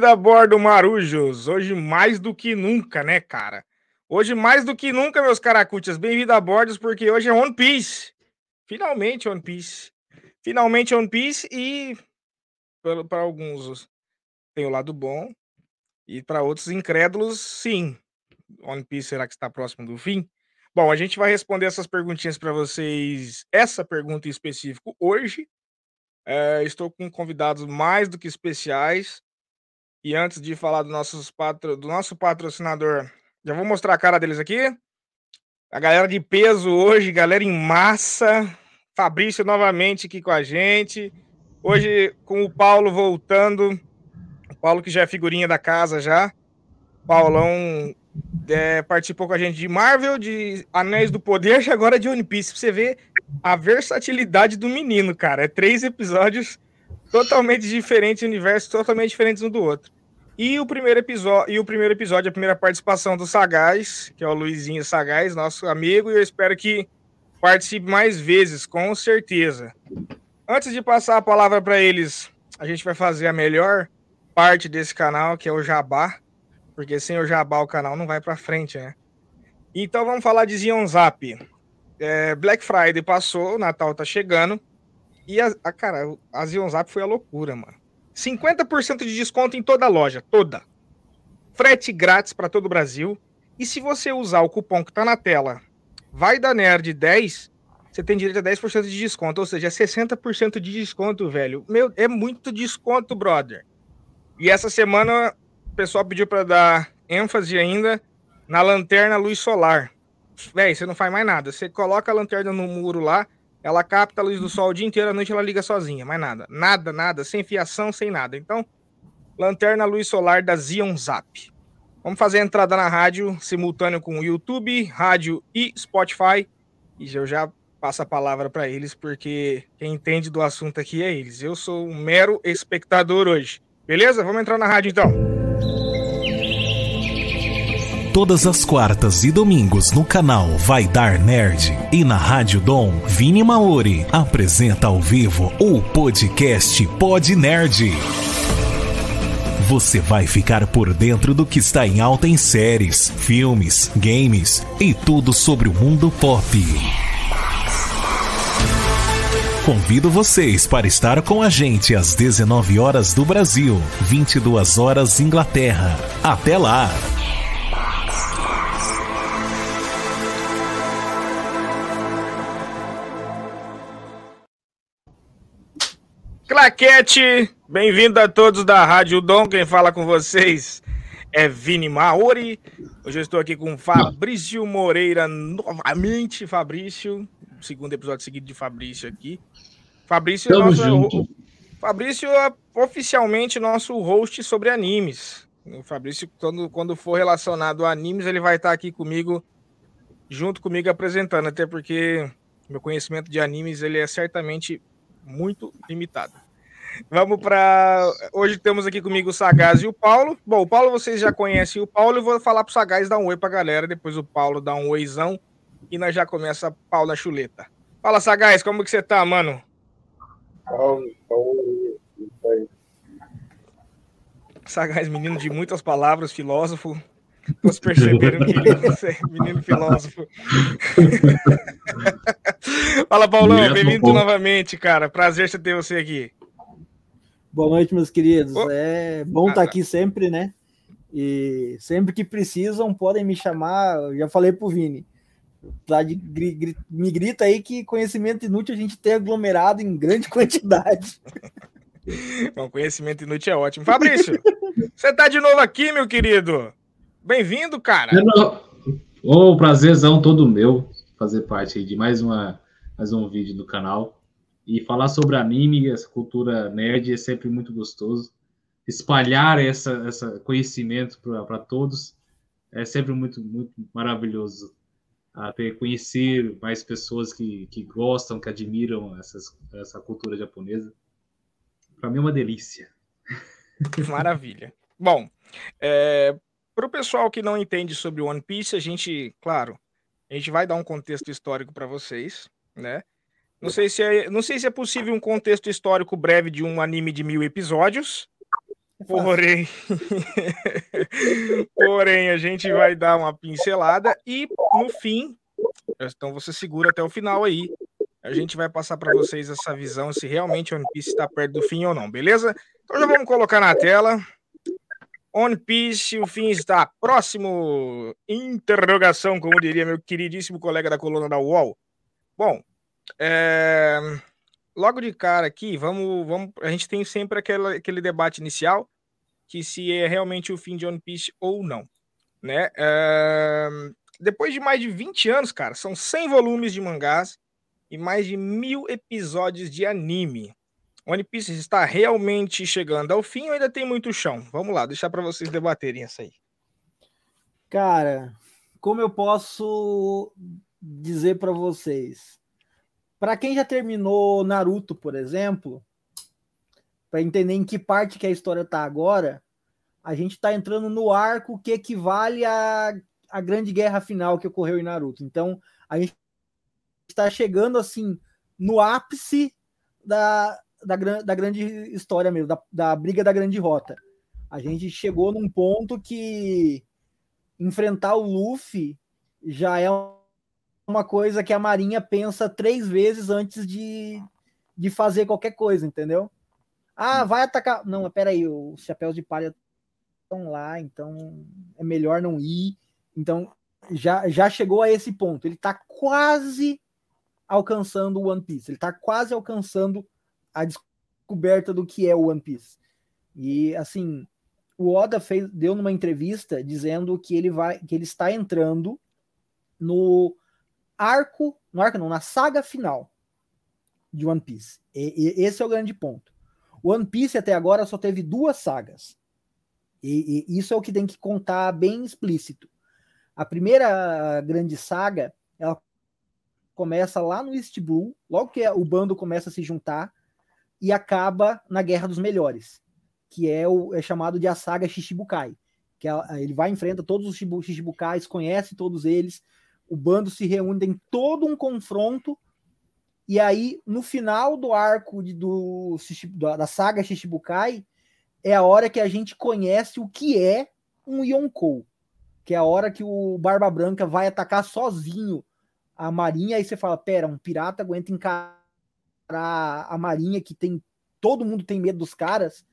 Bem-vindo a bordo, Marujos. Hoje mais do que nunca, né, cara? Hoje mais do que nunca, meus caracutias. Bem-vindo a bordo, porque hoje é One Piece. Finalmente One Piece. Finalmente One Piece e para alguns tem o lado bom e para outros incrédulos, sim. One Piece será que está próximo do fim? Bom, a gente vai responder essas perguntinhas para vocês, essa pergunta em específico hoje. É, estou com convidados mais do que especiais. E antes de falar do, nossos patro... do nosso patrocinador, já vou mostrar a cara deles aqui. A galera de peso hoje, galera em massa. Fabrício novamente aqui com a gente. Hoje com o Paulo voltando. O Paulo que já é figurinha da casa já. Paulão é, participou com a gente de Marvel, de Anéis do Poder e agora de One Piece. Pra você ver a versatilidade do menino, cara. É três episódios totalmente diferentes, universos totalmente diferentes um do outro. E o primeiro episódio, e o primeiro episódio, a primeira participação do Sagaz, que é o Luizinho Sagaz, nosso amigo, e eu espero que participe mais vezes, com certeza. Antes de passar a palavra para eles, a gente vai fazer a melhor parte desse canal, que é o Jabá, porque sem o Jabá o canal não vai para frente, né? Então vamos falar de Zion Zap. É, Black Friday passou, Natal tá chegando. E a, a cara, a Zion Zap foi a loucura, mano. 50% de desconto em toda a loja, toda. Frete grátis para todo o Brasil. E se você usar o cupom que tá na tela, vai da Nerd 10, você tem direito a 10% de desconto, ou seja, 60% de desconto, velho. Meu, é muito desconto, brother. E essa semana o pessoal pediu para dar ênfase ainda na lanterna luz solar. Velho, você não faz mais nada. Você coloca a lanterna no muro lá, ela capta a luz do sol o dia inteiro, à noite ela liga sozinha, mais nada. Nada, nada, sem fiação, sem nada. Então, lanterna luz solar da Zion Zap. Vamos fazer a entrada na rádio, simultâneo com o YouTube, rádio e Spotify. E eu já passo a palavra para eles, porque quem entende do assunto aqui é eles. Eu sou um mero espectador hoje. Beleza? Vamos entrar na rádio então todas as quartas e domingos no canal Vai Dar Nerd e na Rádio Dom, Vini Maori apresenta ao vivo o podcast Pod Nerd. Você vai ficar por dentro do que está em alta em séries, filmes, games e tudo sobre o mundo pop. Convido vocês para estar com a gente às 19 horas do Brasil, 22 horas Inglaterra. Até lá! Claquete, bem-vindo a todos da Rádio Dom. Quem fala com vocês é Vini Maori. Hoje eu estou aqui com Fabrício Moreira novamente. Fabrício, segundo episódio seguido de Fabrício aqui. Fabrício, é nosso, Fabrício é oficialmente nosso host sobre animes. O Fabrício, quando, quando for relacionado a animes, ele vai estar aqui comigo, junto comigo apresentando, até porque meu conhecimento de animes ele é certamente muito limitado. Vamos para. Hoje temos aqui comigo o Sagaz e o Paulo. Bom, o Paulo vocês já conhecem o Paulo. Eu vou falar para o Sagaz dar um oi para a galera. Depois o Paulo dá um oizão. E nós já começa a pau na chuleta. Fala, Sagaz, como que você tá, mano? Paulo, Paulo. Sagaz, menino de muitas palavras, filósofo. Vocês perceberam que ele é menino filósofo. Fala, Paulão, bem-vindo novamente, cara. Prazer ter você aqui. Boa noite, meus queridos. Oh. É bom estar tá aqui sempre, né? E sempre que precisam, podem me chamar. Eu já falei pro Vini. Tá de, me grita aí que conhecimento inútil a gente tem aglomerado em grande quantidade. Bom, conhecimento inútil é ótimo. Fabrício, você tá de novo aqui, meu querido. Bem-vindo, cara. Ô, oh, prazerzão todo meu fazer parte de mais, uma, mais um vídeo do canal. E falar sobre anime, essa cultura nerd é sempre muito gostoso. Espalhar essa, essa conhecimento para todos é sempre muito, muito maravilhoso. Até conhecer mais pessoas que, que gostam, que admiram essas, essa cultura japonesa. Para mim é uma delícia. Maravilha. Bom, é, para o pessoal que não entende sobre One Piece, a gente, claro, a gente vai dar um contexto histórico para vocês, né? Não sei, se é, não sei se é possível um contexto histórico breve de um anime de mil episódios, É porém, porém, a gente vai dar uma pincelada e no fim, então você segura até o final aí. A gente vai passar para vocês essa visão se realmente One Piece está perto do fim ou não, beleza? Então já vamos colocar na tela. One Piece, o fim está próximo. Interrogação, como diria meu queridíssimo colega da coluna da UOL. Bom, é... logo de cara aqui, vamos, vamos. A gente tem sempre aquela, aquele debate inicial que se é realmente o fim de One Piece ou não, né? É... Depois de mais de 20 anos, cara, são 100 volumes de mangás e mais de mil episódios de anime. One Piece está realmente chegando ao fim ou ainda tem muito chão? Vamos lá, deixar para vocês debaterem isso aí. Cara, como eu posso dizer para vocês? Para quem já terminou Naruto, por exemplo, para entender em que parte que a história está agora, a gente está entrando no arco que equivale à, à grande guerra final que ocorreu em Naruto. Então, a gente está chegando assim no ápice da, da, da grande história mesmo, da, da briga da grande rota. A gente chegou num ponto que enfrentar o Luffy já é uma coisa que a Marinha pensa três vezes antes de, de fazer qualquer coisa, entendeu? Ah, vai atacar. Não, peraí, os chapéus de palha estão lá, então é melhor não ir. Então já, já chegou a esse ponto. Ele está quase alcançando o One Piece. Ele está quase alcançando a descoberta do que é o One Piece. E assim, o Oda fez, deu numa entrevista dizendo que ele vai, que ele está entrando no arco, no arco não, na saga final de One Piece. E, e, esse é o grande ponto. One Piece até agora só teve duas sagas. E, e, isso é o que tem que contar bem explícito. A primeira grande saga, ela começa lá no East Blue, logo que o bando começa a se juntar e acaba na Guerra dos Melhores, que é o é chamado de a saga Shichibukai, que é, ele vai enfrenta todos os Shichibukais, conhece todos eles, o bando se reúne em todo um confronto e aí no final do arco de, do da saga Shichibukai é a hora que a gente conhece o que é um Yonkou, que é a hora que o Barba Branca vai atacar sozinho a marinha, aí você fala, pera, um pirata aguenta encarar a marinha que tem todo mundo tem medo dos caras.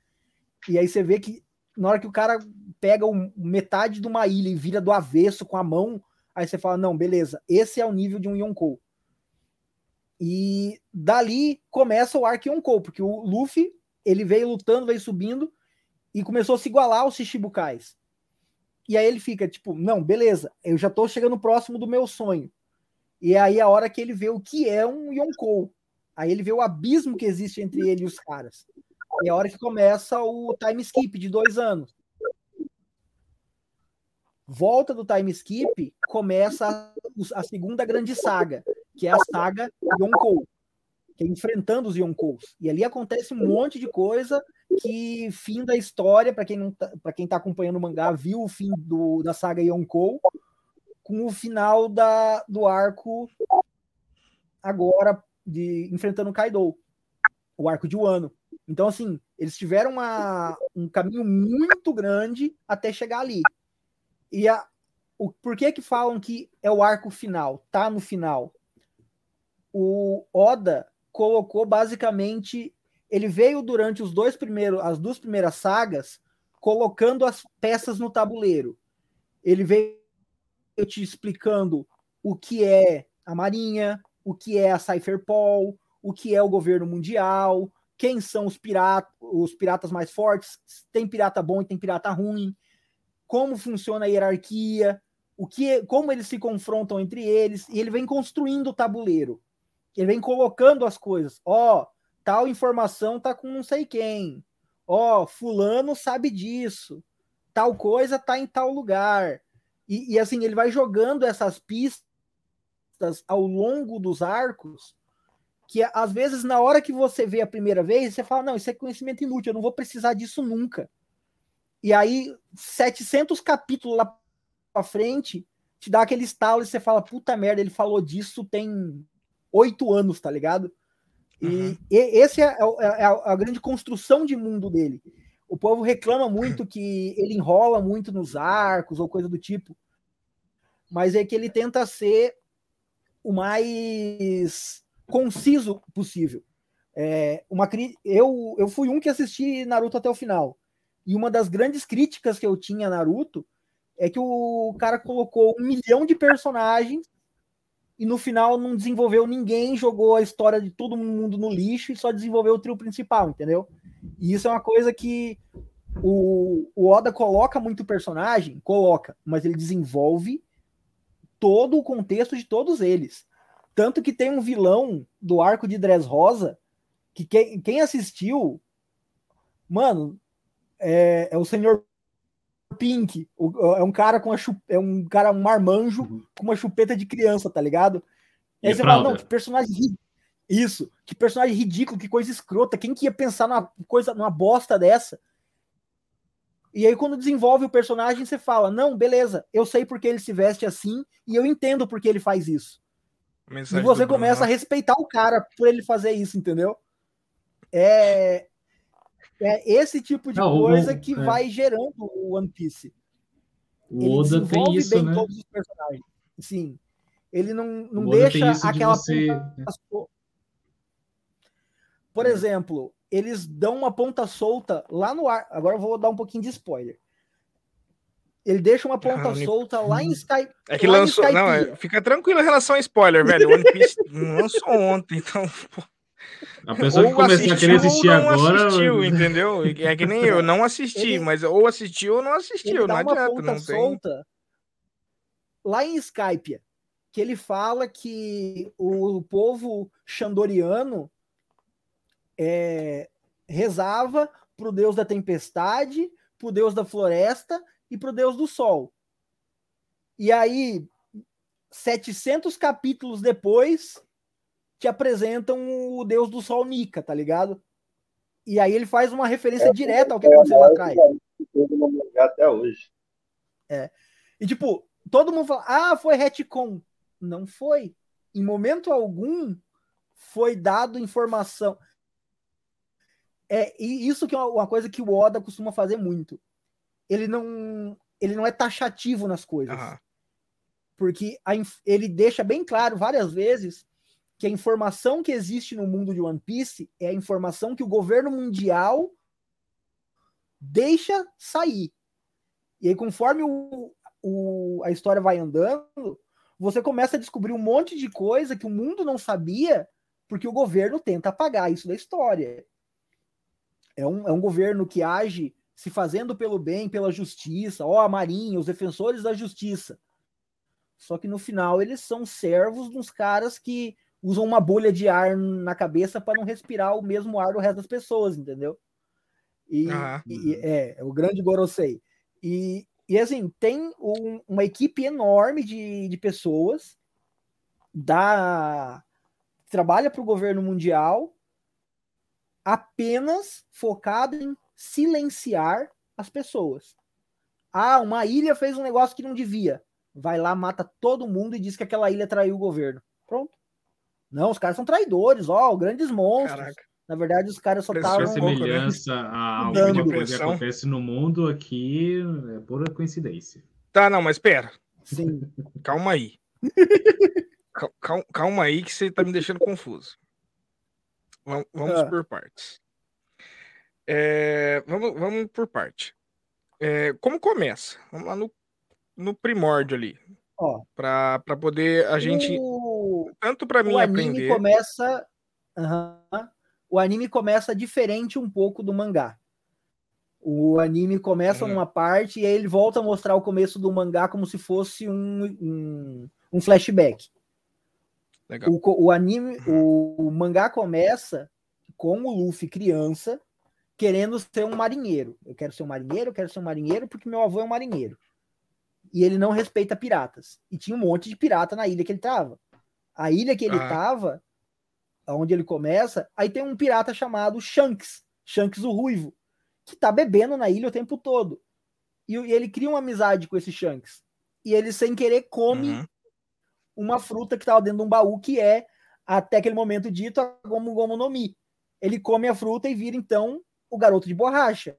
E aí você vê que na hora que o cara pega metade de uma ilha e vira do avesso com a mão, aí você fala, não, beleza, esse é o nível de um Yonkou. E dali começa o arco Yonkou, porque o Luffy, ele veio lutando, veio subindo e começou a se igualar aos Shichibukais. E aí ele fica tipo, não, beleza, eu já tô chegando próximo do meu sonho. E aí a hora que ele vê o que é um Yonkou. Aí ele vê o abismo que existe entre ele e os caras. E é a hora que começa o time skip de dois anos. Volta do time skip, começa a, segunda grande saga, que é a saga Yonkou, que é enfrentando os Yonkous. E ali acontece um monte de coisa que fim da história, para quem tá, quem tá acompanhando o mangá, viu o fim do, da saga Yonkou, com o final da, do arco agora de enfrentando o Kaido, o arco de Wano. Então, assim, eles tiveram uma, um caminho muito grande até chegar ali. E a, o, por que que falam que é o arco final? Tá no final. O Oda colocou basicamente, ele veio durante os dois primeiros, as duas primeiras sagas, colocando as peças no tabuleiro. Ele veio te explicando o que é a Marinha, o que é a Cypherpol, o que é o governo mundial, quem são os piratas, os piratas mais fortes, tem pirata bom e tem pirata ruim, como funciona a hierarquia, o que, como eles se confrontam entre eles, e ele vem construindo o tabuleiro. Ele vem colocando as coisas. Ó, oh, tal informação tá com não sei quem. Ó, oh, fulano sabe disso. Tal coisa tá em tal lugar. E, e, assim, ele vai jogando essas pistas ao longo dos arcos, que às vezes, na hora que você vê a primeira vez, você fala: não, isso é conhecimento inútil, eu não vou precisar disso nunca. E aí, 700 capítulos lá pra frente, te dá aquele estalo e você fala: puta merda, ele falou disso tem oito anos, tá ligado? E, uhum. e esse é, é, é, a grande construção de mundo dele. o povo reclama muito que ele enrola muito nos arcos ou coisa do tipo. Mas é que ele tenta ser o mais conciso possível. É, uma, eu, eu fui um que assisti Naruto até o final. E uma das grandes críticas que eu tinha a Naruto é que o cara colocou um milhão de personagens e no final não desenvolveu ninguém, jogou a história de todo mundo no lixo e só desenvolveu o trio principal, entendeu? E isso é uma coisa que o, o Oda coloca muito personagem, coloca, mas ele desenvolve todo o contexto de todos eles. Tanto que tem um vilão do arco de Dressrosa que quem, quem assistiu, mano, é, é o Senhor Pink. O, é um cara com a é um cara, um marmanjo uhum. com uma chupeta de criança, tá ligado? E aí você fala, não, que personagem isso, que personagem ridículo, que coisa escrota. Quem que ia pensar numa coisa, numa bosta dessa? E aí, quando desenvolve o personagem, você fala: Não, beleza, eu sei porque ele se veste assim e eu entendo porque ele faz isso. e você começa a respeitar o cara por ele fazer isso, entendeu? É, é esse tipo de Não, coisa o, que é. vai gerando o One Piece. O ele Oda tem isso, bem né? todos os personagens. Sim. Ele não, não deixa aquela. Você... Por é. exemplo, eles dão uma ponta solta lá no ar. Agora eu vou dar um pouquinho de spoiler. Ele deixa uma ponta ah, solta lá em Skype. É que lançou. Não, é, fica tranquilo em relação a spoiler, velho. One Piece lançou ontem, então. A pessoa ou que começar a querer assistir não agora. Assistiu, entendeu? É que nem eu, não assisti, ele, mas ou assistiu ou não assistiu, não adianta. não tem... lá em Skype, que ele fala que o povo xandoriano é, rezava para o deus da tempestade, para o deus da floresta e para o deus do sol. E aí, 700 capítulos depois, te apresentam o deus do sol Nika, tá ligado? E aí ele faz uma referência é, direta ao que aconteceu lá atrás. Até hoje. É. E tipo, todo mundo fala, ah, foi retcon. Não foi. Em momento algum foi dado informação. É, e isso que é uma coisa que o Oda costuma fazer muito. Ele não, ele não é taxativo nas coisas. Uhum. Porque a, ele deixa bem claro várias vezes que a informação que existe no mundo de One Piece é a informação que o governo mundial deixa sair. E aí, conforme o, o, a história vai andando, você começa a descobrir um monte de coisa que o mundo não sabia, porque o governo tenta apagar isso da história. É um, é um governo que age se fazendo pelo bem, pela justiça, ó, a Marinha, os defensores da justiça. Só que no final eles são servos dos caras que usam uma bolha de ar na cabeça para não respirar o mesmo ar do resto das pessoas, entendeu? E, ah. e é, é, o grande Gorosei. E, e assim, tem um, uma equipe enorme de, de pessoas da trabalha para o governo mundial apenas focada em silenciar as pessoas. Ah, uma ilha fez um negócio que não devia. Vai lá, mata todo mundo e diz que aquela ilha traiu o governo. Pronto. Não, os caras são traidores, ó, grandes monstros. Caraca. Na verdade, os caras só estavam. A semelhança um a alguma coisa que acontece no mundo aqui é pura coincidência. Tá, não, mas pera. Sim. Calma aí. calma, calma aí que você tá me deixando confuso. Vamos, vamos ah. por partes. É, vamos, vamos por parte. É, como começa? Vamos lá no, no primórdio ali. Para poder a gente. O, tanto para mim o anime aprender. Começa, o anime começa diferente um pouco do mangá. O anime começa uhum. numa parte e aí ele volta a mostrar o começo do mangá como se fosse um, um, um flashback. O, o, anime, uhum. o, o mangá começa com o Luffy criança querendo ser um marinheiro. Eu quero ser um marinheiro, eu quero ser um marinheiro porque meu avô é um marinheiro e ele não respeita piratas. E tinha um monte de pirata na ilha que ele tava. A ilha que ele ah. tava, onde ele começa, aí tem um pirata chamado Shanks, Shanks o Ruivo, que tá bebendo na ilha o tempo todo. E, e ele cria uma amizade com esse Shanks. E ele, sem querer, come uhum. uma fruta que tava dentro de um baú, que é, até aquele momento dito, a Gomu Gomu no Mi. Ele come a fruta e vira, então, o garoto de borracha.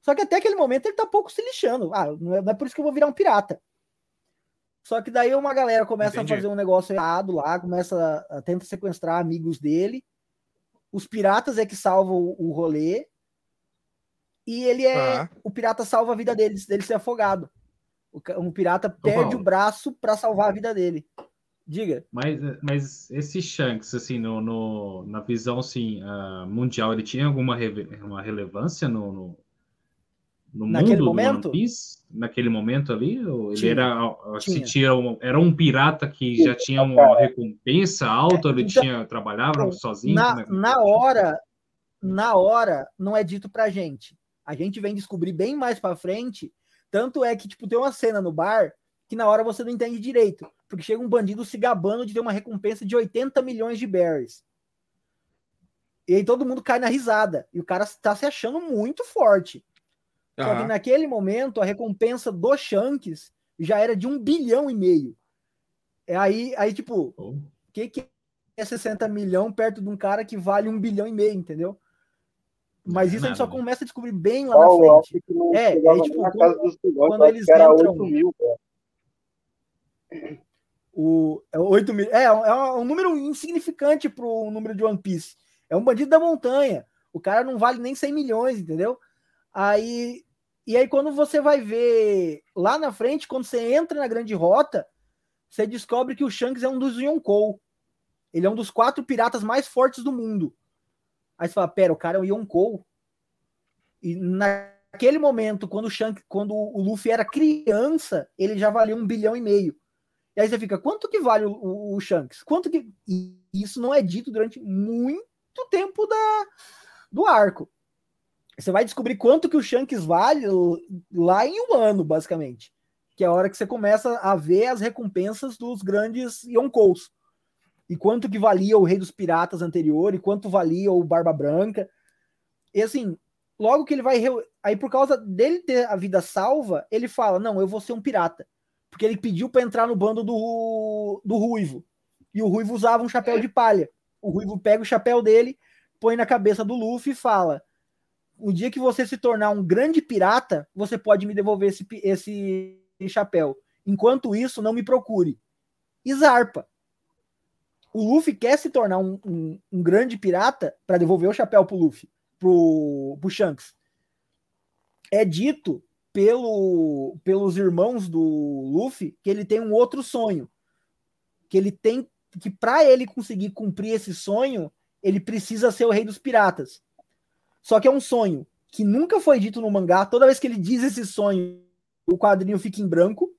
Só que até aquele momento ele tá pouco se lixando. Ah, não é, não é por isso que eu vou virar um pirata. Só que daí uma galera começa Entendi. a fazer um negócio errado lá, começa a, a tenta sequestrar amigos dele. Os piratas é que salvam o, o rolê. E ele é. Ah. O pirata salva a vida dele, dele ser afogado. O, um pirata perde o braço para salvar a vida dele. Diga. Mas, mas esse Shanks, assim, no, no na visão assim, uh, mundial, ele tinha alguma uma relevância no, no, no naquele mundo momento? Piece? Naquele momento ali? Ele era, se tinha um, era um pirata que já tinha uma recompensa alta, ele então, tinha, trabalhava então, sozinho? Na, na hora, na hora, não é dito pra gente. A gente vem descobrir bem mais pra frente. Tanto é que, tipo, tem uma cena no bar que na hora você não entende direito. Porque chega um bandido se gabando de ter uma recompensa de 80 milhões de berries. E aí todo mundo cai na risada. E o cara está se achando muito forte. Uhum. Só que naquele momento a recompensa do Shanks já era de um bilhão e meio. É aí, aí tipo, o oh. que, que é 60 milhões perto de um cara que vale um bilhão e meio, entendeu? Mas isso a gente só começa a descobrir bem lá oh, na frente. É, é tipo, quando, quando eles entram. Mil, o, é 8 mil. É, é um número insignificante para o número de One Piece. É um bandido da montanha. O cara não vale nem 100 milhões, entendeu? Aí. E aí, quando você vai ver lá na frente, quando você entra na grande rota, você descobre que o Shanks é um dos Yonkou. Ele é um dos quatro piratas mais fortes do mundo. Aí você fala, pera, o cara é o Yonkou. E naquele momento, quando o Shanks, quando o Luffy era criança, ele já valia um bilhão e meio. E aí você fica, quanto que vale o, o, o Shanks? Quanto que. E isso não é dito durante muito tempo da, do arco. Você vai descobrir quanto que o Shanks vale lá em um ano, basicamente. Que é a hora que você começa a ver as recompensas dos grandes Yonkous. E quanto que valia o Rei dos Piratas anterior, e quanto valia o Barba Branca. E assim, logo que ele vai. Aí, por causa dele ter a vida salva, ele fala: Não, eu vou ser um pirata porque ele pediu para entrar no bando do, do Ruivo. E o Ruivo usava um chapéu de palha. O Ruivo pega o chapéu dele, põe na cabeça do Luffy e fala: O dia que você se tornar um grande pirata, você pode me devolver esse, esse chapéu. Enquanto isso, não me procure. E zarpa. O Luffy quer se tornar um, um, um grande pirata para devolver o chapéu pro Luffy, pro, pro Shanks. É dito pelo, pelos irmãos do Luffy que ele tem um outro sonho. Que ele tem que para ele conseguir cumprir esse sonho, ele precisa ser o rei dos piratas. Só que é um sonho que nunca foi dito no mangá. Toda vez que ele diz esse sonho, o quadrinho fica em branco.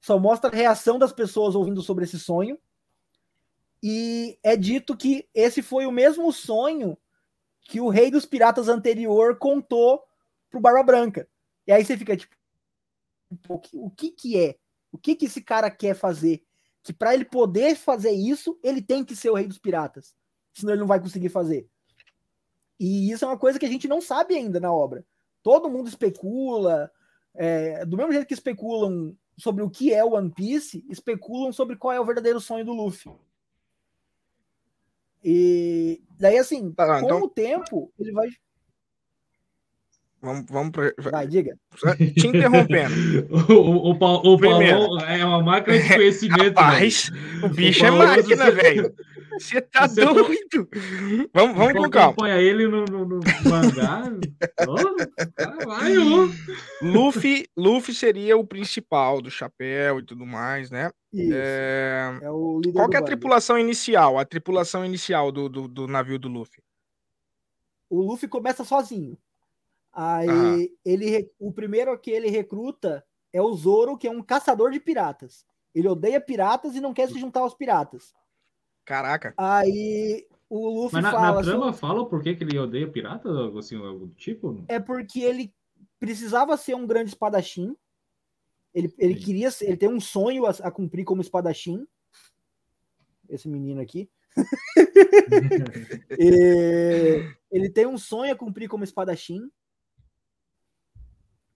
Só mostra a reação das pessoas ouvindo sobre esse sonho. E é dito que esse foi o mesmo sonho que o rei dos piratas anterior contou pro Barba Branca. E aí você fica tipo, o que, que é? O que que esse cara quer fazer? Que para ele poder fazer isso, ele tem que ser o rei dos piratas. Senão ele não vai conseguir fazer. E isso é uma coisa que a gente não sabe ainda na obra. Todo mundo especula, é, do mesmo jeito que especulam sobre o que é o One Piece, especulam sobre qual é o verdadeiro sonho do Luffy. E daí, assim, tá, com então... o tempo, ele vai Vamos, vamos pra... Vai, diga. Te interrompendo. o, o, o, o Paulo é uma máquina de conhecimento. Rapaz, o bicho o é máquina, velho. Você tá você doido? Vamos, vamos com calma. Acompanha ele no, no, no mangá. oh, vai, oh. Luffy, Luffy seria o principal do chapéu e tudo mais, né? Isso. É... É Qual que é a tripulação inicial? A tripulação inicial do, do, do navio do Luffy? O Luffy começa sozinho. Aí ele, o primeiro que ele recruta é o Zoro, que é um caçador de piratas. Ele odeia piratas e não quer se juntar aos piratas. Caraca. Aí o Luffy Mas na, fala. Na trama fala por que, que ele odeia piratas, assim, algo do tipo? É porque ele precisava ser um grande espadachim. Ele, ele queria ser, ele tem um sonho a, a cumprir como espadachim. Esse menino aqui. ele tem um sonho a cumprir como espadachim.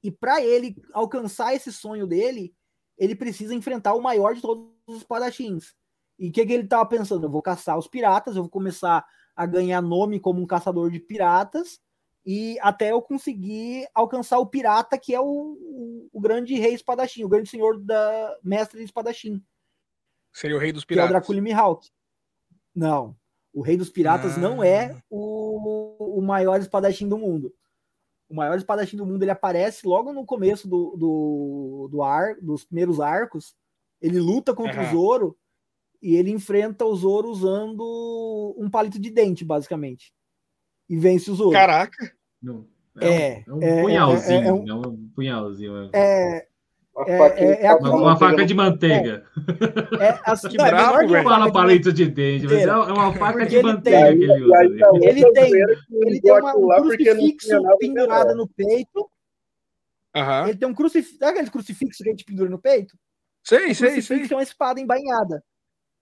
E para ele alcançar esse sonho dele, ele precisa enfrentar o maior de todos os espadachins. E o que, que ele estava pensando? Eu vou caçar os piratas, eu vou começar a ganhar nome como um caçador de piratas, e até eu conseguir alcançar o pirata, que é o, o, o grande rei espadachim, o grande senhor da mestre de espadachim. Seria o rei dos Que é o piratas. Dracula Mihawk. Não. O rei dos piratas Ah. não é o, o maior espadachim do mundo. O maior espadachim do mundo ele aparece logo no começo do, do, do ar, dos primeiros arcos. Ele luta contra Aham. o Zoro e ele enfrenta o Zoro usando um palito de dente, basicamente. E vence o Zoro. Caraca. Não, É, um, é um é, punhalzinho, é, é um- não um punhalzinho. É, É, Uma É- faquinha é- é uma, uma faca de manteiga. é assim, Que não, é menor que faca Fala de palito de dente, mas é é uma faca de manteiga que ele usa. outra Ele tem- Ele tem uma, um crucifixo pendurado no peito. Aham. Ele tem um crucifixo. Sabe aquele crucifixo que a gente pendura no peito? Sei, sei, crucifixo sei. é uma espada embainhada.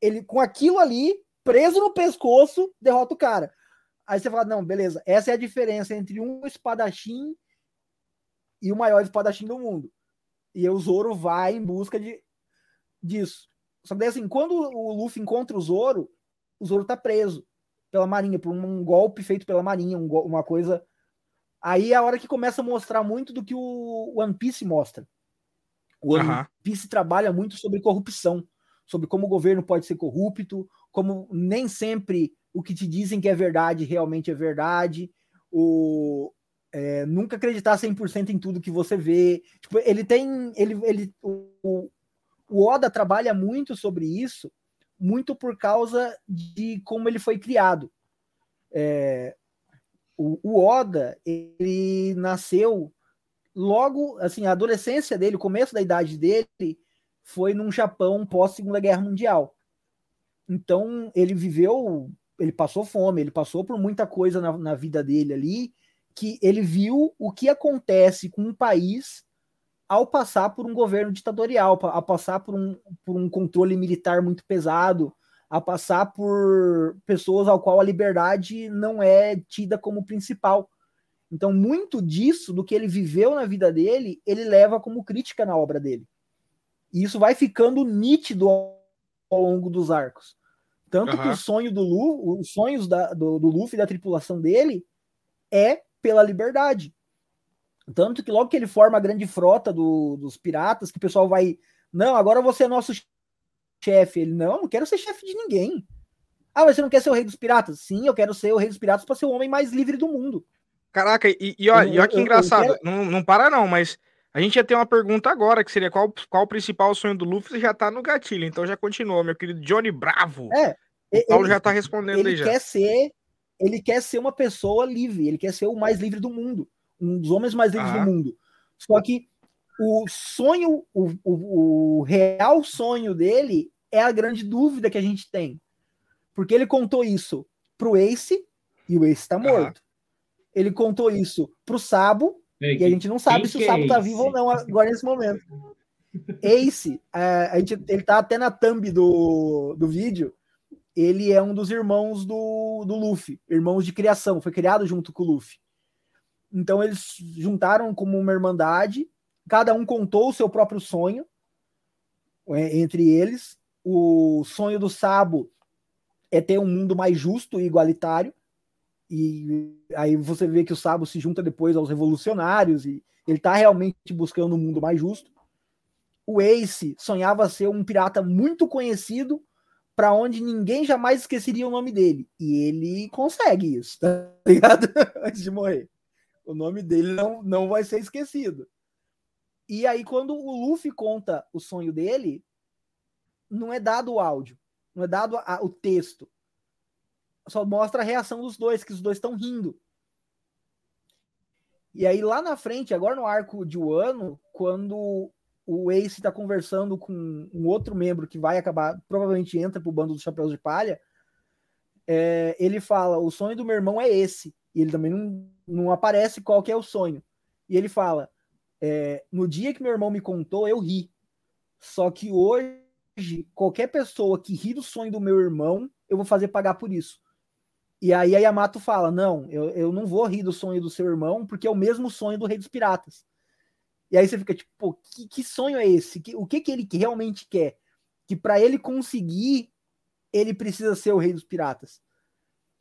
Ele, com aquilo ali, preso no pescoço, derrota o cara. Aí você fala, não, beleza, essa é a diferença entre um espadachim e o maior espadachim do mundo. E o Zoro vai em busca de, disso. Só que daí, assim, quando o Luffy encontra o Zoro, o Zoro tá preso pela marinha, por um golpe feito pela marinha, um go- uma coisa... Aí é a hora que começa a mostrar muito do que o One Piece mostra. O One Aham. Piece trabalha muito sobre corrupção, sobre como o governo pode ser corrupto, como nem sempre o que te dizem que é verdade realmente é verdade, o é, nunca acreditar 100% em tudo que você vê. Tipo, ele tem. Ele, ele, o, o Oda trabalha muito sobre isso, muito por causa de como ele foi criado. É, o, o Oda, ele nasceu logo, assim, a adolescência dele, o começo da idade dele, foi num Japão pós Segunda Guerra Mundial. Então, ele viveu, ele passou fome, ele passou por muita coisa na, na vida dele ali, que ele viu o que acontece com um país ao passar por um governo ditatorial, a passar por um, por um controle militar muito pesado, a passar por pessoas ao qual a liberdade não é tida como principal. Então, muito disso, do que ele viveu na vida dele, ele leva como crítica na obra dele. E isso vai ficando nítido ao longo dos arcos. Tanto que Aham. o sonho do Lu, os sonhos da- do, do Luffy e da tripulação dele é pela liberdade. Tanto que logo que ele forma a grande frota do- dos piratas, que o pessoal vai. Não, agora você é nosso chefe. Ele, não, não quero ser chefe de ninguém. Ah, mas você não quer ser o rei dos piratas? Sim, eu quero ser o rei dos piratas para ser o homem mais livre do mundo. Caraca, e, e, ó, Eu- e que eu- eu engraçado. quero- Não, não para, não, mas a gente ia ter uma pergunta agora, que seria qual, qual o principal sonho do Luffy já tá no gatilho. Então já continuou, meu querido Johnny Bravo. É, o Paulo já tá respondendo aí ele já. quer ser ele quer ser uma pessoa livre, ele quer ser o mais livre do mundo, um dos homens mais livres Aham. do mundo. Só que o sonho, o, o, o real sonho dele é a grande dúvida que a gente tem. Porque ele contou isso pro Ace e o Ace tá morto. Ele contou isso pro Sabo e a gente não sabe se o é Sabo tá Ace? vivo ou não agora nesse momento. Ace, é, a gente, ele tá até na thumb do, do vídeo. Ele é um dos irmãos do, do Luffy, irmãos de criação, foi criado junto com o Luffy. Então eles juntaram como uma irmandade, cada um contou o seu próprio sonho é, entre eles. O sonho do Sabo é ter um mundo mais justo e igualitário. E aí você vê que o Sabo se junta depois aos revolucionários e ele tá realmente buscando um mundo mais justo. O Ace sonhava ser um pirata muito conhecido para onde ninguém jamais esqueceria o nome dele. E ele consegue isso, tá ligado? Antes de morrer. O nome dele não, não vai ser esquecido. E aí, quando o Luffy conta o sonho dele, não é dado o áudio, não é dado a- o texto. Só mostra a reação dos dois, que os dois estão rindo. E aí, lá na frente, agora no arco de Wano, quando o Ace está conversando com um outro membro que vai acabar, provavelmente entra pro bando dos Chapéus de Palha, é, ele fala: o sonho do meu irmão é esse. E ele também não, não aparece qual que é o sonho. E ele fala: é, no dia que meu irmão me contou, eu ri. Só que hoje, qualquer pessoa que ri do sonho do meu irmão, eu vou fazer pagar por isso. E aí a Yamato fala: Não, eu, eu não vou rir do sonho do seu irmão, porque é o mesmo sonho do Rei dos Piratas. E aí você fica tipo, que, que sonho é esse? Que, o que, que ele realmente quer? Que para ele conseguir, ele precisa ser o Rei dos Piratas.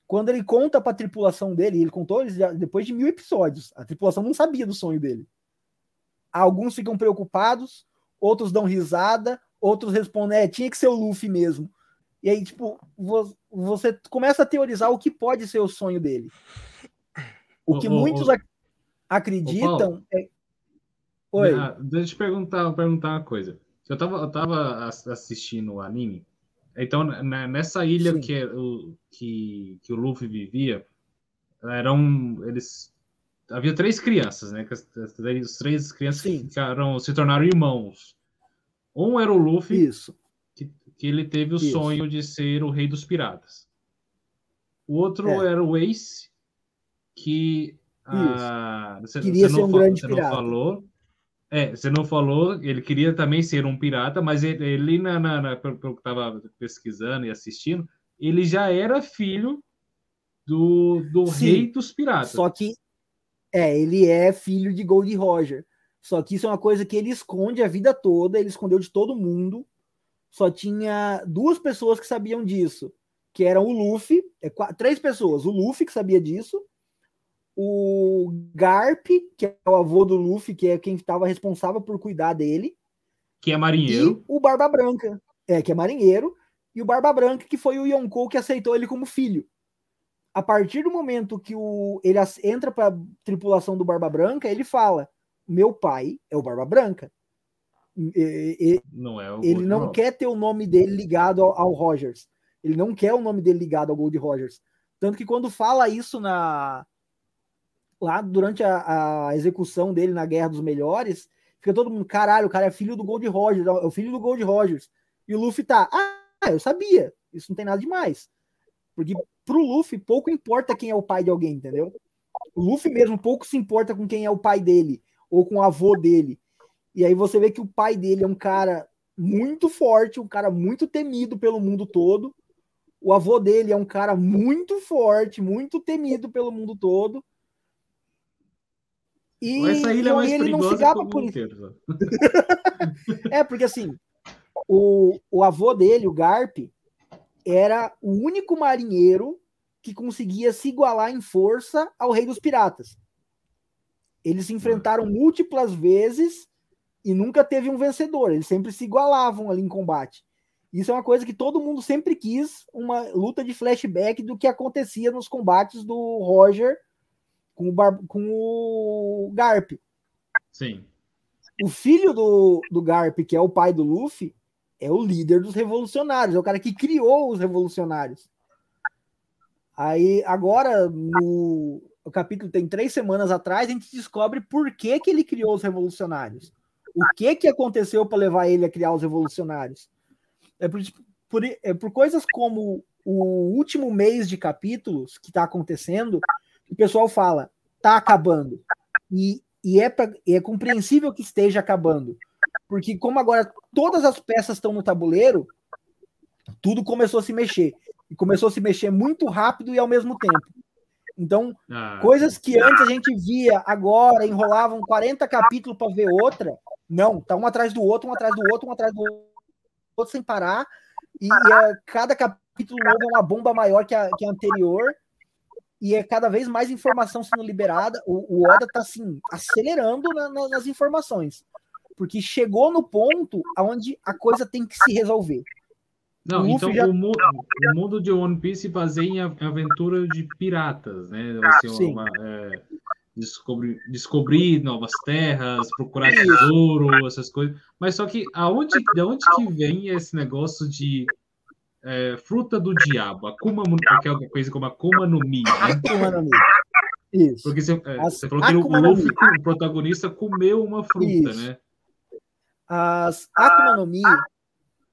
quando ele conta para a tripulação dele, ele contou depois de mil episódios, a tripulação não sabia do sonho dele. Alguns ficam preocupados, outros dão risada, outros respondem, é, tinha que ser o Luffy mesmo. E aí, tipo, você começa a teorizar o que pode ser o sonho dele. O que muitos ac acreditam é. Oi. Ah, deixa eu te perguntar, perguntar uma coisa. Eu tava, eu tava assistindo o anime. Então, nessa ilha que, é o, que, que o Luffy vivia, eram. Eles. Havia três crianças, né? As três crianças ficaram, se tornaram irmãos. Um era o Luffy. Isso. Que, ele teve o Isso. sonho de ser o rei dos piratas. O outro é. era o Ace, que. Ah, você, Queria você ser um grande você pirata. Não falou, é, você não falou, ele queria também ser um pirata, mas ele, ele na, na, na, pelo que estava pesquisando e assistindo, ele já era filho do, do rei dos piratas. Só que, é, ele é filho de Gold Roger. Só que isso é uma coisa que ele esconde a vida toda, ele escondeu de todo mundo. Só tinha duas pessoas que sabiam disso, que eram o Luffy, é, quatro, três pessoas, o Luffy que sabia disso, o Garp, que é o avô do Luffy, que é quem estava responsável por cuidar dele. Que é marinheiro. E o Barba Branca, é, que é marinheiro. E o Barba Branca, que foi o Yonkou que aceitou ele como filho. A partir do momento que o, ele entra para a tripulação do Barba Branca, ele fala: Meu pai é o Barba Branca. E, e, não é ele não quer ter o nome dele ligado ao, ao Rogers. Ele não quer o nome dele ligado ao Gold Rogers. Tanto que quando fala isso na, lá durante a, a, execução dele na Guerra dos Melhores, fica todo mundo, caralho, o cara é filho do Gold Rogers, é o filho do Gold Rogers. E o Luffy tá, ah, eu sabia, isso não tem nada demais. Porque pro Luffy pouco importa quem é o pai de alguém, entendeu? O Luffy mesmo pouco se importa com quem é o pai dele ou com o avô dele. E aí você vê que o pai dele é um cara muito forte, um cara muito temido pelo mundo todo. O avô dele é um cara muito forte, muito temido pelo mundo todo. E, Essa ilha é mais ele não se gaba por isso. é, porque assim, o, o avô dele, o Garp, era o único marinheiro que conseguia se igualar em força ao rei dos piratas. Eles se enfrentaram múltiplas vezes e nunca teve um vencedor. Eles sempre se igualavam ali em combate. Isso é uma coisa que todo mundo sempre quis, uma luta de flashback do que acontecia nos combates do Roger com o, Bar... com o Garp. Sim. O filho do, do Garp, que é o pai do Luffy, é o líder dos revolucionários, é o cara que criou os revolucionários. Aí, agora, no o capítulo tem três semanas atrás, a gente descobre por que, que ele criou os revolucionários. O que que aconteceu para levar ele a criar os revolucionários? É por, por, é por coisas como o último mês de capítulos que está acontecendo, o pessoal fala, tá acabando. E, e é, pra, é compreensível que esteja acabando. Porque como agora todas as peças estão no tabuleiro, tudo começou a se mexer. E começou a se mexer muito rápido e ao mesmo tempo. Então, ah, coisas que antes a gente via, agora enrolavam 40 capítulos para ver outra. Não, tá um atrás do outro, um atrás do outro, um atrás do outro, sem parar. E, e é, cada capítulo novo é uma bomba maior que a, que a anterior e é cada vez mais informação sendo liberada. O, o Oda tá assim, acelerando na, na, nas informações. Porque chegou no ponto onde a coisa tem que se resolver. Não, o então já... o, mundo, o, mundo, de One Piece se baseia em aventura de piratas, né? Assim, uma, é, descobrir, descobrir novas terras, procurar tesouro, essas coisas. Mas só que aonde, de onde que vem esse negócio de é, fruta do diabo, Akuma, que é alguma coisa como Akuma no Mi. Né? Akuma no Mi. Isso. Porque você, é, As, você falou que o Luffy, o protagonista, comeu uma fruta, Isso. né? As Akuma no Mi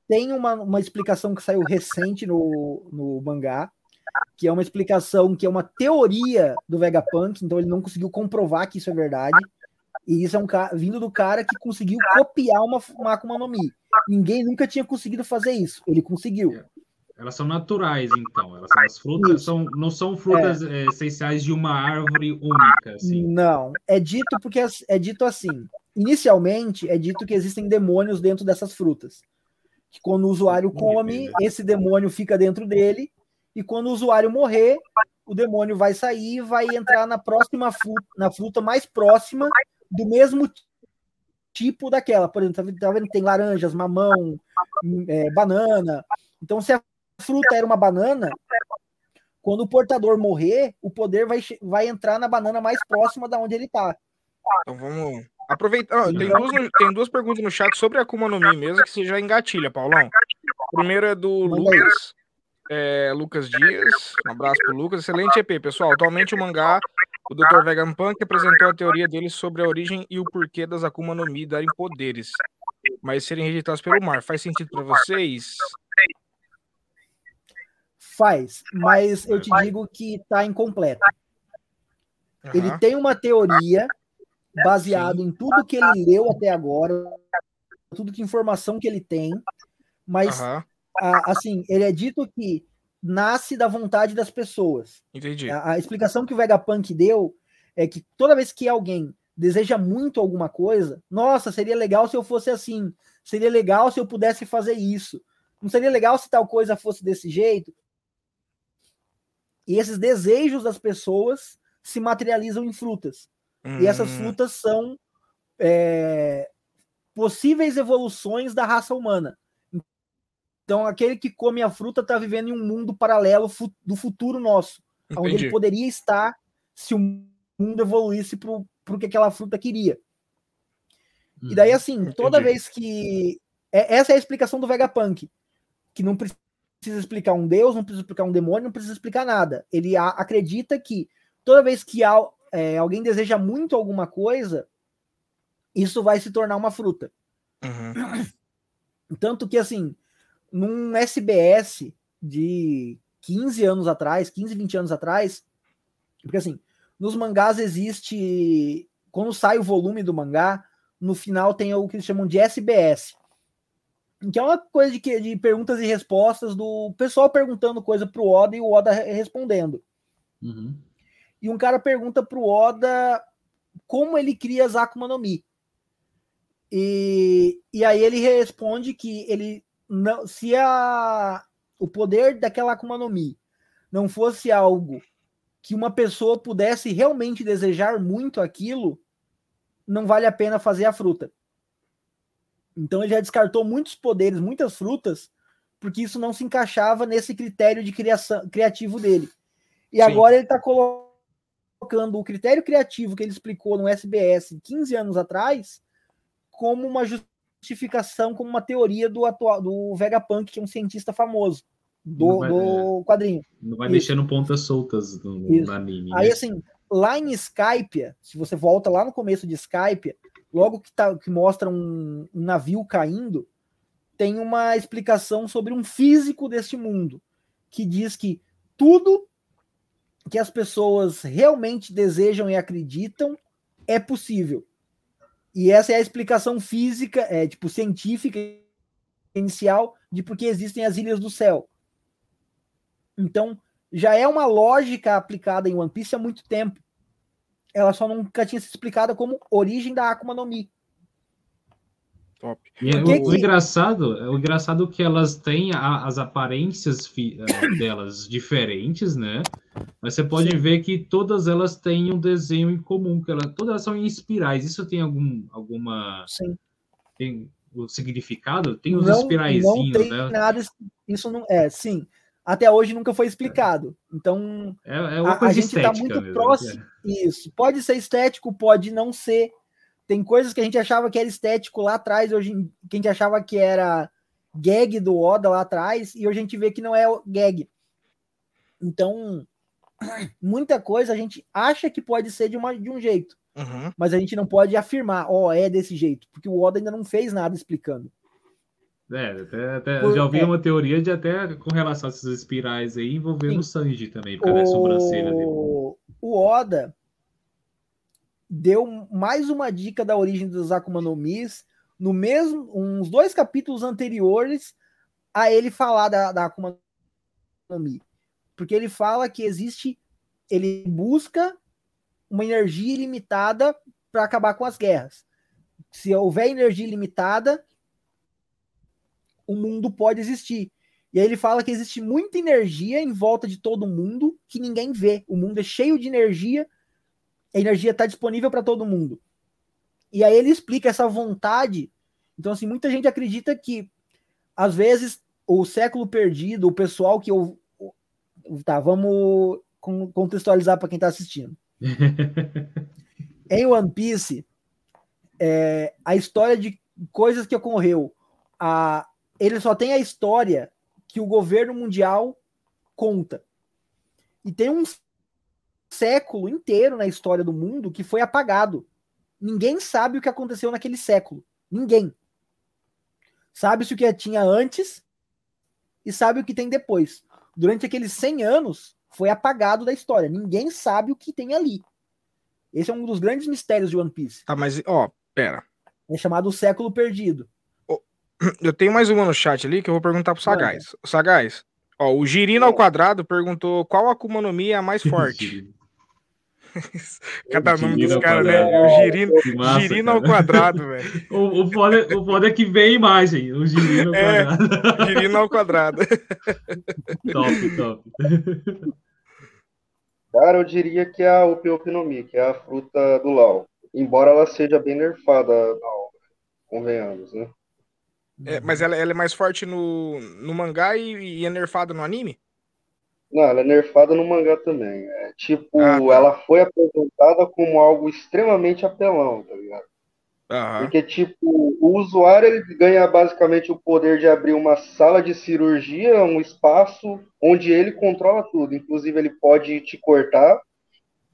tem uma, uma explicação que saiu recente no, no mangá, que é uma explicação que é uma teoria do Vegapunk, então ele não conseguiu comprovar que isso é verdade. E isso é um vindo do cara que conseguiu copiar uma, uma Akuma no Mi. Ninguém nunca tinha conseguido fazer isso. Ele conseguiu. É. Elas são naturais, então. Elas são as frutas, são, não são frutas é. É, essenciais de uma árvore única. Assim. Não, é dito porque é, é dito assim. Inicialmente é dito que existem demônios dentro dessas frutas. Que quando o usuário come, esse demônio fica dentro dele e quando o usuário morrer, o demônio vai sair e vai entrar na próxima fruta, na fruta mais próxima do mesmo tipo daquela. Por exemplo, tá vendo? Tem laranjas, mamão, é, banana. Então, se a fruta era uma banana, quando o portador morrer, o poder vai, vai entrar na banana mais próxima da onde ele está. Então vamos aproveitar. tem, duas, tem duas perguntas no chat sobre a Akuma no Mi mesmo que você já engatilha, Paulão. Primeiro é do Manda Lucas. É, Lucas Dias, um abraço pro Lucas. Excelente EP, pessoal. Atualmente o mangá, o Dr. Vegapunk apresentou a teoria dele sobre a origem e o porquê das Akuma no Mi darem poderes, mas serem rejeitados pelo mar. Faz sentido para vocês? Faz, mas eu te digo que tá incompleto. Uhum. Ele tem uma teoria baseada em tudo que ele leu até agora, tudo que informação que ele tem, mas uhum. A, assim, ele é dito que nasce da vontade das pessoas. Entendi. A, a, explicação que o Vegapunk deu é que toda vez que alguém deseja muito alguma coisa, nossa, seria legal se eu fosse assim, seria legal se eu pudesse fazer isso, não seria legal se tal coisa fosse desse jeito. E esses desejos das pessoas se materializam em frutas. Hum. E essas hum. frutas são é, possíveis evoluções da raça humana. Então, aquele que come a fruta está vivendo em um mundo paralelo do futuro nosso, Entendi. onde ele poderia estar se o mundo evoluísse para o que aquela fruta queria. Hum. E daí, uhum. assim, Entendi. toda vez que. É, essa é a explicação do Vegapunk, que não precisa explicar um deus, não precisa explicar um demônio, não precisa explicar nada. Ele acredita que toda vez que é, alguém deseja muito alguma coisa, isso vai se tornar uma fruta. Uhum. Tanto que, assim, num SBS de 15 anos atrás, 15, 20 anos atrás, porque assim, nos mangás existe. Quando sai o volume do mangá, no final tem o que eles chamam de SBS, que é uma coisa de, de perguntas e respostas do pessoal perguntando coisa pro Oda e o Oda respondendo. Uhum. E um cara pergunta pro Oda como ele cria as Akuma no Mi. E, e aí ele responde que ele não, se a, o poder daquela Akuma no Mi não fosse algo que uma pessoa pudesse realmente desejar muito aquilo, não vale a pena fazer a fruta. Então ele já descartou muitos poderes, muitas frutas, porque isso não se encaixava nesse critério de criação criativo dele. E Sim. agora ele está colocando o critério criativo que ele explicou no SBS 15 anos atrás como uma justificação, como uma teoria do atual do Vegapunk, que é um cientista famoso do, vai, do quadrinho. Não vai deixando pontas soltas no, no anime. Aí, né? assim, lá em Skype, se você volta lá no começo de Skype, logo que, tá, que mostra um, um navio caindo, tem uma explicação sobre um físico deste mundo, que diz que tudo que as pessoas realmente desejam e acreditam é possível. E essa é a explicação física, é tipo científica inicial de por que existem as ilhas do céu. Então, já é uma lógica aplicada em One Piece há muito tempo ela só nunca tinha sido explicada como origem da Akuma no Mi. Top. E é, o, que... o, engraçado, o engraçado é que elas têm a, as aparências fi, uh, delas diferentes, né? Mas você pode Sim. ver que todas elas têm um desenho em comum, que ela, todas elas são em espirais. Isso tem algum alguma Sim. tem o significado? Tem os espiraizinhos, não tem né? Nada, isso não é, sim até hoje nunca foi explicado. Então, é, é uma coisa a, a gente está muito mesmo, próximo. É. Isso. Pode ser estético, pode não ser. Tem coisas que a gente achava que era estético lá atrás, hoje que a gente achava que era gag do Oda lá atrás, e hoje a gente vê que não é gag. Então, muita coisa a gente acha que pode ser de, uma, de um jeito, uhum. mas a gente não pode afirmar, ó, oh, é desse jeito, porque o Oda ainda não fez nada explicando. É, até, até Por, já ouvi é, uma teoria de até com relação a essas espirais aí envolvendo sim. o Sanji também, por causa da sobrancelha dele. O Oda deu mais uma dica da origem dos Akuma no Mis no mesmo, uns dois capítulos anteriores a ele falar da, da Akuma no Mi. Porque ele fala que existe, ele busca uma energia ilimitada para acabar com as guerras. Se houver energia ilimitada, o mundo pode existir. E aí ele fala que existe muita energia em volta de todo mundo que ninguém vê. O mundo é cheio de energia, a energia está disponível para todo mundo. E aí ele explica essa vontade. Então, assim, muita gente acredita que, às vezes, o século perdido, o pessoal que eu. Tá, vamos contextualizar para quem está assistindo. em One Piece, é, a história de coisas que ocorreu, a, ele só tem a história que o governo mundial conta. E tem um século inteiro na história do mundo que foi apagado. Ninguém sabe o que aconteceu naquele século. Ninguém. Sabe-se o que tinha antes e sabe o que tem depois. Durante aqueles 100 anos, foi apagado da história. Ninguém sabe o que tem ali. Esse é um dos grandes mistérios de One Piece. Tá, mas, ó, pera. É chamado o século perdido. Eu tenho mais uma no chat ali que eu vou perguntar pro Sagaz. Sagaz, ó, o Girino ao quadrado perguntou qual Akuma no Mi é a mais forte. Cada nome dos caras, né? O Girino, massa, girino ao quadrado, velho. O, o, foda, o foda é que vem a imagem. O Girino ao é, quadrado. Girino ao quadrado. top, top. Cara, eu diria que é a Upiopinomi, que é a fruta do Lau. Embora ela seja bem nerfada na obra, convenhamos, né? É, mas ela, ela, é mais forte no, no mangá e, e, é nerfada no anime? Não, ela é nerfada no mangá também. É, tipo, ah, tá. ela foi apresentada como algo extremamente apelão, tá ligado? Uhum. Porque, tipo, o usuário ele ganha basicamente o poder de abrir uma sala de cirurgia, um espaço onde ele controla tudo. Inclusive, ele pode te cortar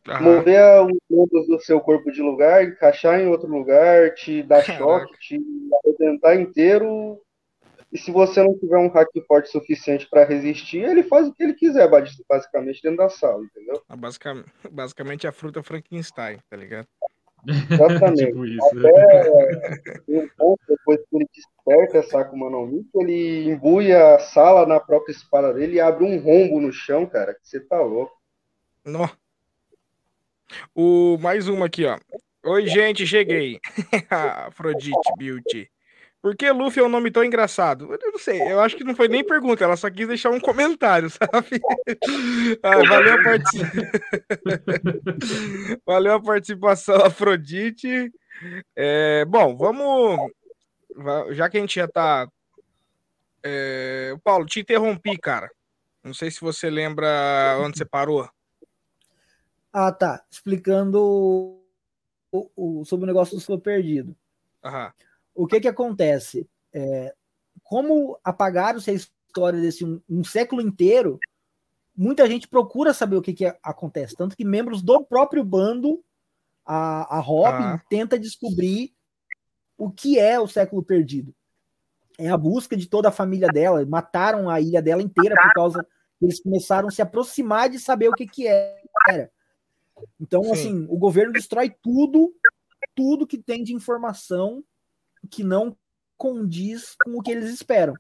Uhum. Mover os membros do seu corpo de lugar, encaixar em outro lugar, te dar choque, te arrebentar inteiro. E se você não tiver um hack forte suficiente para resistir, ele faz o que ele quiser, basicamente, dentro da sala, entendeu? Ah, basicamente, basicamente a fruta Frankenstein, tá ligado? Exatamente. tipo isso. Até um ponto, depois que ele desperta essa Akuma no Mi, ele embui a sala na própria espada dele e abre um rombo no chão, cara, que você tá louco. Nossa. O, mais uma aqui, ó. Oi, gente, cheguei. Afrodite Beauty. Por que Luffy é um nome tão engraçado? Eu não sei, eu acho que não foi nem pergunta, ela só quis deixar um comentário, sabe? Ah, valeu, a part... valeu a participação, Afrodite. É, bom, vamos. Já que a gente já tá. É... Paulo, te interrompi, cara. Não sei se você lembra onde você parou. Ah, tá. Explicando o, o, sobre o negócio do seu perdido. Uhum. O que que acontece? É, como apagaram-se a história desse um, um, século inteiro, muita gente procura saber o que, que acontece. Tanto que membros do próprio bando, a, a Robin, uhum. tenta descobrir o que é o século perdido. É a busca de toda a família dela. Mataram a ilha dela inteira por causa eles começaram a se aproximar de saber o que, que era. Então, Sim. assim, o governo destrói tudo, tudo que tem de informação que não condiz com o que eles esperam.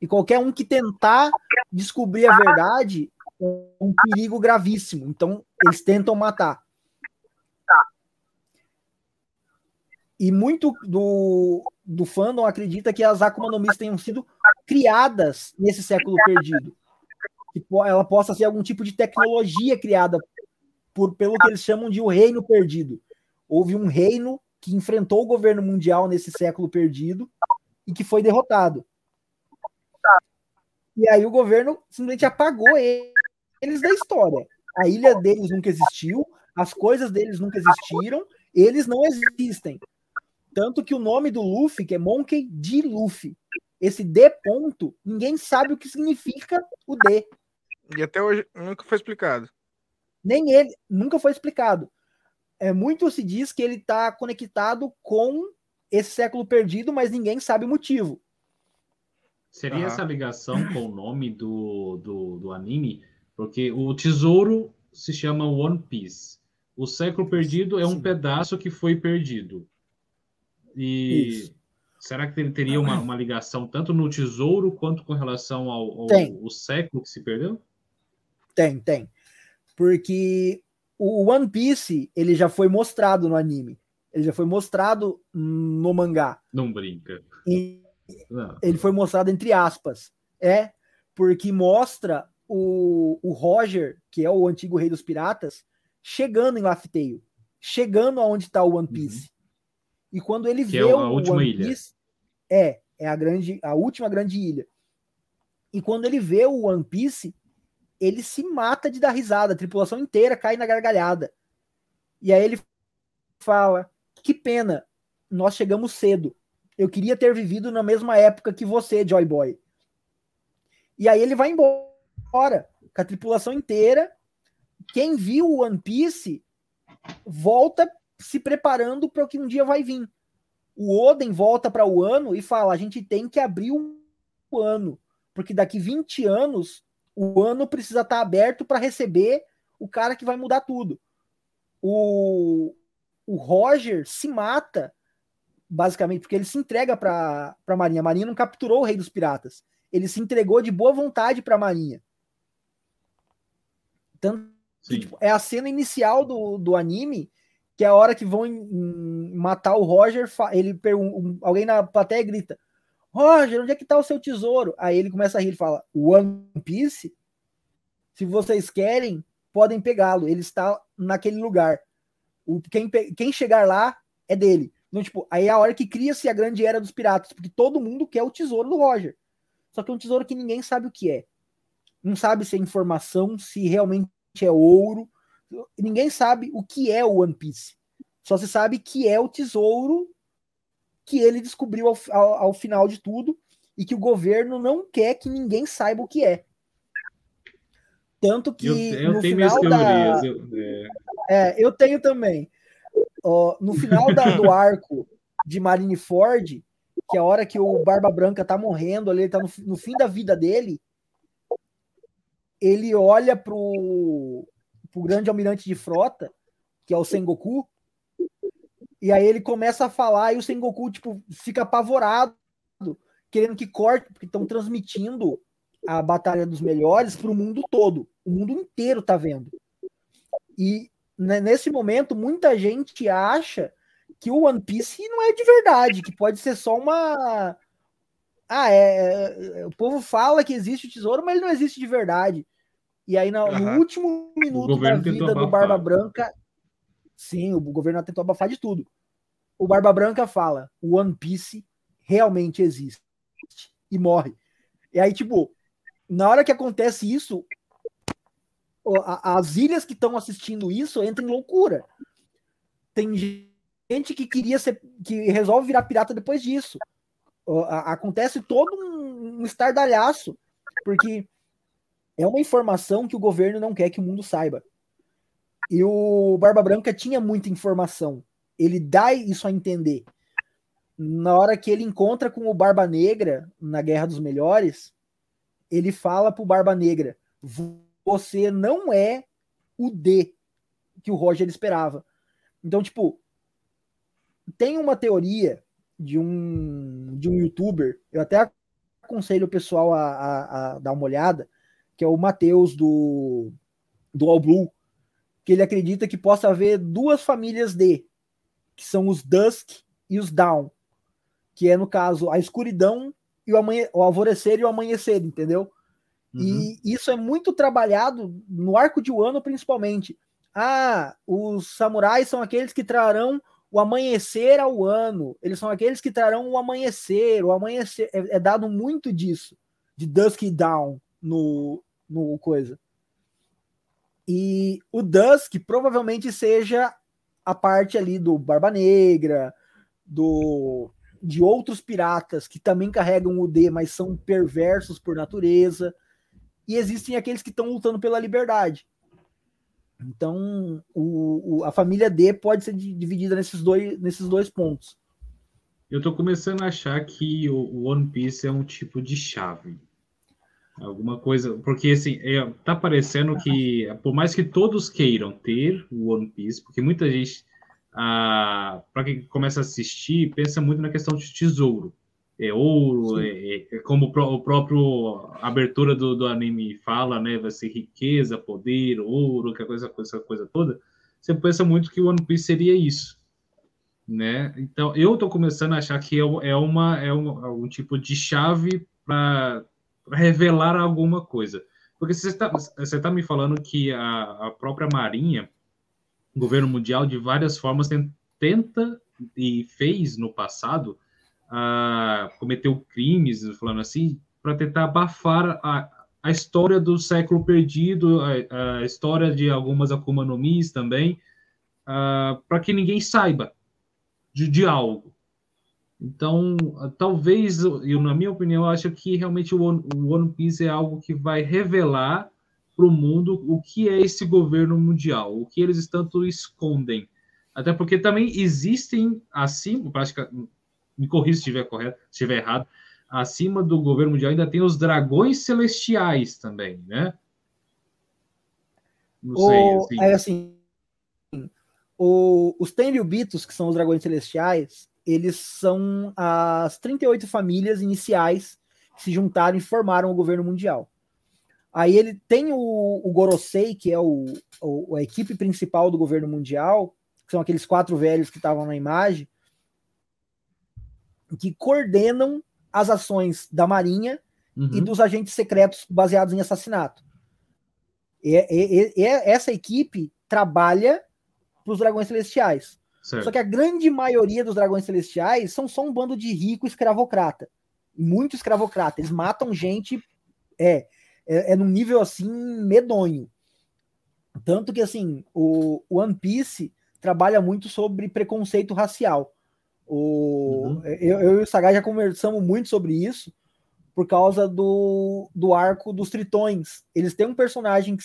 E qualquer um que tentar descobrir a verdade é um perigo gravíssimo. Então, eles tentam matar. E muito do, do fandom acredita que as Akuma no Mis tenham sido criadas nesse século perdido. Que ela possa ser algum tipo de tecnologia criada por, pelo que eles chamam de o reino perdido. Houve um reino que enfrentou o governo mundial nesse século perdido e que foi derrotado. E aí o governo simplesmente apagou eles da história. A ilha deles nunca existiu, as coisas deles nunca existiram, eles não existem. Tanto que o nome do Luffy, que é Monkey D. Luffy, esse D ponto, ninguém sabe o que significa o D. E até hoje nunca foi explicado. Nem ele, nunca foi explicado. É, muito se diz que ele está conectado com esse século perdido, mas ninguém sabe o motivo. Seria uhum. essa ligação com o nome do, do, do anime? Porque o tesouro se chama One Piece. O século perdido é um Sim. pedaço que foi perdido. E Isso. será que teria uma, uma, ligação tanto no tesouro quanto com relação ao, ao, ao século que se perdeu? Tem, tem porque o One Piece ele já foi mostrado no anime, ele já foi mostrado no mangá. Não brinca. E Não. Ele foi mostrado entre aspas. É, porque mostra o, o Roger, que é o antigo rei dos piratas, chegando em Laugh chegando aonde está o One Piece. Uhum. E quando ele que vê é a o última One Piece, ilha. é, é a grande, a última grande ilha. E quando ele vê o One Piece, ele se mata de dar risada, a tripulação inteira cai na gargalhada. E aí ele fala: "Que pena, nós chegamos cedo. Eu queria ter vivido na mesma época que você, Joy Boy." E aí ele vai embora com a tripulação inteira. Quem viu o One Piece volta se preparando para o que um dia vai vir. O Oden volta para o ano e fala: a gente tem que abrir o ano, porque daqui 20 anos o ano precisa estar tá aberto para receber o cara que vai mudar tudo. O, o Roger se mata, basicamente, porque ele se entrega para a Marinha. A Marinha não capturou o Rei dos Piratas. Ele se entregou de boa vontade para a Marinha. Tanto que, tipo, é a cena inicial do, do anime, que é a hora que vão em, em matar o Roger, ele pergunta, alguém na plateia grita: Roger, onde é que tá o seu tesouro? Aí ele começa a rir e fala: One Piece? Se vocês querem, podem pegá-lo. Ele está naquele lugar. O, quem, quem chegar lá é dele. Então, tipo, aí é a hora que cria-se a grande era dos piratas, porque todo mundo quer o tesouro do Roger. Só que é um tesouro que ninguém sabe o que é. Não sabe se é informação, se realmente é ouro. Ninguém sabe o que é o One Piece. Só se sabe que é o tesouro que ele descobriu ao, ao, ao final de tudo e que o governo não quer que ninguém saiba o que é. Tanto que. Eu, eu no tenho final minhas da... Eu, é... é... eu tenho também. no final da, do arco de Marineford, que é a hora que o Barba Branca tá morrendo, ele tá no, no fim da vida dele, ele olha pro, pro grande almirante de frota, que é o Sengoku, e aí ele começa a falar e o Sengoku, tipo, fica apavorado, querendo que corte, porque estão transmitindo a Batalha dos Melhores para o mundo todo. O mundo inteiro tá vendo. E né, nesse momento, muita gente acha que o One Piece não é de verdade, que pode ser só uma. Ah, é, é. O povo fala que existe o tesouro, mas ele não existe de verdade. E aí, no, uhum. no último minuto da vida do Barba Branca, sim, o governo tentou abafar de tudo. O Barba Branca fala: o One Piece realmente existe e morre. E aí, tipo, na hora que acontece isso, as ilhas que estão assistindo isso entram em loucura. Tem gente que queria ser, que resolve virar pirata depois disso. Acontece todo um estardalhaço, porque é uma informação que o governo não quer que o mundo saiba. E o Barba Branca tinha muita informação. Ele dá isso a entender. Na hora que ele encontra com o Barba Negra na Guerra dos Melhores, ele fala pro Barba Negra: você não é o D que o Roger esperava. Então, tipo, tem uma teoria de um, de um youtuber, eu até aconselho o pessoal a, a, a dar uma olhada, que é o Matheus do, do All Blue, que ele acredita que possa haver duas famílias de, que são os Dusk e os Down, que é, no caso, a escuridão e o, amanhe o alvorecer e o amanhecer, entendeu? Uhum. E isso é muito trabalhado no arco de Wano, principalmente. Ah, os samurais são aqueles que trarão o amanhecer ao ano. Eles são aqueles que trarão o amanhecer. O amanhecer é, é dado muito disso, de dusk e down no, no coisa. E o dusk provavelmente seja a parte ali do Barba Negra, do de outros piratas que também carregam o D, mas são perversos por natureza. E existem aqueles que estão lutando pela liberdade. Então, o, o, a família D pode ser dividida nesses dois, nesses dois pontos. Eu estou começando a achar que o, o One Piece é um tipo de chave. Alguma coisa. Porque, assim, é, tá parecendo que, por mais que todos queiram ter o One Piece, porque muita gente, ah, para quem começa a assistir, pensa muito na questão de tesouro é ouro, é, é, é, como o próprio abertura do, do anime fala, né? Vai ser riqueza, poder, ouro, que coisa, essa coisa toda. Você pensa muito que o One Piece seria isso, né? Então eu estou começando a achar que é, é uma é um, um tipo de chave para revelar alguma coisa. Porque você está tá me falando que a, a própria Marinha, o governo mundial, de várias formas, tenta e fez no passado, uh, cometeu crimes, falando assim, para tentar abafar a, a história do século perdido, a, a história de algumas Akuma no Mis também, uh, ah, para que ninguém saiba de, de algo. Então, talvez, eu, na minha opinião, eu acho que realmente o One, o One Piece é algo que vai revelar para o mundo o que é esse governo mundial, o que eles tanto escondem. Até porque também existem, acima, me corrija se estiver correto, se estiver errado, acima do governo mundial ainda tem os dragões celestiais também, né? Não o, sei. Assim. É assim, o, os Tenryubitos, que são os dragões celestiais, eles são as 38 famílias iniciais que se juntaram e formaram o governo mundial. Aí ele tem o, o Gorosei, que é o, o, a equipe principal do governo mundial, que são aqueles quatro velhos que estavam na imagem, que coordenam as ações da Marinha uhum. e dos agentes secretos baseados em assassinato. E, e, e essa equipe trabalha para os dragões celestiais. Certo. Só que a grande maioria dos dragões celestiais são só um bando de rico escravocrata. Muito escravocrata. Eles matam gente. É, é, é num nível assim medonho. Tanto que assim, o, One Piece trabalha muito sobre preconceito racial. O, uhum. eu, eu, e o Sagai já conversamos muito sobre isso por causa do, do arco dos Tritões. Eles têm um personagem que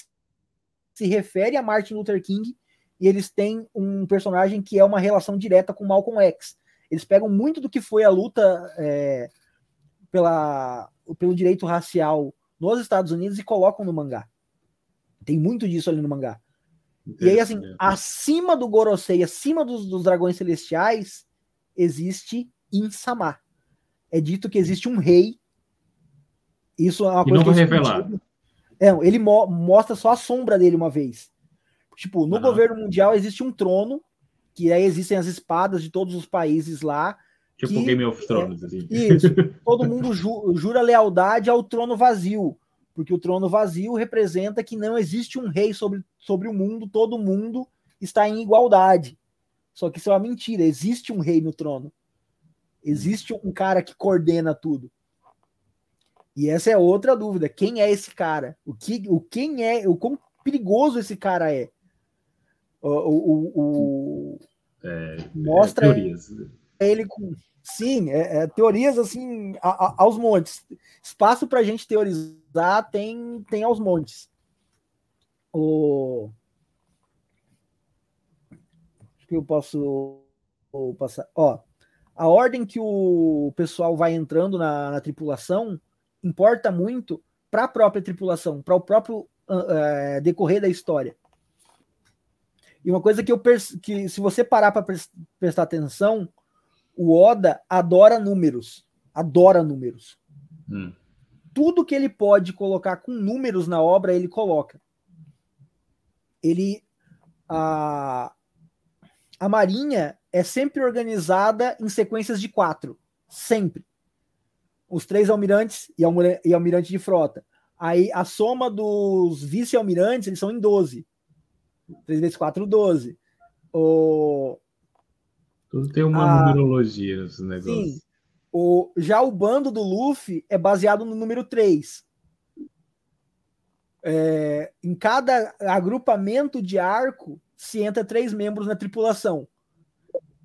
se refere a Martin Luther King e eles têm um personagem que é uma relação direta com Malcolm X. Eles pegam muito do que foi a luta é, pela, pelo direito racial nos Estados Unidos e colocam no mangá. Tem muito disso ali no mangá. E aí, assim, acima do Gorosei, acima dos, dos dragões celestiais, existe Insama. É dito que existe um rei. Isso é uma e coisa não que revelar. É, ele mo mostra só a sombra dele uma vez. Tipo, no uhum. governo mundial existe um trono, que aí existem as espadas de todos os países lá. Tipo que, Game of Thrones, é, assim. Isso. Todo mundo ju jura lealdade ao trono vazio. Porque o trono vazio representa que não existe um rei sobre, sobre o mundo, todo mundo está em igualdade. Só que isso é uma mentira, existe um rei no trono. Existe um cara que coordena tudo. E essa é outra dúvida. Quem é esse cara? O que, o quem é? O quão perigoso esse cara é? O, o, o é, mostra é ele com sim, é, é, teorias assim a, a, aos montes. Espaço para a gente teorizar tem tem aos montes. O que eu posso passar? Ó, a ordem que o pessoal vai entrando na, na tripulação importa muito para a própria tripulação, para o próprio uh, decorrer da história. E uma coisa que eu que se você parar para prestar atenção, o Oda adora números, adora números. Hum. Tudo que ele pode colocar com números na obra, ele coloca. Ele a, a Marinha é sempre organizada em sequências de quatro. Sempre. Os três almirantes e, almirante, almirante de frota. Aí a soma dos vice-almirantes, eles são em 12. 3 vezes 4, 12. O... Tudo tem uma a... numerologia nesses negócios. Sim. O... Já o bando do Luffy é baseado no número 3. É... Em cada agrupamento de arco, se entra três membros na tripulação.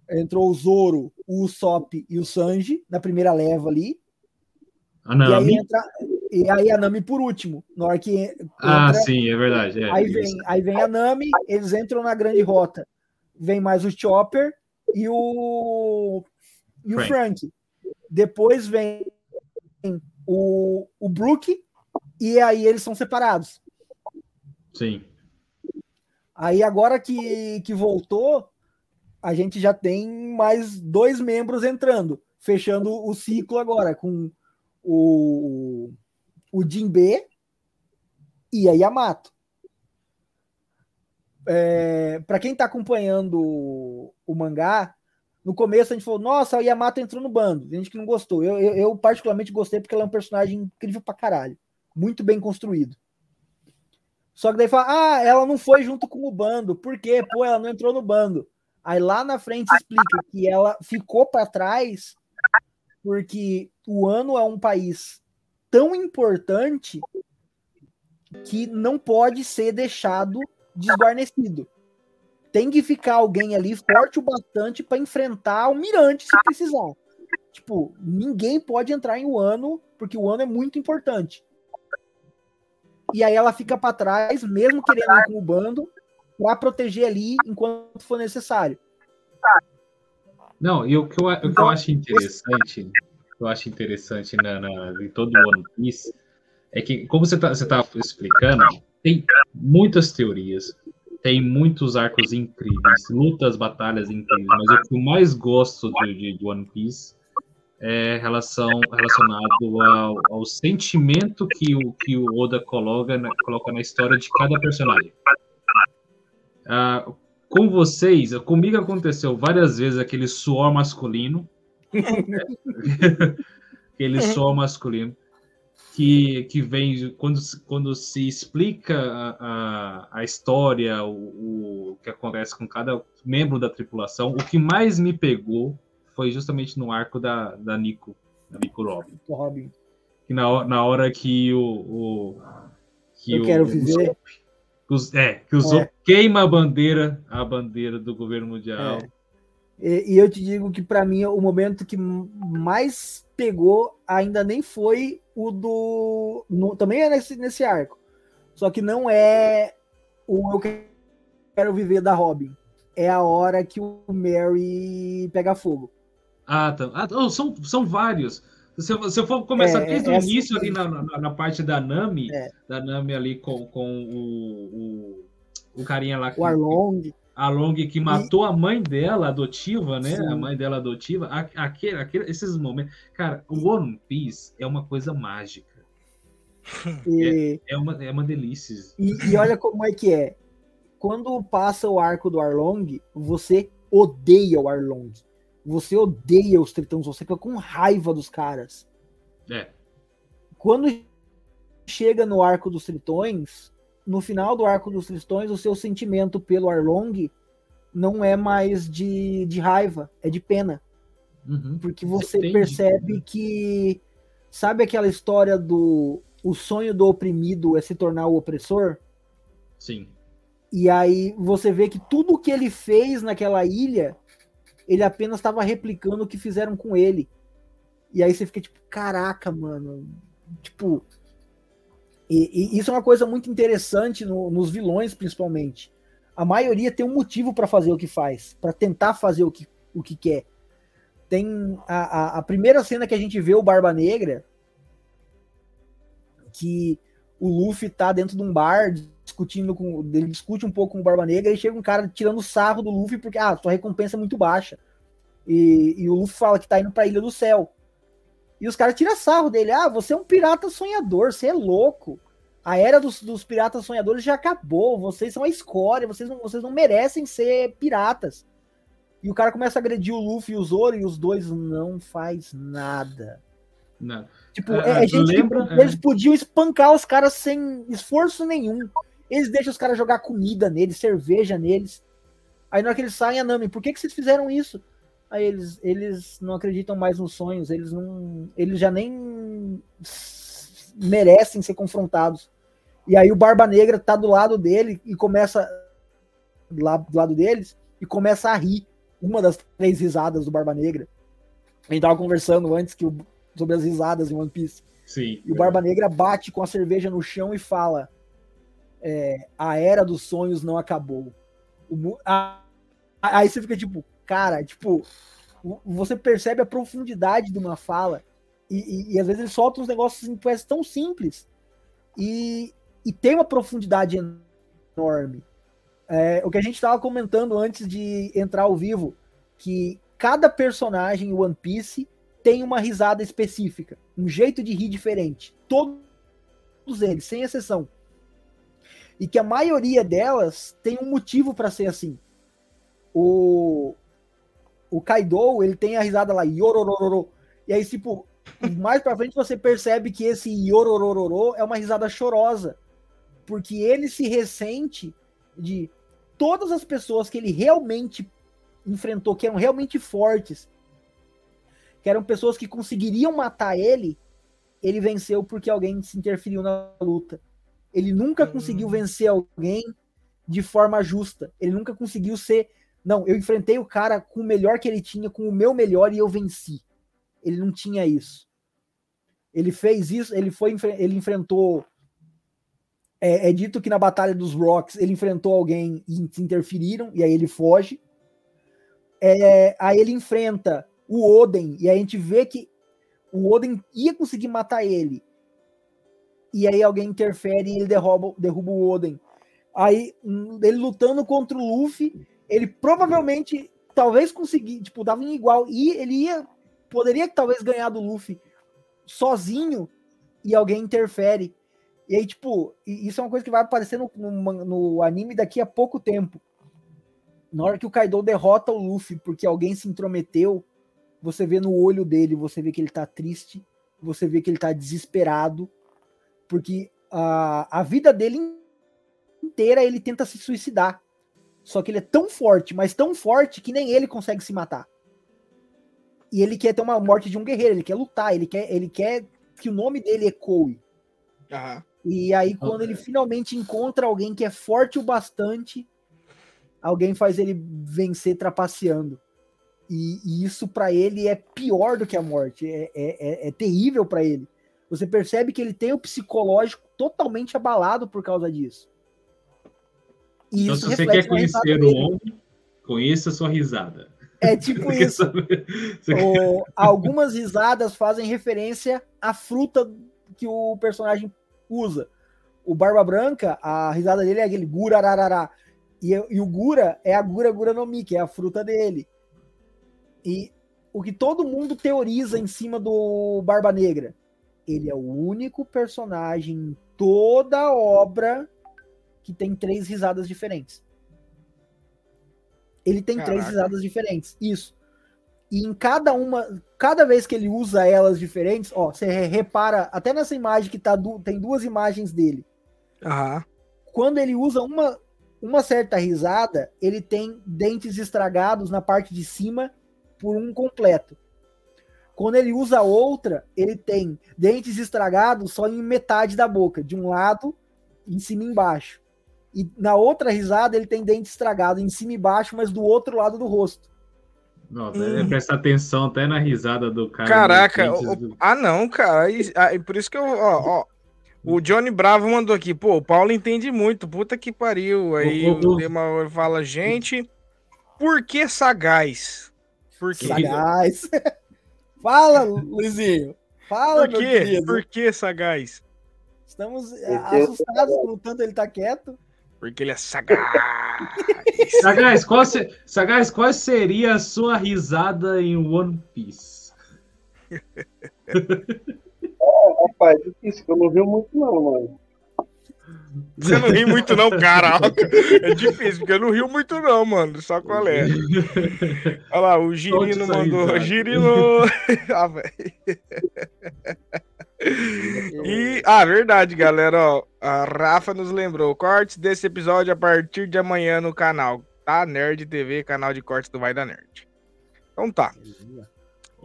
Entrou o Zoro, o Usopp e o Sanji na primeira leva ali. A Nami. E aí, entra, e aí a Nami por último. Na hora que entra, ah, sim, é verdade. É, aí, vem, aí vem a Nami, eles entram na grande rota. Vem mais o Chopper e o, e Frank. o Frank. Depois vem o, o Brook e aí eles são separados. Sim. Aí agora que, que voltou, a gente já tem mais dois membros entrando, fechando o ciclo agora com o, o Jinbe e a Yamato. É, Para quem está acompanhando o, o mangá, No começo a gente falou, nossa, a Yamato entrou no bando. Tem gente que não gostou. Eu, eu, eu, particularmente gostei porque ela é um personagem incrível pra caralho. Muito bem construído. Só que daí fala, ah, ela não foi junto com o bando. Por quê? Pô, ela não entrou no bando. Aí lá na frente explica que ela ficou para trás porque o ano é um país tão importante que não pode ser deixado desguarnecido. Tem que ficar alguém ali forte o bastante para enfrentar o mirante se precisar. Tipo, ninguém pode entrar em Wano, porque o ano é muito importante. E aí ela fica para trás, mesmo querendo ir com o bando, para proteger ali enquanto for necessário. Não, e o que eu, o que eu então, acho interessante, eu acho interessante na, na, em todo o One Piece, é que, como você está você tá explicando, tem muitas teorias, tem muitos arcos incríveis, lutas, batalhas incríveis, mas o que eu mais gosto de, de, de One Piece é relação, relacionado ao, ao, sentimento que o, que o Oda coloca na, coloca na história de cada personagem. Ah, com vocês, comigo aconteceu várias vezes aquele suor masculino. Aquele suor masculino que, que vem quando, quando se explica a, a, a história, o, o, que acontece com cada membro da tripulação. O que mais me pegou foi justamente no arco da, da Nico, da Nico Robin. Robin. Que na, na hora que o. o que Eu o, quero viver. Os, é, que o é. queima a bandeira, a bandeira do governo mundial. É. E, e, eu te digo que para mim o momento que mais pegou ainda nem foi o do. No, também é nesse, nesse arco. Só que não é o Eu Quero Viver da Robin. É a hora que o Mary pega fogo. Ah, tá. Ah, oh, são, são vários. Se eu, se eu for começar é, desde é, o início assim, ali na, na, na, parte da Nami, é. da Nami ali com, com o, o, o carinha lá. O Arlong. A Long que matou e... a mãe dela adotiva, né? Sim. A mãe dela adotiva. Aquele, aquele, esses momentos. Cara, o One Piece é uma coisa mágica. E... É, é, uma, é uma delícia. E, e olha como é que é. Quando passa o arco do Arlong, você odeia o Arlong. Você odeia os tritões, você fica com raiva dos caras. É. Quando chega no arco dos tritões, no final do arco dos Tristões, o seu sentimento pelo Arlong não é mais de, de raiva, é de pena. Uhum. Porque você percebe que. Sabe aquela história do. O sonho do oprimido é se tornar o opressor? Sim. E aí você vê que tudo que ele fez naquela ilha, ele apenas estava replicando o que fizeram com ele. E aí você fica tipo, caraca, mano. Tipo, e, e, isso é uma coisa muito interessante no, nos vilões, principalmente. A maioria tem um motivo para fazer o que faz, para tentar fazer o que, o que quer. Tem a, a, a, primeira cena que a gente vê o Barba Negra, que o Luffy tá dentro de um bar discutindo com. Ele discute um pouco com o Barba Negra e chega um cara tirando sarro do Luffy porque, ah, tua recompensa é muito baixa. E, e o Luffy fala que tá indo pra Ilha do Céu. E os caras tiram sarro dele. Ah, você é um pirata sonhador, você é louco. A era dos, dos, piratas sonhadores já acabou. Vocês são a escória, vocês não, vocês não merecem ser piratas. E o cara começa a agredir o Luffy e o Zoro e os dois não faz nada. Não. Tipo, é, é, é gente lembra, que, é. eles podiam espancar os caras sem esforço nenhum. Eles deixam os caras jogar comida neles, cerveja neles. Aí na hora que eles saem, a Nami, por que, que vocês fizeram isso? Aí eles, eles não acreditam mais nos sonhos, eles não. Eles já nem merecem ser confrontados. E aí o Barba Negra tá do lado dele e começa. Lá do lado deles e começa a rir. Uma das três risadas do Barba Negra. A gente tava conversando antes que o, sobre as risadas em One Piece. Sim. E o Barba Negra bate com a cerveja no chão e fala: é, A era dos sonhos não acabou. O, a, aí você fica tipo, cara, tipo, você percebe a profundidade de uma fala e, e, e às vezes ele solta uns negócios assim, tão simples e, e tem uma profundidade enorme. É, o que a gente estava comentando antes de entrar ao vivo, que cada personagem em One Piece tem uma risada específica, um jeito de rir diferente. Todos eles, sem exceção. E que a maioria delas tem um motivo para ser assim. O, o, Kaido, ele tem a risada lá, yororororo. E aí, tipo, mais pra frente você percebe que esse yororororo é uma risada chorosa. Porque ele se ressente de todas as pessoas que ele realmente enfrentou, que eram realmente fortes, que eram pessoas que conseguiriam matar ele, ele venceu porque alguém se interferiu na luta. Ele nunca hum. conseguiu vencer alguém de forma justa. Ele nunca conseguiu ser. Não, eu enfrentei o cara com o melhor que ele tinha, com o meu melhor e eu venci. Ele não tinha isso. Ele fez isso, ele foi, ele enfrentou. É, é dito que na Batalha dos Rocks ele enfrentou alguém e se interferiram, e aí ele foge. É, aí ele enfrenta o Oden, e a gente vê que o Oden ia conseguir matar ele. E aí alguém interfere e ele derruba, derruba o Oden. Aí, ele lutando contra o Luffy, ele provavelmente, talvez conseguir, tipo, dava em igual. E ele ia, poderia talvez ganhar do Luffy sozinho e alguém interfere. E aí, tipo, isso é uma coisa que vai aparecer no, no, no anime daqui a pouco tempo. Na hora que o Kaido derrota o Luffy porque alguém se intrometeu, você vê no olho dele, você vê que ele tá triste, você vê que ele tá desesperado, porque a, a vida dele inteira ele tenta se suicidar. Só que ele é tão forte, mas tão forte que nem ele consegue se matar. E ele quer ter uma morte de um guerreiro, ele quer lutar, ele quer, ele quer que o nome dele ecoe. Uhum. E aí, quando ele finalmente encontra alguém que é forte o bastante, alguém faz ele vencer trapaceando. E, e isso para ele é pior do que a morte, é, é, é, é terrível para ele. Você percebe que ele tem o psicológico totalmente abalado por causa disso. E então, se você quer conhecer o homem, conheça sua risada. É tipo isso. o, algumas risadas fazem referência à fruta que o personagem usa. O Barba Branca, a risada dele é aquele gurararará. E, e o Gura é a Gura Gura no Mi, que é a fruta dele. E o que todo mundo teoriza em cima do Barba Negra. Ele é o único personagem em toda a obra que tem três risadas diferentes. Ele tem Caraca. três risadas diferentes. Isso. E em cada uma, cada vez que ele usa elas diferentes, ó, você repara, até nessa imagem que tá du tem duas imagens dele. Uhum. Quando ele usa uma, uma certa risada, ele tem dentes estragados na parte de cima por um completo. Quando ele usa outra, ele tem dentes estragados só em metade da boca, de um lado, em cima e embaixo. E na outra risada ele tem dente estragado em cima e baixo, mas do outro lado do rosto. Não, hum. presta atenção até na risada do cara. Caraca, o, ah não, cara, e, ah, por isso que eu, ó, ó, o Johnny Bravo mandou aqui, pô, o Paulo entende muito, puta que pariu. Aí o, o, o fala, gente, por que sagaz? Por que? Sagaz. Fala, Luizinho. Fala, por quê? Por que sagaz? Estamos assustados com o tanto ele tá quieto. Porque ele é sagaz. sagaz, qual, se... sagaz, qual seria a sua risada em One Piece? É, rapaz, difícil, eu não vi muito não, mano. Você não ri muito não, cara. É difícil, porque eu não rio muito não, mano. Só qual é. Olha lá, o Girino mandou. Girino. ah, velho. E, ah, verdade, galera, ó, a Rafa nos lembrou, cortes desse episódio a partir de amanhã no canal, tá? Nerd TV, canal de cortes do Vai da Nerd. Então tá.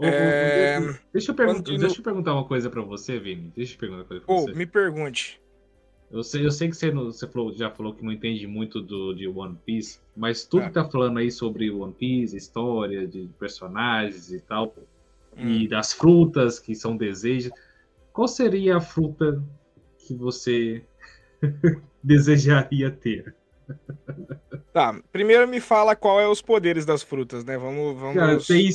é... deixa, eu perguntar, deixa eu perguntar uma coisa pra você, Vini. Deixa eu perguntar uma coisa pra você. me pergunte. Eu sei, eu sei que você, você falou, já falou que não entende muito do, de One Piece, mas tudo é. que tá falando aí sobre One Piece, história de personagens e tal, hum. e das frutas que são desejos qual seria a fruta que você desejaria ter? Tá, primeiro me fala qual é os poderes das frutas, né? Vamos, vamos. Cara, tem,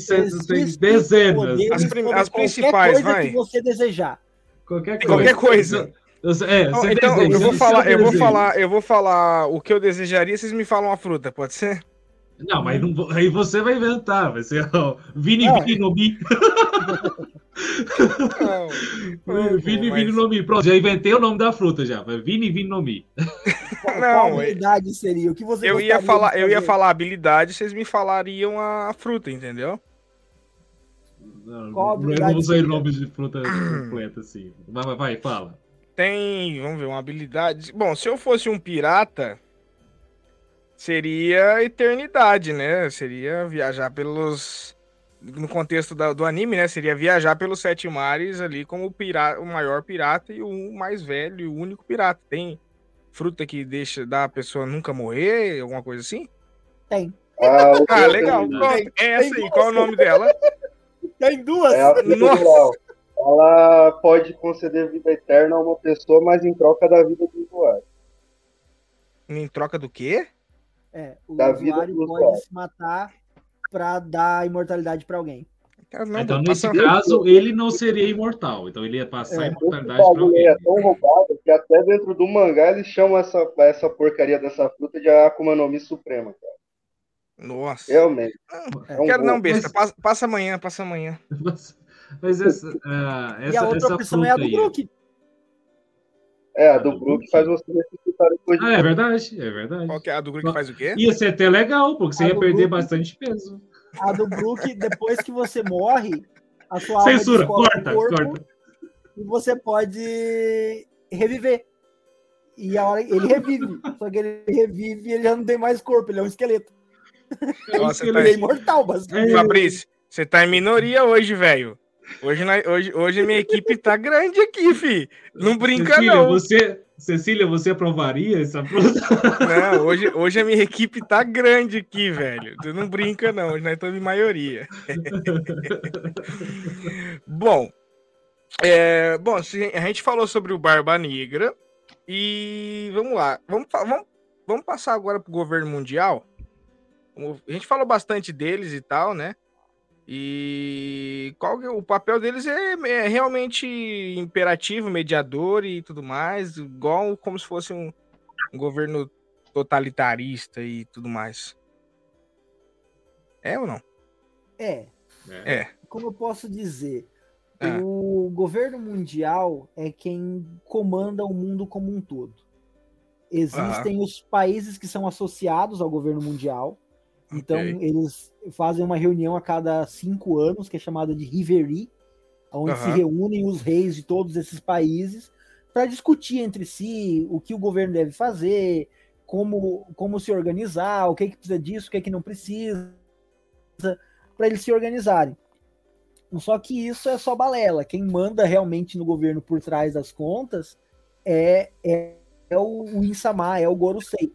tem dezenas. As, as principais, vai. que você desejar. Qualquer coisa. Qualquer coisa. É, então, então eu vou falar, eu vou falar, eu vou falar o que eu desejaria, vocês me falam a fruta, pode ser? Não, mas não, aí você vai inventar, vai ser ó, Vini Vini no Mi. Vini Vini no Mi. Pronto, já inventei o nome da fruta já. Vini Vini no Mi. Qual, não, qual habilidade seria? O que você Eu ia falar, eu ia falar habilidade, vocês me falariam a fruta, entendeu? Não, qual não vamos sair nomes de fruta completa assim. Vai, vai, vai, fala. Tem, vamos ver, uma habilidade. Bom, se eu fosse um pirata, seria eternidade, né? Seria viajar pelos no contexto da, do anime, né? Seria viajar pelos sete mares ali como o, pirata, o maior pirata e o mais velho e o único pirata. Tem fruta que deixa da pessoa nunca morrer, alguma coisa assim? Tem. Ah, ah legal. Tem, é essa aí, qual é o nome dela? Tem duas. É Ela pode conceder vida eterna a uma pessoa, mas em troca da vida do usuário. Em troca do quê? É, o da usuário pode se matar para dar imortalidade para alguém. Não, então, nesse caso, ele não seria imortal. Então, ele ia passar é, a imortalidade para alguém. É tão roubado que até dentro do mangá eles chamam essa, essa porcaria dessa fruta de Akuma no Mi Suprema, cara. Nossa. Realmente. é um quero bom. não, besta. Passa, passa, amanhã, passa amanhã. Mas essa, uh, essa, e a outra opção é a do Brook. É, a do Brook faz você ressuscitar depois de. Ah, é verdade, é verdade. Qual que é a do Brook faz o quê? Ia ser até legal, porque você a ia perder Brook, bastante peso. A do Brook, depois que você morre, a sua Censura, alma corta, corpo, corta. E você pode reviver. E a hora ele revive. Só que ele revive e ele já não tem mais corpo, ele é um esqueleto. Nossa, ele tá... é imortal, basicamente. Fabrício, você tá em minoria hoje, velho. Hoje, hoje, hoje minha equipe tá grande aqui, fi. Não brinca, Cecília, não. Você, Cecília, você aprovaria essa? Não, hoje, hoje a minha equipe tá grande aqui, velho. Você não brinca, não. Hoje nós estamos em maioria. bom, é, bom, a gente falou sobre o Barba Negra. E vamos lá. Vamos, vamos, vamos passar agora pro governo mundial. A gente falou bastante deles e tal, né? E qual que, é o papel deles é, é, realmente imperativo, mediador e tudo mais, igual como se fosse um, um governo totalitarista e tudo mais. É ou não? É. É. Como eu posso dizer, é. o governo mundial é quem comanda o mundo como um todo. Existem os países que são associados ao governo mundial, então, okay. eles fazem uma reunião a cada cinco anos, que é chamada de Riverie, onde uhum. se reúnem os reis de todos esses países para discutir entre si o que o governo deve fazer, como, como se organizar, o que, é que precisa disso, o que, é que não precisa, para eles se organizarem. Só que isso é só balela. Quem manda realmente no governo por trás das contas é, é, é o, o Insama, é o Gorosei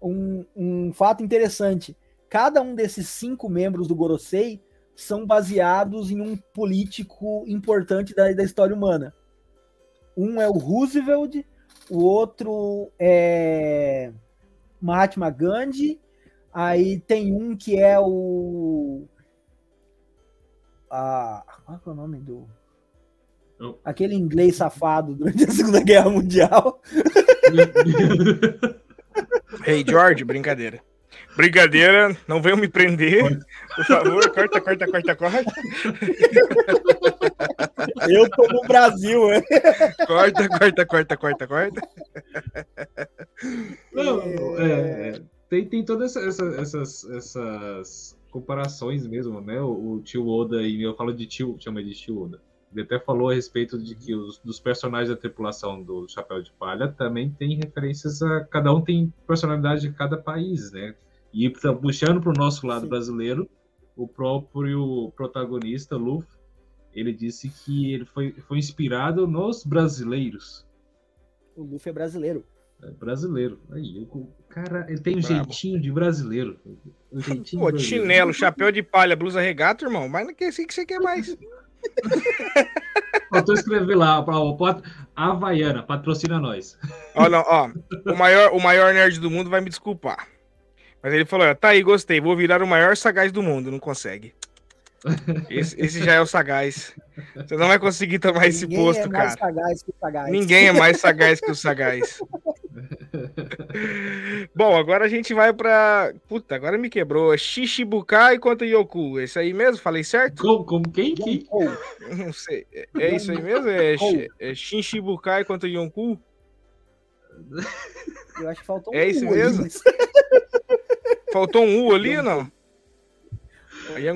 um, um fato interessante: cada um desses cinco membros do Gorosei são baseados em um político importante da, da história humana. Um é o Roosevelt, o outro é Mahatma Gandhi, aí tem um que é o. Ah, qual é o nome do. Oh. Aquele inglês safado durante a Segunda Guerra Mundial. Hey, George, brincadeira. Brincadeira, não venham me prender. Por favor, corta, corta, corta, corta. Eu tô no Brasil, é. Corta, corta, corta, corta, corta. Não, é, tem, tem todas essa, essas, essas comparações mesmo, né? O, o tio Oda, e eu falo de tio, chama de tio Oda. Ele até falou a respeito de que os dos personagens da tripulação do Chapéu de Palha também tem referências a cada um tem personalidade de cada país, né? E puxando para o nosso lado Sim. brasileiro, o próprio protagonista Luffy, ele disse que ele foi, foi inspirado nos brasileiros. O Luffy é brasileiro. É brasileiro. Aí, o cara, ele tem um Bravo. jeitinho de brasileiro. Um jeitinho Pô, brasileiro. chinelo, chapéu de palha, blusa regata, irmão. Mas não quer assim que você quer mais. Faltou escrever lá, a Havaiana, patrocina nós. Ó, não, ó, o maior, o maior nerd do mundo vai me desculpar. Mas ele falou: tá aí, gostei, vou virar o maior sagaz do mundo. Não consegue. Esse, esse já é o sagaz. Você não vai conseguir tomar Ninguém esse posto, é cara. Sagaz. Ninguém é mais sagaz que o sagaz. Bom, agora a gente vai pra. Puta, agora me quebrou. Shishibukai contra Yoku. Esse aí mesmo? Falei certo? Como, como quem? quem? Não sei. É, é isso aí mesmo? É, é Shishibukai contra Yonku? Eu acho que faltou um É isso mesmo? Ali, mas... Faltou um U ali ou não?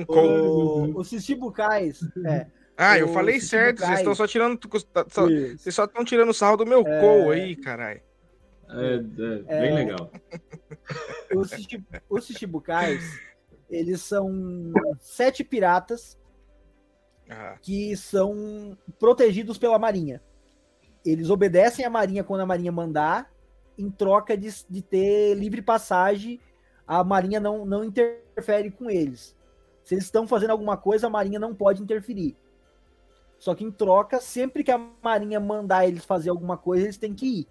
O, os Chichibukais, é. Ah, eu falei certo, vocês estão só tirando. Vocês só estão tirando sarro do meu é... cou aí, caralho. É, é, bem é... legal. Os, Chichibukais, eles são sete piratas ah. que são protegidos pela Marinha. Eles obedecem a Marinha quando a Marinha mandar, em troca de, de ter livre passagem, a Marinha não, não interfere com eles. Se eles estão fazendo alguma coisa, a Marinha não pode interferir. Só que em troca, sempre que a Marinha mandar eles fazer alguma coisa, eles têm que ir.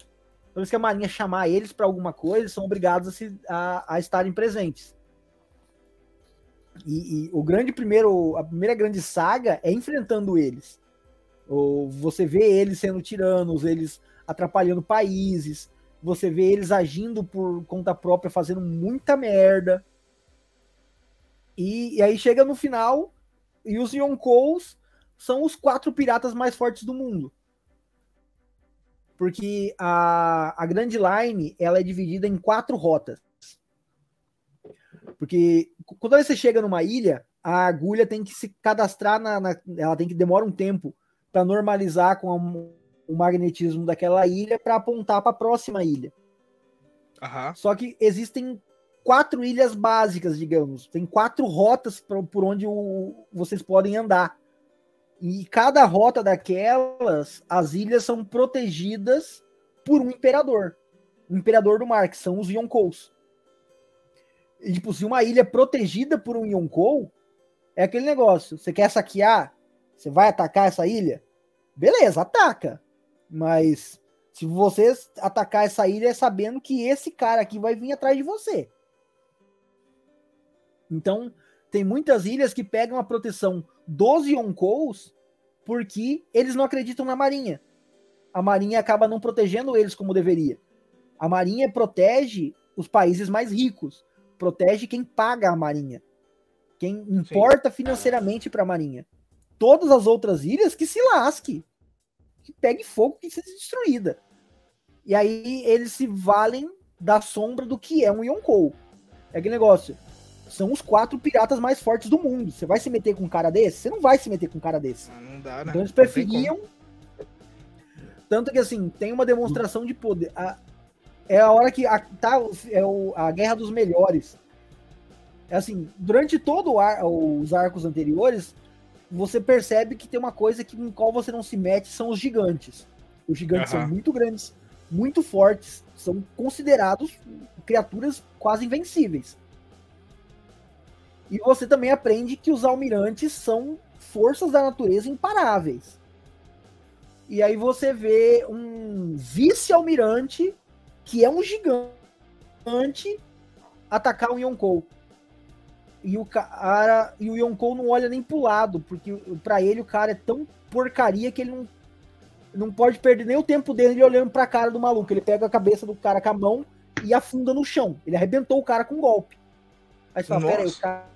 Toda vez que a Marinha chamar eles para alguma coisa, são obrigados a, se, a, a estarem presentes. E, e, o grande primeiro, a primeira grande saga é enfrentando eles. Ou você vê eles sendo tiranos, eles atrapalhando países, você vê eles agindo por conta própria, fazendo muita merda. E, e aí chega no final, e os Yonkous são os quatro piratas mais fortes do mundo. Porque a, a Grand Line ela é dividida em quatro rotas. Porque quando você chega numa ilha, a agulha tem que se cadastrar na, na ela tem que demora um tempo para normalizar com a, o magnetismo daquela ilha para apontar para a próxima ilha. Uhum. Só que existem quatro ilhas básicas, digamos. Tem quatro rotas por, por onde o, vocês podem andar. E cada rota daquelas, as ilhas são protegidas por um imperador. O imperador do mar, que são os Yonkous. E, tipo, se uma ilha é protegida por um Yonkou, é aquele negócio. Você quer saquear? Você vai atacar essa ilha? Beleza, ataca. Mas se você atacar essa ilha é sabendo que esse cara aqui vai vir atrás de você. Então, tem muitas ilhas que pegam a proteção dos Yonkous porque eles não acreditam na Marinha. A Marinha acaba não protegendo eles como deveria. A Marinha protege os países mais ricos protege quem paga a marinha, quem importa Sim. financeiramente para a marinha. Todas as outras ilhas que se lasque, que pegue fogo, que seja destruída. E aí eles se valem da sombra do que é um Yonkou. É aquele negócio. São os quatro piratas mais fortes do mundo. Você vai se meter com um cara desse? Você não vai se meter com um cara desse. Ah, não dá, né? Então eles preferiam. Tanto que assim, tem uma demonstração de poder. A, é a hora que a, tá, é o, a Guerra dos Melhores. É assim, durante todo ar, os arcos anteriores, você percebe que tem uma coisa que, em qual você não se mete, são os gigantes. Os gigantes uhum. são muito grandes, muito fortes, são considerados criaturas quase invencíveis. E você também aprende que os almirantes são forças da natureza imparáveis. E aí você vê um vice-almirante que é um gigante, atacar o Yonkou. E o cara e o Yonkou não olha nem pro lado, porque para ele o cara é tão porcaria que ele não não pode perder nem o tempo dele olhando pra cara do maluco. Ele pega a cabeça do cara com a mão e afunda no chão. Ele arrebentou o cara com um golpe. Aí você fala, pera aí, o cara,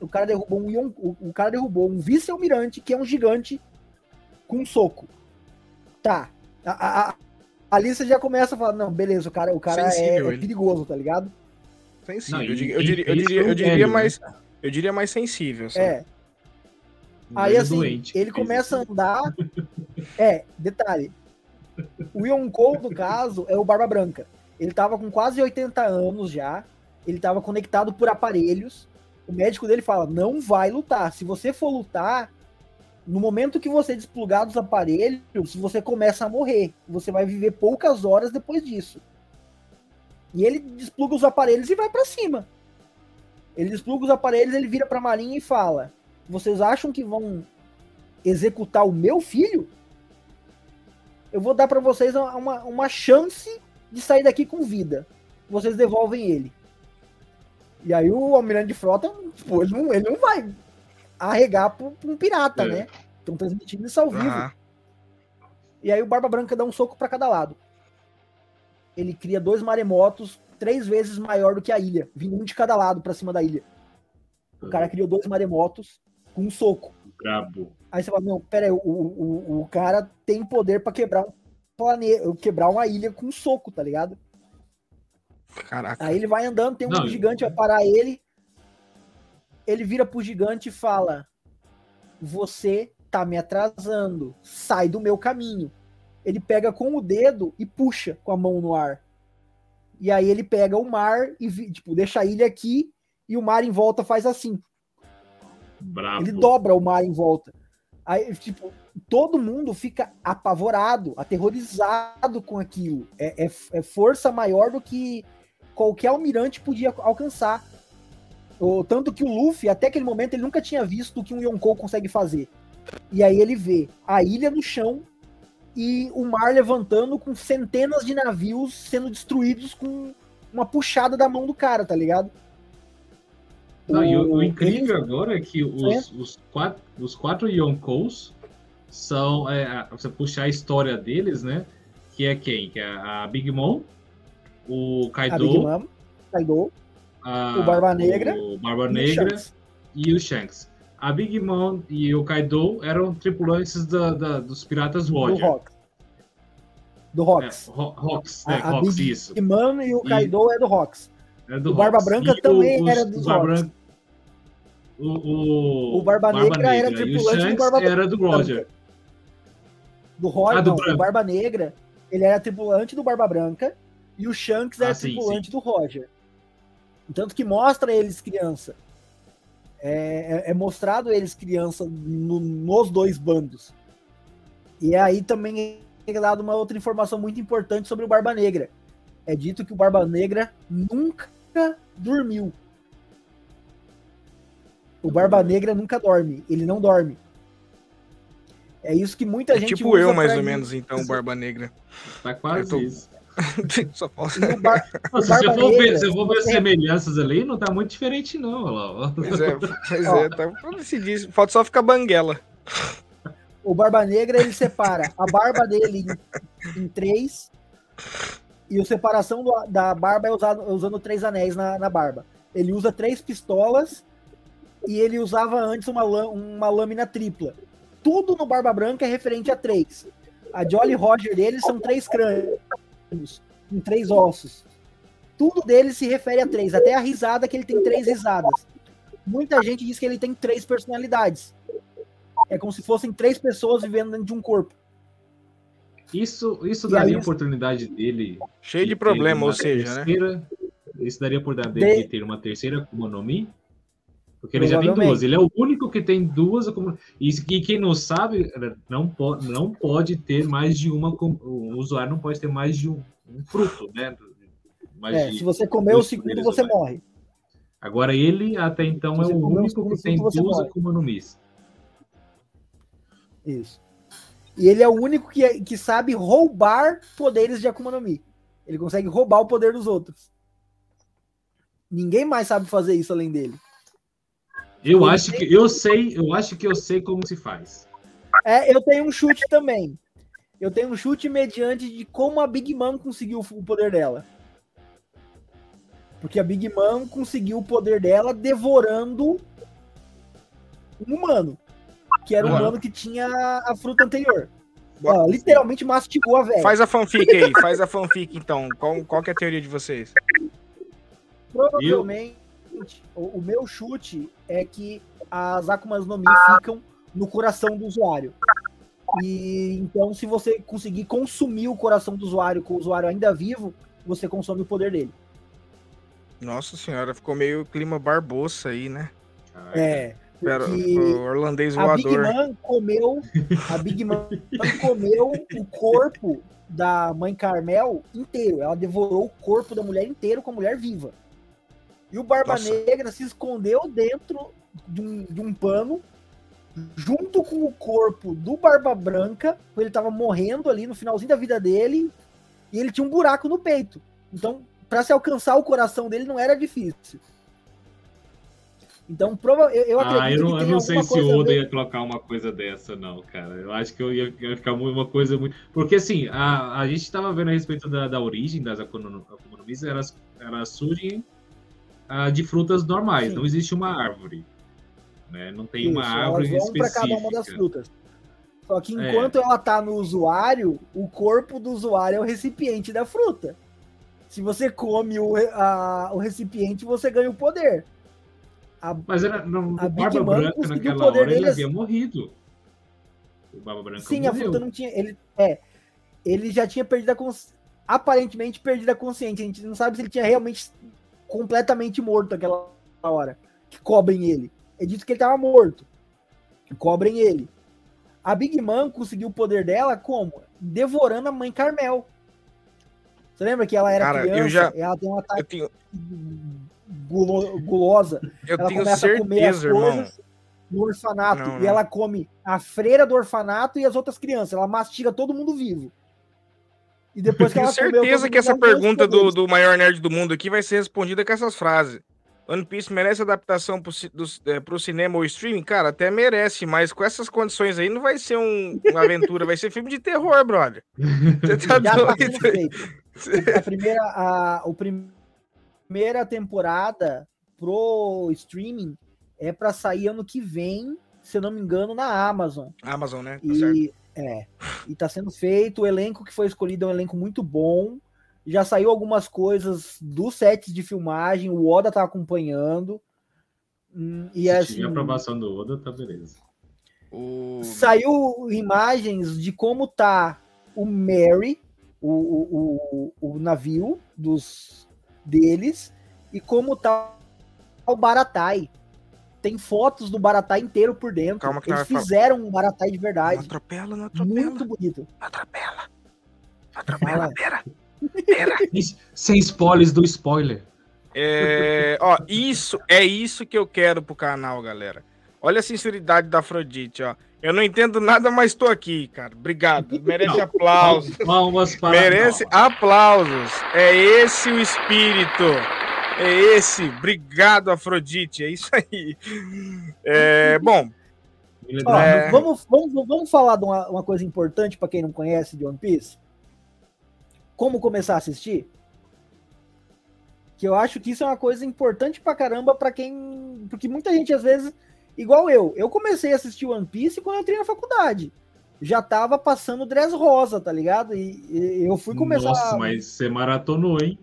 o cara derrubou um Yonkou, o cara derrubou um vice-almirante que é um gigante com um soco. Tá. A, a, ali você já começa a falar, não, beleza, o cara, o cara é, é perigoso, tá ligado? Sensível. Não, eu, diria, eu, diria, eu, diria, eu diria mais. Eu diria mais sensível. Sabe? É. Aí assim, doente, ele começa a andar. é, detalhe. O Yonkou, no caso, é o Barba Branca. Ele tava com quase 80 anos já. Ele tava conectado por aparelhos. O médico dele fala: não vai lutar. Se você for lutar, no momento que você desplugar dos aparelhos, você começa a morrer. Você vai viver poucas horas depois disso. E ele despluga os aparelhos e vai para cima. Ele despluga os aparelhos, ele vira para Marinha e fala: "Vocês acham que vão executar o meu filho? Eu vou dar para vocês uma, uma chance de sair daqui com vida. Vocês devolvem ele." E aí o almirante de frota, pô, ele não, ele não vai arregar pra, um pirata, é. né? Estão transmitindo isso ao vivo. Uhum. E aí o Barba Branca dá um soco para cada lado. Ele cria dois maremotos três vezes maior do que a ilha, vindo um de cada lado para cima da ilha. O cara criou dois maremotos com um soco. Brabo. Aí você fala, não, pera aí, o, o, o cara tem poder para quebrar um planeta, quebrar uma ilha com um soco, tá ligado? Caraca. Aí ele vai andando, tem um Não, gigante, vai parar ele. Ele vira pro gigante e fala: Você tá me atrasando, sai do meu caminho. Ele pega com o dedo e puxa com a mão no ar. E aí ele pega o mar e tipo, deixa a ilha aqui e o mar em volta faz assim. Bravo. Ele dobra o mar em volta. Aí, tipo, todo mundo fica apavorado, aterrorizado com aquilo. É, é, é força maior do que qualquer almirante podia alcançar. O, tanto que o Luffy, até aquele momento, ele nunca tinha visto o que um Yonkou consegue fazer. E aí ele vê a ilha no chão e o mar levantando com centenas de navios sendo destruídos com uma puxada da mão do cara, tá ligado? Não, o, e o, o incrível ele... agora é que os, é. os, quatro, os quatro Yonkous são. É, você puxar a história deles, né? Que é quem? Que é a Big Mom, o Kaido. A Mom, Kaido a, o Barba Negra. O Barba Negra e o Shanks. A Big Mom e o Kaido eram tripulantes da, da dos piratas Roger. Do Rox. Do Rox. É, Rox, é, a, Rox, Big isso. Mom e o Kaido e... é do Rox. É do o Barba Branca e também o, era do Rox. O, o, o Barba, Barba Negra, era tripulante do Barba era do Roger. Do Roger, ah, do não, o Barba Negra, ele era tripulante do Barba Branca e o Shanks era ah, sim, tripulante sim. do Roger. Tanto que mostra eles criança. É, é, é mostrado eles criança no, nos dois bandos. E aí também é dado uma outra informação muito importante sobre o Barba Negra. É dito que o Barba Negra nunca dormiu. O Barba Negra nunca dorme. Ele não dorme. É isso que muita é gente. Tipo eu, mais ou menos, então, Barba Negra. Tá quase tô... isso. Só falta. Bar... se você for ver, se for ver as semelhanças ali, não tá muito diferente, não. Lá. Pois é, pois é, tá decidir. Falta só ficar banguela. O Barba Negra ele separa a barba dele em, em três e a separação do, da barba é usado, usando três anéis na, na barba. Ele usa três pistolas e ele usava antes uma, uma lâmina tripla. Tudo no Barba Branca é referente a três. A Jolly Roger dele são três crânios com três ossos. Tudo dele se refere a três, até a risada que ele tem três risadas. Muita gente diz que ele tem três personalidades. É como se fossem três pessoas vivendo dentro de um corpo. Isso, isso daria aí, oportunidade dele. Cheio de, de problema, ou seja, né? terceira, né? Isso daria oportunidade dele de ter uma terceira Akuma no Mi? Porque ele já tem duas. Ele é o único que tem duas. E, e quem não sabe, não, po não pode ter mais de uma. O usuário não pode ter mais de um, um fruto, né? É, se você comer o segundo, você morre. Agora ele, até então, é o único que tem duas Akuma no Mi. Isso. E ele é o único que, que sabe roubar poderes de Akuma no Mi. Ele consegue roubar o poder dos outros. Ninguém mais sabe fazer isso além dele. Eu acho que eu sei, eu acho que eu sei como se faz. É, eu tenho um chute também. Eu tenho um chute mediante de como a Big Mom conseguiu o poder dela. Porque a Big Mom conseguiu o poder dela devorando um humano. Que era um humano que tinha a fruta anterior. Ó, literalmente mastigou a velha. Faz a fanfic aí, faz a fanfic então. Qual, qual é a teoria de vocês? Provavelmente o, o, meu chute é que as Akumas no Mi ficam no coração do usuário. E então, se você conseguir consumir o coração do usuário com o usuário ainda vivo, você consome o poder dele. Nossa senhora, ficou meio clima barbosa aí, né? É. Pera, o orlandês voador. A Big Man comeu, a Big Man comeu o corpo da mãe Carmel inteiro. Ela devorou o corpo da mulher inteiro com a mulher viva. E o Barba Nossa. Negra se escondeu dentro de um, de um pano, junto com o corpo do Barba Branca, ele estava morrendo ali no finalzinho da vida dele, e ele tinha um buraco no peito. Então, para se alcançar o coração dele não era difícil. Então, prova eu, eu acredito ah, eu não, eu não sei se o Oda ia colocar uma coisa dessa, não, cara. Eu acho que eu ia, ia ficar uma coisa muito. Porque, assim, a, a gente estava vendo a respeito da, da origem das economias, elas, elas surgem uh, de frutas normais, Sim. não existe uma árvore. Né? Não tem Isso, uma árvore elas vão específica. cada uma das frutas. Só que é. enquanto é. ela tá no usuário, o corpo do usuário é o recipiente da fruta. Se você come o, a, o recipiente, você ganha o poder. A, Mas era, não, a Big Barba Man Branca naquela hora dele, ele havia morrido. O Barba Branca Sim, morreu. a fruta não tinha. Ele, é, ele já tinha perdido a consciência. Aparentemente perdido a consciência. A gente não sabe se ele tinha realmente completamente morto aquela hora. Que cobrem ele. É dito que ele tava morto. Cobrem ele. A Big Man conseguiu o poder dela como? Devorando a mãe Carmel. Você lembra que ela era Cara, criança? Eu já, ela tem uma ataque tenho... gulosa. Eu ela tenho certeza, irmão. No orfanato. Não, não. E ela come a freira do orfanato e as outras crianças. Ela mastiga todo mundo vivo. E depois que ela tenho certeza que essa pergunta do, do maior nerd do mundo aqui vai ser respondida com essas frases. One Piece merece adaptação pro, do, é, pro cinema ou streaming? Cara, até merece, mas com essas condições aí não vai ser um, uma aventura, vai ser filme de terror, brother. Você tá Já tá doido? Tá a primeira, a, o prim, primeira temporada pro streaming é para sair ano que vem, se eu não me engano, na Amazon. Amazon, né? Tá e. É, e tá sendo feito, o elenco que foi escolhido é um elenco muito bom já saiu algumas coisas dos sets de filmagem, o Oda tá acompanhando. Hum, e Se assim, tiver aprovação do Oda, tá beleza. O... Saiu imagens de como tá o Mary, o, o, o, o navio dos deles, e como tá o Baratai. Tem fotos do Baratai inteiro por dentro. Calma que Eles fizeram um Baratai de verdade. Não atropela, não atropela. Muito bonito. Não atropela. Não atropela, pera. Sem spoilers do spoiler. É, ó, isso é isso que eu quero pro canal, galera. Olha a sinceridade da Afrodite, ó. Eu não entendo nada, mas tô aqui, cara. Obrigado. Merece não, aplausos. Palmas para Merece não. aplausos. É esse o espírito. É esse. Obrigado, Afrodite. É isso aí. É, bom. Ó, é... Vamos, vamos, vamos falar de uma, uma coisa importante para quem não conhece de One Piece como começar a assistir? Que eu acho que isso é uma coisa importante pra caramba pra quem. Porque muita gente, às vezes, igual eu, eu comecei a assistir One Piece quando eu entrei na faculdade. Já tava passando Dress Rosa, tá ligado? E, e eu fui começar. Nossa, mas você maratonou, hein?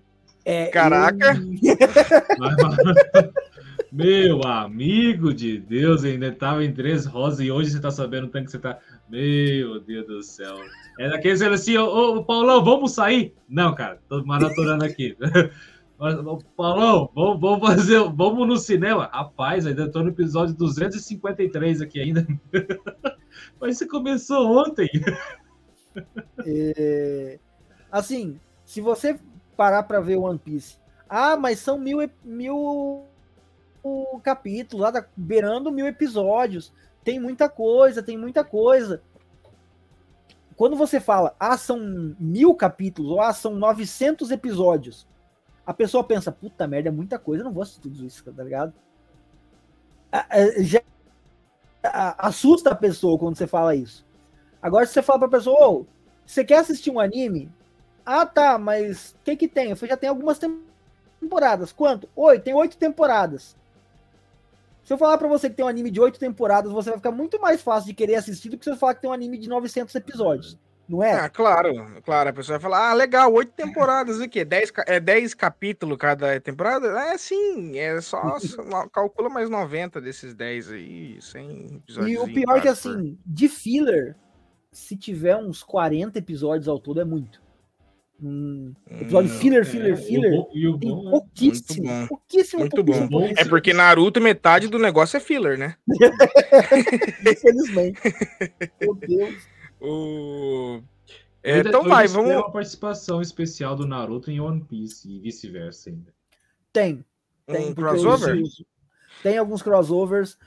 É, Caraca! Eu... Meu amigo de Deus, ainda tava em Dress Rosa e hoje você tá sabendo o tanto que você tá. Meu Deus do céu. É daqueles assim, ô, ô Paulão, vamos sair? Não, cara, tô maratonando aqui. Paulão, vamos, vamos fazer, vamos no cinema. Rapaz, ainda tô no episódio 253 aqui ainda. Mas você começou ontem. É, assim, se você parar para ver One Piece, ah, mas são mil, mil capítulos, lá tá beirando mil episódios tem muita coisa, tem muita coisa. Quando você fala, ah, são mil capítulos, ou ah, são 900 episódios, a pessoa pensa, puta merda, é muita coisa, eu não vou assistir tudo isso, tá ligado? Já assusta a pessoa quando você fala isso. Agora, se você fala pra pessoa, oh, você quer assistir um anime? Ah, tá, mas o que que tem? Eu falei, já tem algumas temporadas. Quanto? Oito, tem oito temporadas. Se eu falar para você que tem um anime de oito temporadas, você vai ficar muito mais fácil de querer assistir do que se eu falar que tem um anime de 900 episódios. Não é? Ah, claro, claro. A pessoa vai falar, ah, legal, oito temporadas aqui, dez, é dez capítulos cada temporada? É sim, é só, calcula mais 90 desses 10 aí, sem episódios. E o pior é que assim, de filler, se tiver uns 40 episódios ao todo, é muito. Um episódio hum, filler, filler, é, filler. O bom, e o bom, pouquíssimo, muito pouquíssimo, muito bom. É porque Naruto, metade do negócio é filler, né? Infelizmente. Meu Deus. O... É, então vai, vamos. Tem uma participação especial do Naruto em One Piece e vice-versa ainda. Tem. Tem um crossover? Tem alguns crossovers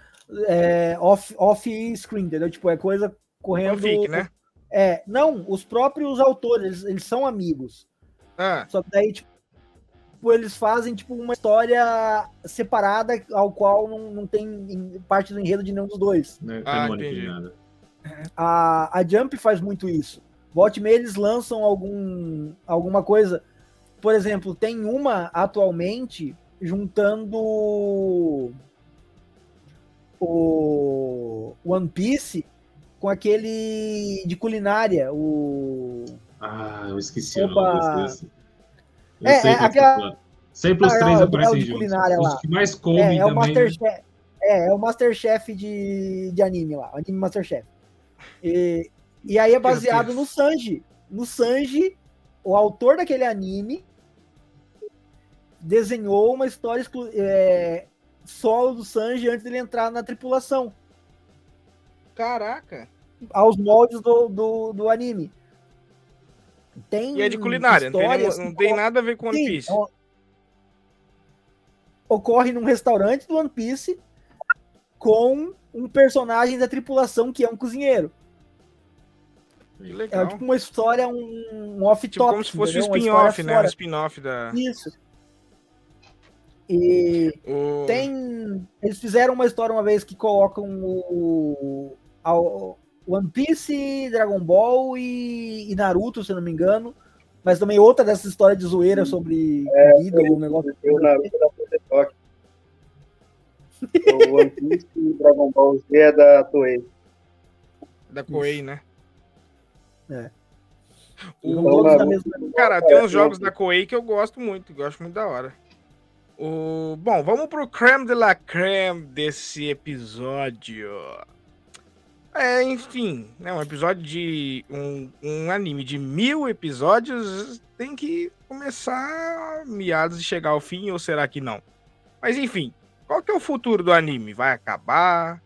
é, off, off screen, entendeu? Tipo, é coisa correndo. Fique, né? É, não, os próprios autores, eles, eles são amigos. Ah. Só que daí, tipo, eles fazem, tipo, uma história separada, ao qual não, não tem parte do enredo de nenhum dos dois. Não, ah, entendi. Nada. A, a Jump faz muito isso. Volte meia, eles lançam algum, alguma coisa. Por exemplo, tem uma atualmente juntando o One Piece com aquele de culinária, o. Ah, eu esqueci Opa. o nome desse. É, é aquela. Sempre os ah, três é, aparecem juntos. Culinária os que mais comem é, é também. O Masterchef, né? É, é o Masterchef de, de anime lá, anime Masterchef. E, e aí é baseado no Sanji. No Sanji, o autor daquele anime desenhou uma história é, solo do Sanji antes dele entrar na tripulação. Caraca! Aos moldes do, do, do anime. Tem e é de culinária, não tem, não tem nada a ver com One Piece. Sim, ocorre num restaurante do One Piece com um personagem da tripulação que é um cozinheiro. É tipo uma história, um, off-top. Tipo como se fosse um spin-off, né? Um spin-off da. Isso. E o... tem. Eles fizeram uma história uma vez que colocam o. o One Piece, Dragon Ball e, e, Naruto, se não me engano. Mas também outra dessas histórias de zoeira sobre é, comida ou um negócio. O Naruto da O One Piece e Dragon Ball Z é da Toei. Da Koei, né? É. O... Cara, tem uns jogos da Koei que eu gosto muito, gosto muito da hora. O... Bom, vamos pro creme de la creme desse episódio. É, enfim, né, um episódio de um, um anime de mil episódios tem que começar meados de chegar ao fim, ou será que não? Mas enfim, qual que é o futuro do anime? Vai acabar?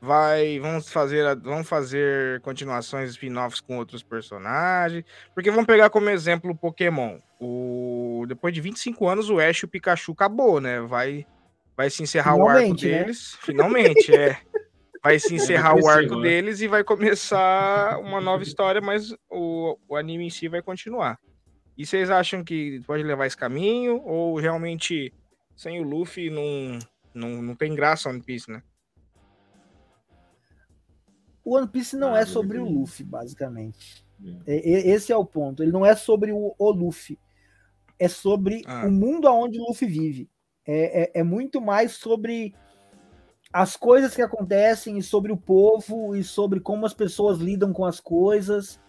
Vai, vamos fazer, vamos fazer continuações spin-offs com outros personagens? Porque vamos pegar como exemplo o Pokémon. O depois de 25 anos o Ash e o Pikachu acabou, né? Vai vai se encerrar Finalmente, o arco né? deles. Finalmente, é. Vai se encerrar o arco deles e vai começar uma nova história, mas o, o anime em si vai continuar. E vocês acham que pode levar esse caminho? Ou realmente sem o Luffy não, não, não tem graça One Piece, né? O One Piece não ah, é sobre o Luffy, basicamente. É. Esse é o ponto. Ele não é sobre o, o Luffy. É sobre ah. o mundo aonde o Luffy vive. É, é, é, muito mais sobre as coisas que acontecem e sobre o povo e sobre como as pessoas lidam com as coisas.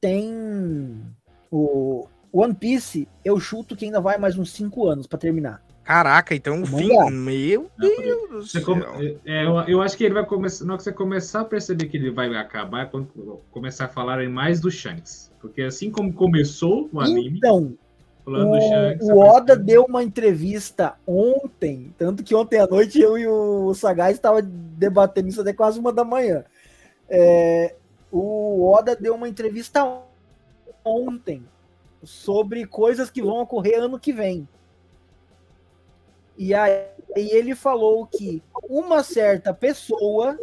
Tem o One Piece, eu chuto que ainda vai mais uns 5 anos para terminar. Caraca, então o fim. Meu Deus do céu. É, eu, eu, acho que ele vai começar. Na hora que você começar a perceber que ele vai acabar, é quando começar a falar mais do Shanks. Porque assim como começou o anime. Então, o, Shanks, o Oda deu uma entrevista ontem, tanto que ontem à noite eu e o Sagaz estavam debatendo isso até quase uma da manhã. É, o Oda deu uma entrevista ontem sobre coisas que vão ocorrer ano que vem. E aí ele falou que uma certa pessoa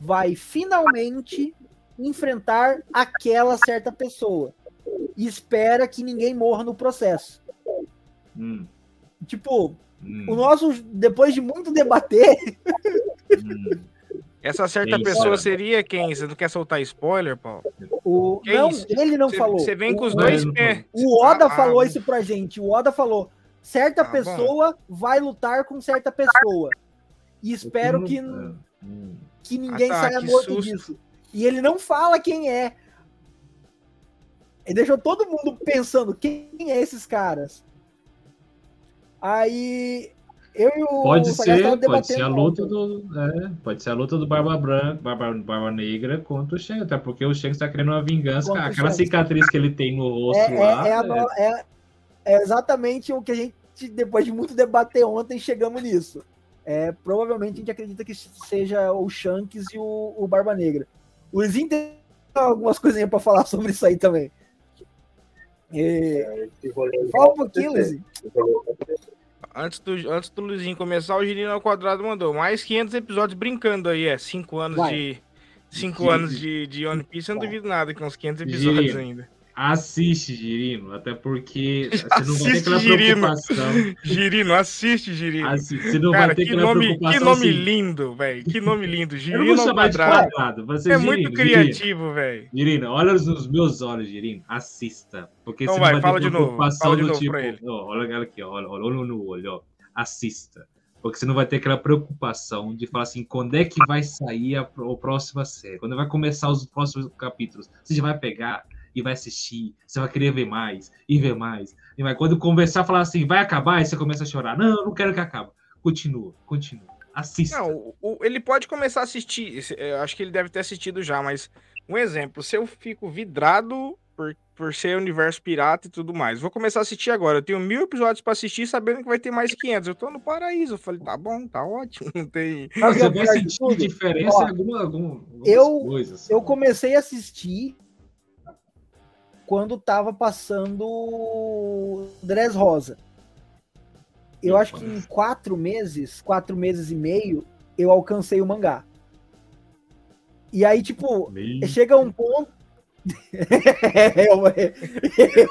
vai finalmente enfrentar aquela certa pessoa e espera que ninguém morra no processo. Hum. Tipo, hum. o nosso, depois de muito debater. Hum. Essa certa pessoa seria quem? Você não quer soltar spoiler, Paulo? O... Não, ele não cê, falou. Você vem com os dois pés. O Oda ah, falou ah, isso pra gente. O Oda falou: certa ah, pessoa bom. vai lutar com certa pessoa. E espero que, que ninguém ah, tá, saia que morto susto. disso. E ele não fala quem é. Ele deixou todo mundo pensando quem é esses caras. Aí eu e o pode ser, pode ser a luta do, é, pode ser a luta do Barba Branca, Barba, Barba Negra contra o Shanks, até porque o Shanks está querendo uma vingança, aquela cicatriz que ele tem no rosto é, lá. É, é, é, é exatamente o que a gente, depois de muito debater ontem, chegamos nisso. É, provavelmente a gente acredita que seja o Shanks e o, o Barba Negra. O Luizinho tem algumas coisinhas para falar sobre isso aí também. É, fala um pouquinho, Luizinho. Antes do, antes do Luizinho começar, o Girino ao quadrado mandou mais 500 episódios brincando aí, é. 5 anos Vai. de. 5 anos de, de One Piece, eu não duvido nada, com uns 500 episódios Girino. ainda. Assiste, Girino, até porque você não vai ter aquela Girino. preocupação. Girino, assiste, Girino. Assiste, você não Cara, vai ter que nome, Que nome assim. lindo, velho. Que nome lindo. Girino ao quadrado. quadrado. Você, é Girino, muito criativo, velho. Girino, olha nos meus olhos, Girino. Assista. Porque então você vai, vai fala de novo. Fala de novo tipo, pra ele. Ó, olha aqui, ó, olha, olha no olho, ó. Assista. Porque você não vai ter aquela preocupação de falar assim, quando é que vai sair a, a próxima série? Quando vai começar os próximos capítulos? Você já vai pegar e vai assistir, você vai querer ver mais, e ver mais. E vai, quando conversar, falar assim, vai acabar, aí você começa a chorar. Não, eu não quero que acabe. Continua, continua. Assista. Não, o, ele pode começar a assistir, eu acho que ele deve ter assistido já, mas um exemplo, se eu fico vidrado por, por ser universo pirata e tudo mais. Vou começar a assistir agora. Eu tenho mil episódios para assistir, sabendo que vai ter mais 500. Eu tô no paraíso. Eu falei, tá bom, tá ótimo. Não tem. Mas você vai sentir diferença em alguma, alguma, eu, coisas. Eu comecei a assistir quando tava passando Dress Rosa. Eu acho que em quatro meses, quatro meses e meio, eu alcancei o mangá. E aí, tipo, Meio... chega um ponto eu,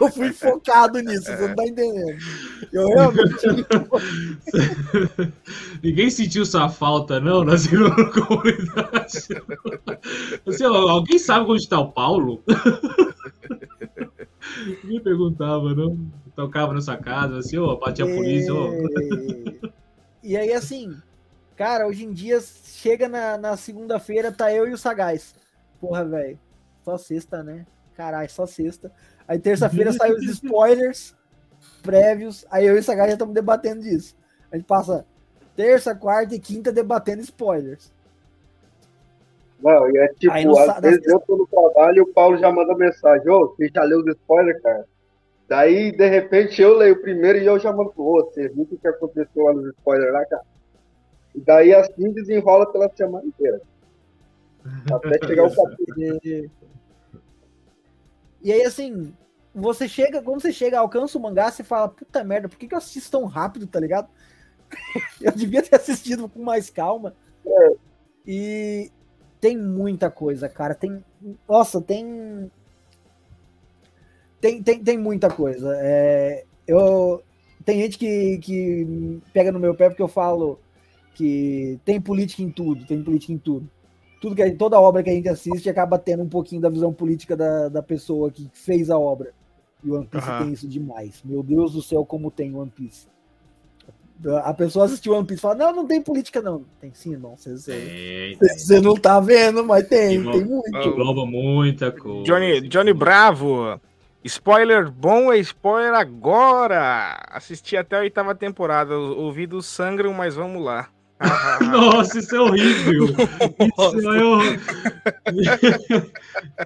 eu fui focado nisso, você não tá entendendo. Eu realmente. Ninguém sentiu sua falta, não, na segunda comunidade. Assim, alguém sabe onde está o Paulo? Ninguém perguntava, não? Tocava na sua casa, assim, ó, batia a polícia, ó. E aí, assim, cara, hoje em dia, chega na, na segunda-feira, tá eu e o Sagaz. Porra, velho só sexta, né? Caralho, só sexta. Aí terça-feira saiu os spoilers prévios. Aí eu e essa galera já estamos debatendo disso. A gente passa terça, quarta e quinta debatendo spoilers. Não, e é tipo, Aí, às vezes eu tô no trabalho e o Paulo já manda mensagem, ô, você já leu os spoilers, cara? Daí, de repente, eu leio primeiro e eu já mando, ô, você viu o que aconteceu lá nos spoilers lá, cara? E daí assim desenrola pela semana inteira. Até chegar o capítulo. E aí, assim, você chega, quando você chega, alcança o mangá, você fala, puta merda, por que, que eu assisto tão rápido, tá ligado? eu devia ter assistido com mais calma. É. E tem muita coisa, cara. Tem. Nossa, tem. Tem, tem, tem muita coisa. É, eu, tem gente que, que pega no meu pé porque eu falo que tem política em tudo, tem política em tudo tudo que toda obra que a gente assiste acaba tendo um pouquinho da visão política da, da pessoa que fez a obra. E o One Piece uhum. tem isso demais. Meu Deus do céu, como tem One Piece. A pessoa assistiu One Piece e fala: Não, não tem política, não. Tem sim, irmão. Você, você não tá vendo, mas tem, tem muito. Engloba muita coisa. Johnny, Johnny Bravo. Spoiler bom é spoiler agora. Assisti até a oitava temporada. Ouvidos sangram, mas vamos lá. Nossa, isso é horrível. Isso é horrível.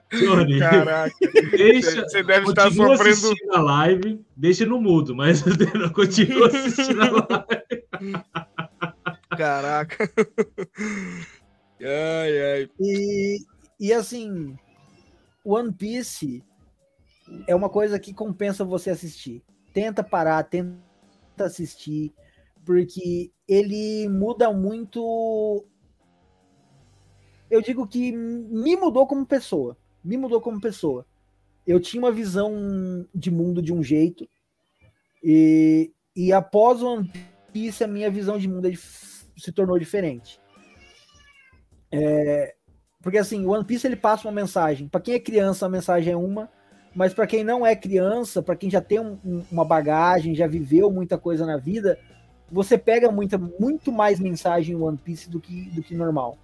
Caraca. Deixa, você deve estar sofrendo. a live, deixa no mudo, mas continua assistindo a live. Caraca. Ai, ai. E, e assim, One Piece é uma coisa que compensa você assistir. Tenta parar, tenta assistir porque ele muda muito. Eu digo que me mudou como pessoa. Me mudou como pessoa. Eu tinha uma visão de mundo de um jeito, e, e após One Piece, a minha visão de mundo é se tornou diferente. É, porque assim, One Piece ele passa uma mensagem. Para quem é criança, a mensagem é uma, mas para quem não é criança, para quem já tem um, uma bagagem, já viveu muita coisa na vida, você pega muita, muito mais mensagem em One Piece do que, do que normal.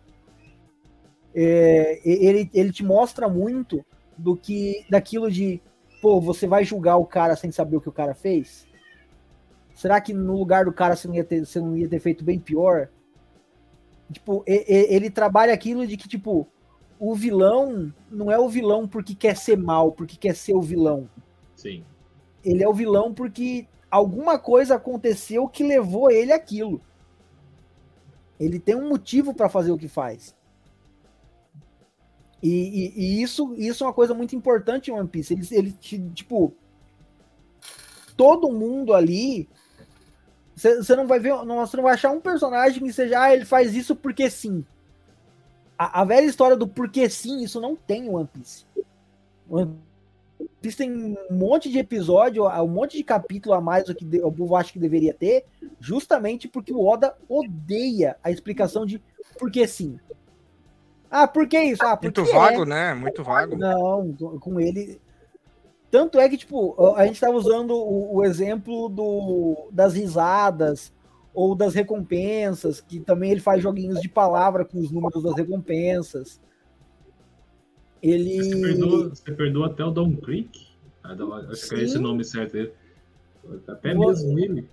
É, ele, ele te mostra muito do que daquilo de pô, você vai julgar o cara sem saber o que o cara fez? Será que no lugar do cara você não ia ter, você não ia ter feito bem pior? Tipo, ele trabalha aquilo de que, tipo, o vilão não é o vilão porque quer ser mal, porque quer ser o vilão. Sim. Ele é o vilão porque alguma coisa aconteceu que levou ele aquilo. Ele tem um motivo para fazer o que faz. E, e, e, isso, isso é uma coisa muito importante em One Piece. Ele, ele tipo, todo mundo ali. Você não vai ver, você não vai achar um personagem que seja, ah, ele faz isso porque sim. A, a velha história do porque sim, isso não tem One Piece. One existem um monte de episódio, um monte de capítulo a mais do que o povo acha que deveria ter, justamente porque o Oda odeia a explicação de por que sim. Ah, por que isso? Ah, Muito vago, é. né? Muito vago. Não, com ele. Tanto é que, tipo, a gente estava usando o, o, exemplo do, das risadas, ou das recompensas, que também ele faz joguinhos de palavra com os números das recompensas. Ele. Você perdoa, você perdoa até o Don Creek? Ah, acho que é esse nome certo. Até mesmo ele.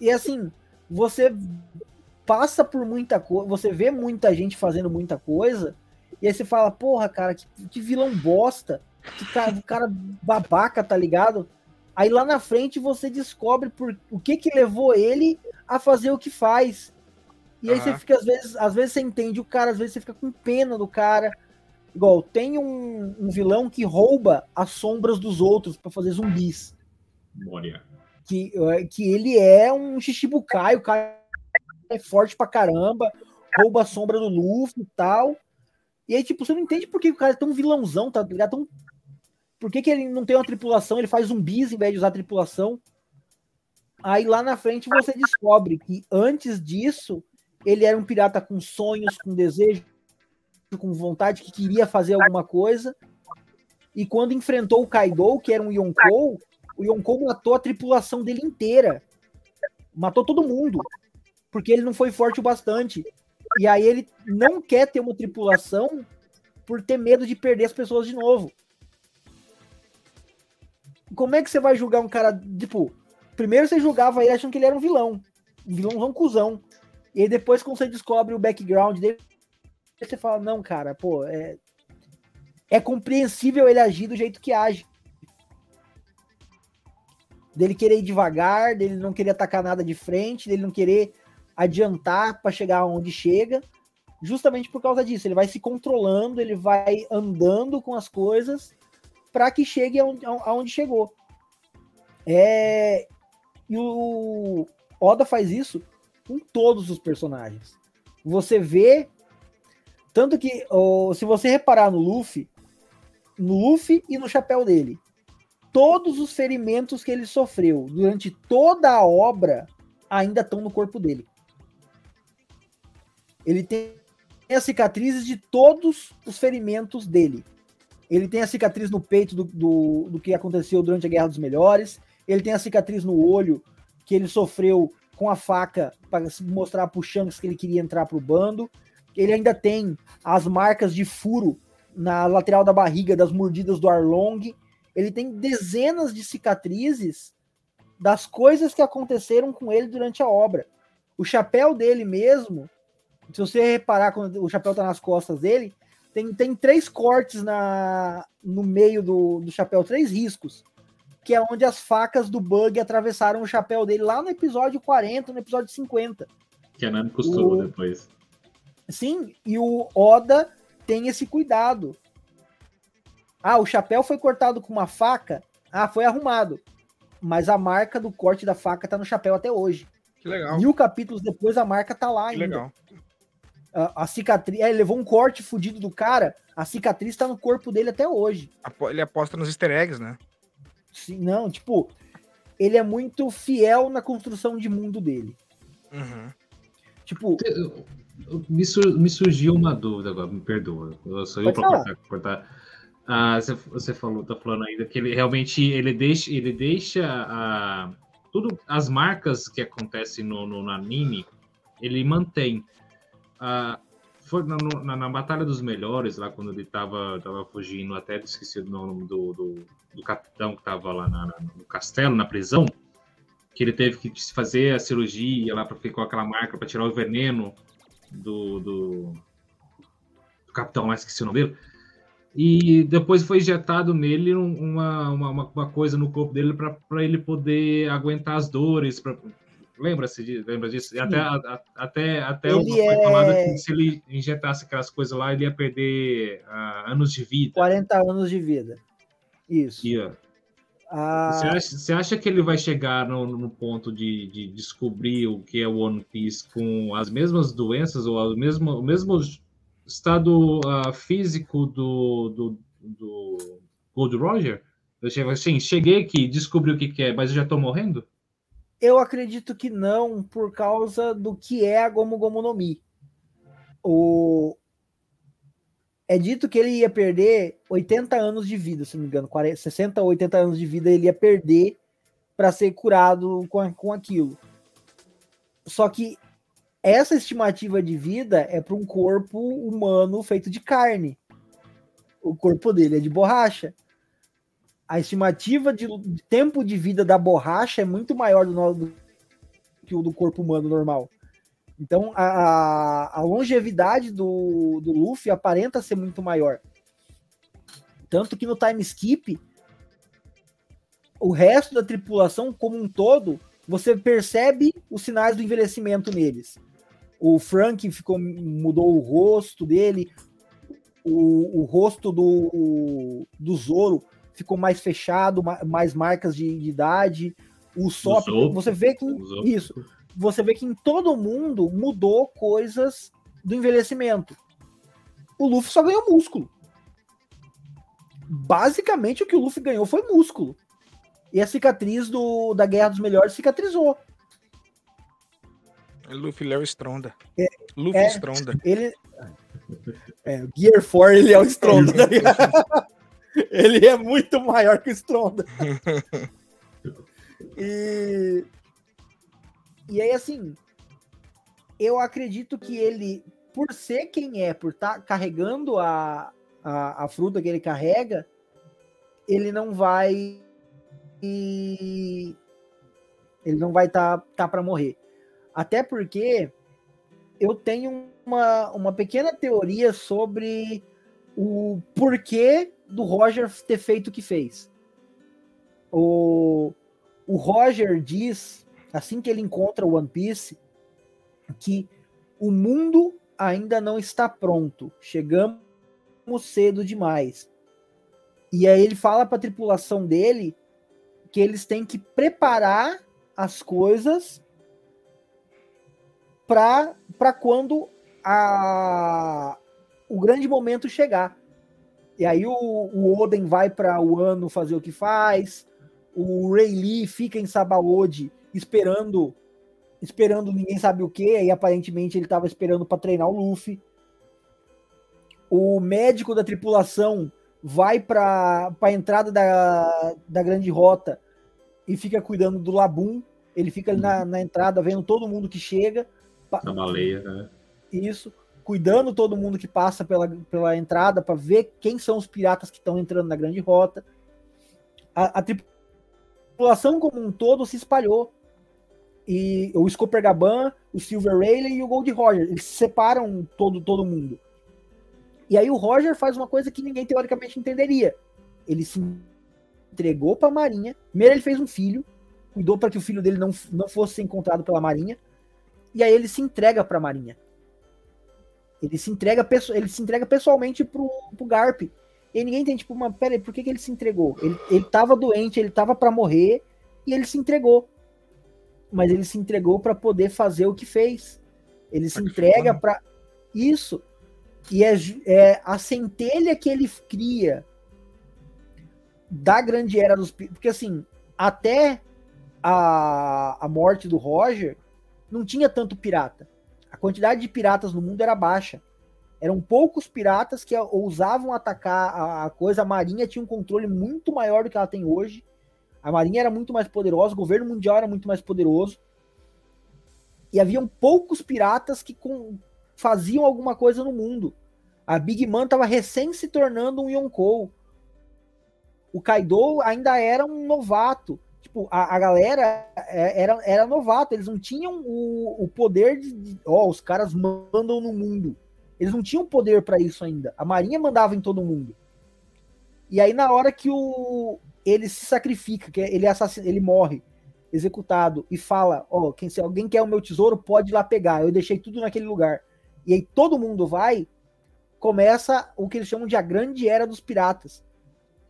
E assim, você passa por muita coisa, você vê muita gente fazendo muita coisa, e aí você fala, porra, cara, que, que vilão bosta, que cara, cara babaca, tá ligado? Aí lá na frente você descobre por, o que que levou ele a fazer o que faz. E aí você fica, às vezes, às vezes você entende o cara, às vezes você fica com pena do cara. Igual, tem um, um vilão que rouba as sombras dos outros para fazer zumbis. Moria. Que, é, que ele é um Shichibukai, o cara é forte pra caramba, rouba a sombra do Luffy e tal. E aí, tipo, você não entende por que o cara é tão vilãozão, tá ligado? Tão por que, que ele não tem uma tripulação? Ele faz zumbis em vez de usar tripulação. Aí lá na frente você descobre que antes disso ele era um pirata com sonhos, com desejo, com vontade, que queria fazer alguma coisa. E quando enfrentou o Kaido, que era um Yonkou, o Yonkou matou a tripulação dele inteira. Matou todo mundo. Porque ele não foi forte o bastante. E aí ele não quer ter uma tripulação por ter medo de perder as pessoas de novo como é que você vai julgar um cara, tipo, primeiro você julgava ele achando que ele era um vilão, um vilãozão cuzão. E aí depois quando você descobre o background dele, você fala, não, cara, pô, é, é compreensível ele agir do jeito que age. Dele querer ir devagar, dele não querer atacar nada de frente, dele não querer adiantar para chegar onde chega, justamente por causa disso. Ele vai se controlando, ele vai andando com as coisas para que chegue aonde, aonde chegou. É, e o Oda faz isso com todos os personagens. Você vê. Tanto que, oh, se você reparar no Luffy, no Luffy e no chapéu dele, todos os ferimentos que ele sofreu durante toda a obra ainda estão no corpo dele. Ele tem as cicatrizes de todos os ferimentos dele. Ele tem a cicatriz no peito do, do, do que aconteceu durante a Guerra dos Melhores. Ele tem a cicatriz no olho que ele sofreu com a faca para mostrar para o Shanks que ele queria entrar para o bando. Ele ainda tem as marcas de furo na lateral da barriga das mordidas do Arlong. Ele tem dezenas de cicatrizes das coisas que aconteceram com ele durante a obra. O chapéu dele mesmo, se você reparar quando o chapéu está nas costas dele, tem, tem três cortes na, no meio do, do chapéu, três riscos, que é onde as facas do Bug atravessaram o chapéu dele lá no episódio 40, no episódio 50. Que a Nami costurou o... depois. Sim, e o Oda tem esse cuidado. Ah, o chapéu foi cortado com uma faca. Ah, foi arrumado. Mas a marca do corte da faca tá no chapéu até hoje. Que legal. Mil capítulos depois a marca tá lá que ainda. Legal a, a cicatriz. É, ele levou um corte fudido do cara, a cicatriz tá no corpo dele até hoje. Ele aposta nos easter eggs, né? Sim, não, tipo, ele é muito fiel na construção de mundo dele. Uhum. Tipo. Me, sur me, surgiu uma dúvida agora, me perdoa. Eu sou eu pra cortar. cortar. Ah, você, você falou, tá falando ainda que ele realmente ele deixa, ele deixa a, tudo as marcas que acontecem no, no, no anime, ele mantém. Ah, foi na, na, na, Batalha dos Melhores, lá quando ele tava, tava fugindo, até esqueci o nome do, do, do capitão que tava lá na, no castelo, na prisão, que ele teve que fazer a cirurgia lá para ficar aquela marca para tirar o veneno do, do, do capitão, mas esqueci o nome dele. E depois foi injetado nele uma, uma, uma coisa no corpo dele para ele poder aguentar as dores, pra, Lembra-se lembra disso? E até, a, até, até ele foi é... falado que se ele injetasse aquelas coisas lá, ele ia perder uh, anos de vida. 40 anos de vida. Isso. E, ah... você, acha, você, acha, que ele vai chegar no, no ponto de, de, descobrir o que é o One Piece com as mesmas doenças ou o mesmo, o mesmo estado uh, físico do, do, do Gold Roger? Eu cheguei, assim, cheguei aqui, descobri o que, que é, mas eu já estou morrendo? Eu acredito que não, por causa do que é a Gomu Gomu no Mi. O... É dito que ele ia perder 80 anos de vida, se não me engano, 40, 60 ou 80 anos de vida ele ia perder para ser curado com, com aquilo. Só que essa estimativa de vida é para um corpo humano feito de carne. O corpo dele é de borracha. A estimativa de tempo de vida da borracha é muito maior do, do que o do corpo humano normal. Então a, a longevidade do, do Luffy aparenta ser muito maior. Tanto que no time skip, o resto da tripulação como um todo, você percebe os sinais do envelhecimento neles. O Frank ficou, mudou o rosto dele, o, o rosto do, do Zoro ficou mais fechado, mais marcas de, de idade. O Sop, você vê que isso, você vê que em todo mundo mudou coisas do envelhecimento. O Luffy só ganhou músculo. Basicamente o que o Luffy ganhou foi músculo. E a cicatriz do, da Guerra dos Melhores cicatrizou. É Luffy Léo Stronda. É, Luffy é, Stronda. Ele. É, Gear 4 ele é o Stronda. Ele é muito maior que o Stronda. e e aí, assim, eu acredito que ele, por ser quem é, por estar tá carregando a, a, a, fruta que ele carrega, ele não vai. Ele não vai estar tá, tá para morrer. Até porque eu tenho uma, uma pequena teoria sobre o porquê do Roger ter feito o que fez. O, o Roger diz assim que ele encontra o One Piece, que o mundo ainda não está pronto, chegamos cedo demais. E aí ele fala para a tripulação dele que eles têm que preparar as coisas para quando a, o grande momento chegar. E aí o, o Oden vai para o ano fazer o que faz, o Ray Lee fica em Sabaody esperando esperando ninguém sabe o que, aí aparentemente ele estava esperando para treinar o Luffy. O médico da tripulação vai para a entrada da, da grande rota e fica cuidando do Labum. Ele fica ali na, na entrada vendo todo mundo que chega. Na baleia, né? Isso. Cuidando todo mundo que passa pela, pela entrada para ver quem são os piratas que estão entrando na grande rota. A, a tripulação como um todo se espalhou e o Scooper Gaban, o Silver Rayleigh e o Gold Roger. Eles separam todo, todo mundo. E aí o Roger faz uma coisa que ninguém teoricamente entenderia. Ele se entregou para a Marinha. Primeiro ele fez um filho, cuidou para que o filho dele não, não fosse encontrado pela Marinha. E aí ele se entrega para a Marinha. Ele se entrega, ele se entrega pessoalmente pro, pro Garp. E ninguém tem tipo, uma, peraí, por que, que ele se entregou? Ele, ele tava doente, ele tava para morrer e ele se entregou mas ele se entregou para poder fazer o que fez. Ele se entrega para isso. E é, é, a centelha que ele cria da grande era dos. Porque assim, até a, a morte do Roger, não tinha tanto pirata. A quantidade de piratas no mundo era baixa. Eram poucos piratas que ousavam atacar a, a coisa. A Marinha tinha um controle muito maior do que ela tem hoje. A Marinha era muito mais poderosa, o governo mundial era muito mais poderoso. E haviam poucos piratas que com, faziam alguma coisa no mundo. A Big Man estava recém se tornando um Yonkou. O Kaido ainda era um novato. Tipo, a, a galera é, era, era novato, eles não tinham o, o poder de. Ó, os caras mandam no mundo. Eles não tinham poder para isso ainda. A Marinha mandava em todo mundo. E aí, na hora que o, ele se sacrifica, que ele, assassina, ele morre, executado, e fala: Ó, oh, quem, se alguém quer o meu tesouro, pode ir lá pegar. Eu deixei tudo naquele lugar. E aí todo mundo vai, começa o que eles chamam de a grande era dos piratas.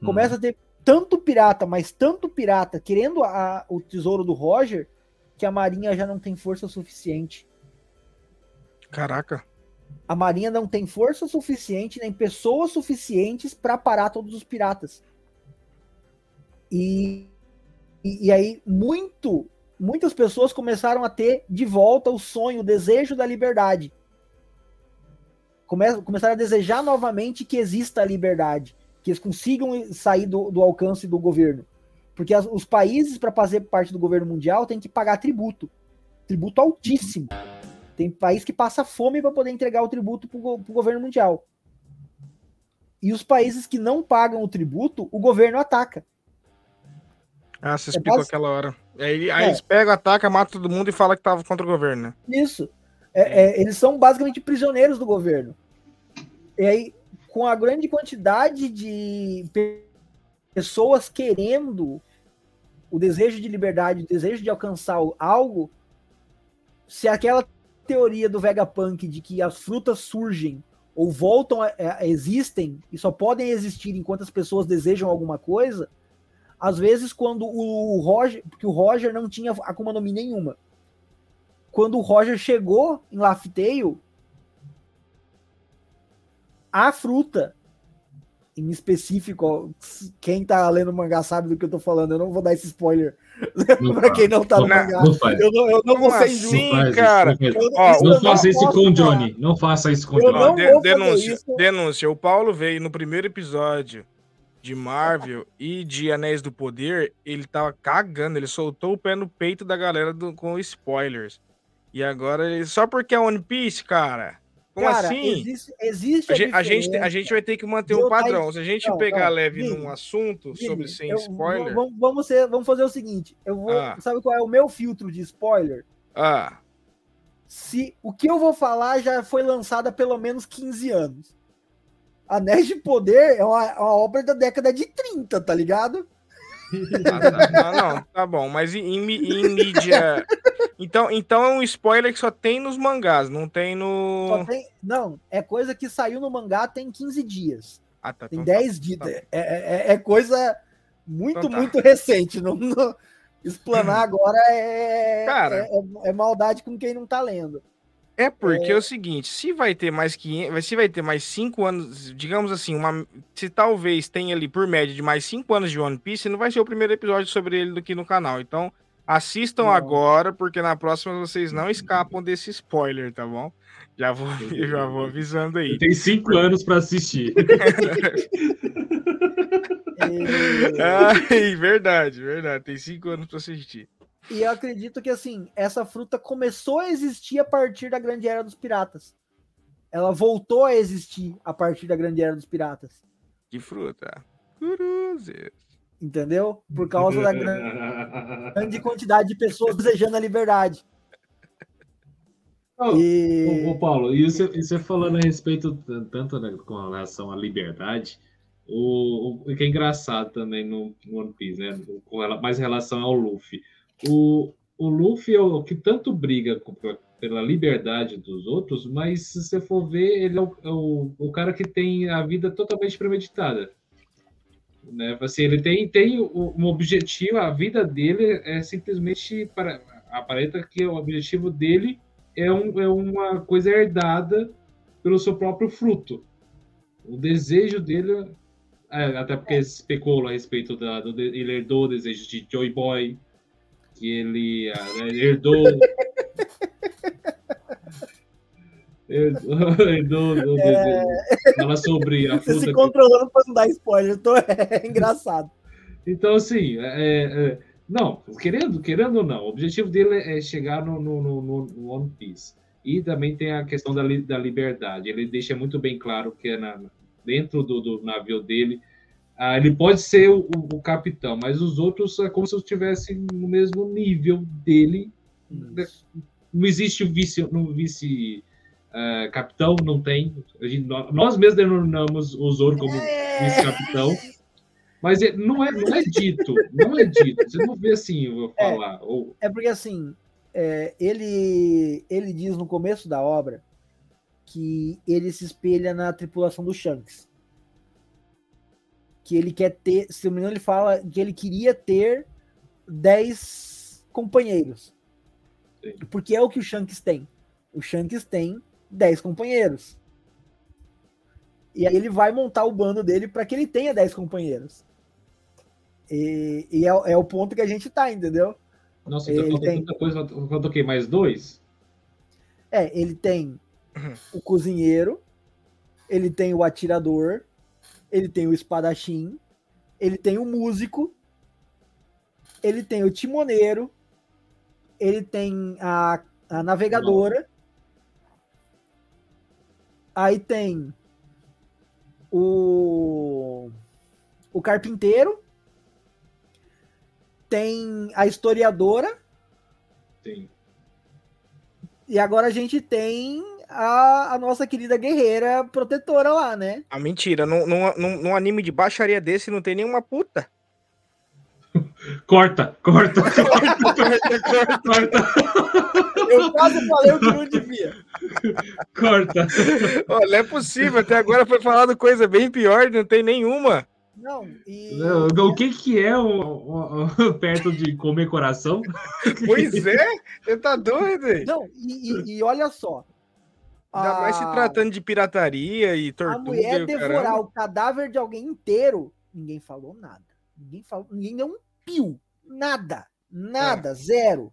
Começa hum. a ter tanto pirata, mas tanto pirata querendo a, o tesouro do Roger, que a Marinha já não tem força suficiente. Caraca. A Marinha não tem força suficiente, nem pessoas suficientes para parar todos os piratas. E, e, e, aí, muito, muitas pessoas começaram a ter de volta o sonho, o desejo da liberdade. Come, começaram a desejar novamente que exista a liberdade, que eles consigam sair do, do alcance do governo. Porque as, os países, para fazer parte do governo mundial, têm que pagar tributo. tributo altíssimo. Tem país que passa fome para poder entregar o tributo para o governo mundial. E os países que não pagam o tributo, o governo ataca. Ah, você é explicou base... aquela hora. Aí, aí é. eles pegam, atacam, matam todo mundo e falam que tava contra o governo, né? Isso. É, é, eles são basicamente prisioneiros do governo. E aí, com a grande quantidade de pessoas querendo o desejo de liberdade, o desejo de alcançar algo, se aquela teoria do Vegapunk de que as frutas surgem ou voltam a, a, existem e só podem existir enquanto as pessoas desejam alguma coisa, às vezes quando o Roger, porque o Roger não tinha Akuma no Mi nenhuma. Quando o Roger chegou em Tale, a fruta em específico, quem tá lendo o mangá sabe do que eu tô falando, eu não vou dar esse spoiler pra quem não tá no mangá. Não faz. Eu não, eu não vou ser assim, cara. Ó, não faça isso com o Johnny. Não faça isso com o Johnny. denúncia, denúncia. O Paulo veio no primeiro episódio de Marvel e de Anéis do Poder, ele tava cagando, ele soltou o pé no peito da galera do, com spoilers. E agora, só porque é One Piece, cara, como Cara, assim? Existe, existe a, gente, a, gente, a gente vai ter que manter um padrão. Se a gente não, pegar não, leve Vini, num assunto Vini, sobre sem eu, spoiler. Vamos, vamos, ser, vamos fazer o seguinte: eu vou. Ah. Sabe qual é o meu filtro de spoiler? Ah. Se o que eu vou falar já foi lançado há pelo menos 15 anos. Anéis de Poder é uma, é uma obra da década de 30, tá ligado? Ah, tá, não, não, tá bom, mas em, em, mídia. Então, então é um spoiler que só tem nos mangás, não tem no. Tem, não, é coisa que saiu no mangá tem 15 dias. Ah, tá, tem então 10 tá, dias. Tá. É, é, é, coisa muito, então tá. muito recente. Não, não, explanar agora é, Cara, é, é, é maldade com quem não tá lendo. É porque é... é... o seguinte, se vai ter mais 500, se vai ter mais 5 anos, digamos assim, uma, se talvez tenha ali por média de mais 5 anos de One Piece, não vai ser o primeiro episódio sobre ele aqui no canal. Então, assistam não. agora, porque na próxima vocês não escapam desse spoiler, tá bom? Já vou, já vou avisando aí. Tem 5 anos para assistir. Ai, verdade, verdade. Tem 5 anos para assistir. E eu acredito que assim, essa fruta começou a existir a partir da Grande Era dos Piratas. Ela voltou a existir a partir da Grande Era dos Piratas. Que fruta? Cruzes. Entendeu? Por causa da grande quantidade de pessoas desejando a liberdade. Oh, e... Ô, Paulo, e você, você falando a respeito tanto né, com relação à liberdade, o, o que é engraçado também no, no One Piece, né? Com ela, mais em relação ao Luffy. O, o Luffy é o que tanto briga pela liberdade dos outros, mas se você for ver, ele é o, é o, o cara que tem a vida totalmente premeditada. Né? Assim, ele tem, tem um objetivo, a vida dele é simplesmente para aparenta que o objetivo dele é, um, é uma coisa herdada pelo seu próprio fruto. O desejo dele, é, até porque especulou a respeito da, do, ele herdou o desejo de Joy Boy, que ele né, herdou. herdou, herdou é... fala sobre a fruta. Se controlando para não dar spoiler, tô... é engraçado. Então, assim, é, é, não, querendo, querendo ou não, o objetivo dele é chegar no, no, no, no One Piece. E também tem a questão da, da liberdade. Ele deixa muito bem claro que é na, dentro do, do navio dele ah, ele pode ser o, o, capitão, mas os outros é como se estivessem no mesmo nível dele. Isso. Não existe o vice, no vice uh, capitão, não tem. Gente, nós mesmos denominamos o Zoro como é. vice-capitão. Mas é, não, é, não é dito, não é dito. Você não vê assim, eu vou é, falar. É, ou... é porque assim, é, ele, ele diz no começo da obra que ele se espelha na tripulação do Shanks que ele quer ter, se não me engano, ele fala que ele queria ter 10 companheiros. Sim. Porque é o que o Shanks tem. O Shanks tem 10 companheiros. E aí ele vai montar o bando dele para que ele tenha 10 companheiros. E, e é, é, o ponto que a gente tá, entendeu? Nossa, então ele tem tanta coisa, eu toquei mais dois? É, ele tem uhum. o cozinheiro, ele tem o atirador, ele tem o espadachim, ele tem o músico, ele tem o timoneiro, ele tem a, a navegadora. Aí tem o, o carpinteiro. Tem a historiadora. Tem. E agora a gente tem a, a, nossa querida guerreira protetora lá, né? A ah, mentira, num, num, num anime de baixaria desse não tem nenhuma puta. Corta, corta, corta, corta, corta. Eu quase falei o que não devia. Corta. Não é possível, até agora foi falado coisa bem pior, não tem nenhuma. Não, e... não, o que que é o, o, o, perto de comer coração? Pois é, você tá doido? Não, e, e, e olha só, Ainda a... mais se tratando de pirataria e tortura. A mulher devorar caramba. o cadáver de alguém inteiro, ninguém falou nada. Ninguém falou, ninguém deu um pio. Nada. Nada, é. zero.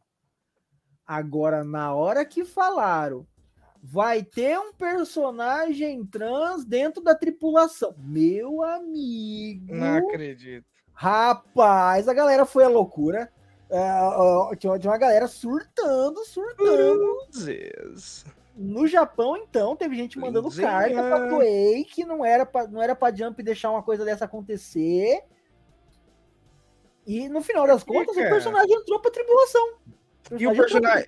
Agora, na hora que falaram, vai ter um personagem trans dentro da tripulação. Meu amigo. Não acredito. Rapaz, a galera foi a loucura. Uh, uh, tinha, uma galera surtando, surtando. Deus. No Japão, então, teve gente mandando Sim, carta é. pra Toei que não era pra, não era pra Jump deixar uma coisa dessa acontecer. E no final das contas, o personagem entrou pra tribulação. O e o personagem.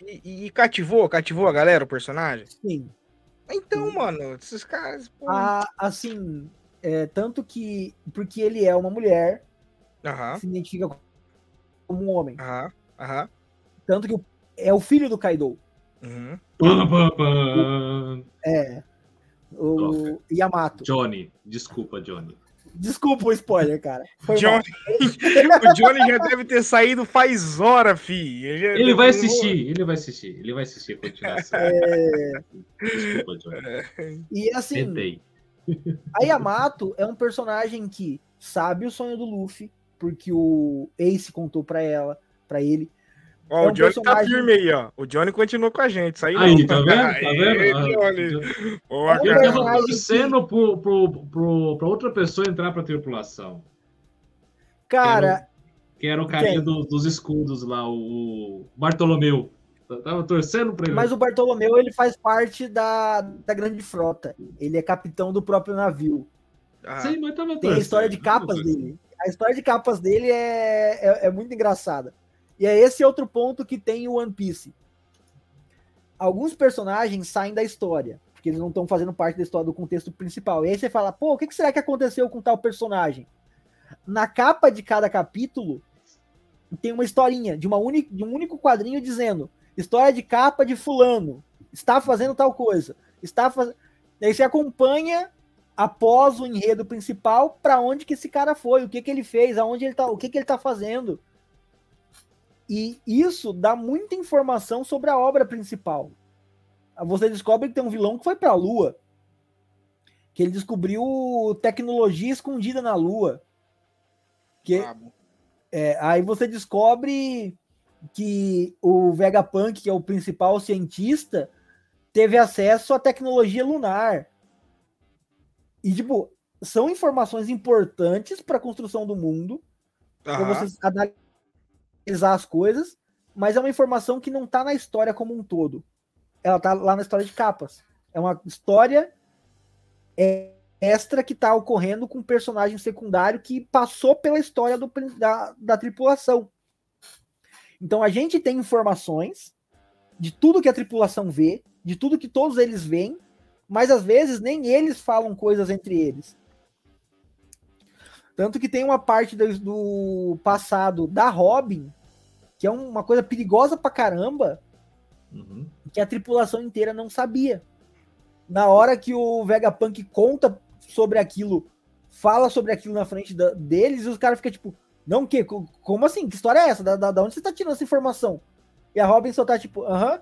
E, e, cativou, cativou a galera, o personagem? Sim. Então, Sim. mano, esses caras. Pô... Ah, assim, é, tanto que. Porque ele é uma mulher, uhum. se identifica como um homem. Aham, aham. Tanto que é o filho do Kaido. Uhum. É. O Yamato. Johnny, desculpa, Johnny. Desculpa o spoiler, cara. Johnny... o Johnny já deve ter saído faz hora, fi. Ele, ele vai assistir, ele vai assistir, ele vai assistir a continuação. É... Desculpa, Johnny. E assim, Tentei. a Yamato é um personagem que sabe o sonho do Luffy, porque o Ace contou para ela, para ele. Ó, é um o Johnny tá personagem... tá firme aí, ó. O Johnny continua com a gente. Isso aí, aí não. tá vendo? Tá vendo? Aí, é tava torcendo que... pro, pro, pro, pra outra pessoa entrar pra tripulação. Cara. Que era o carinha do, dos escudos lá, o Bartolomeu. Eu tava torcendo pra ele. Mas o Bartolomeu, ele faz parte da, da grande frota. Ele é capitão do próprio navio. Ah. Sim, mas tava Tem a história de capas dele. A história de capas dele é, é, é muito engraçada. E é esse outro ponto que tem o One Piece. Alguns personagens saem da história, porque eles não estão fazendo parte da história do contexto principal. E aí você fala, pô, o que será que aconteceu com tal personagem? Na capa de cada capítulo tem uma historinha de, uma única, de um único quadrinho dizendo história de capa de fulano, está fazendo tal coisa, está fazendo. Aí você acompanha após o enredo principal para onde que esse cara foi, o que que ele fez, aonde ele tá, o que que ele tá fazendo. E isso dá muita informação sobre a obra principal. Você descobre que tem um vilão que foi para a Lua, que ele descobriu tecnologia escondida na Lua. Que, é, aí você descobre que o Vegapunk, que é o principal cientista, teve acesso à tecnologia lunar. E, tipo, são informações importantes para a construção do mundo, uhum. para você analisar as coisas, mas é uma informação que não está na história como um todo. Ela está lá na história de capas. É uma história extra que está ocorrendo com um personagem secundário que passou pela história do, da, da tripulação. Então a gente tem informações de tudo que a tripulação vê, de tudo que todos eles veem, mas às vezes nem eles falam coisas entre eles. Tanto que tem uma parte do passado da Robin, que é uma coisa perigosa pra caramba, uhum. que a tripulação inteira não sabia. Na hora que o Vegapunk conta sobre aquilo, fala sobre aquilo na frente da, deles, e os caras ficam tipo, não, que? Como assim? Que história é essa? Da, da, da onde você tá tirando essa informação? E a Robin só tá tipo, aham,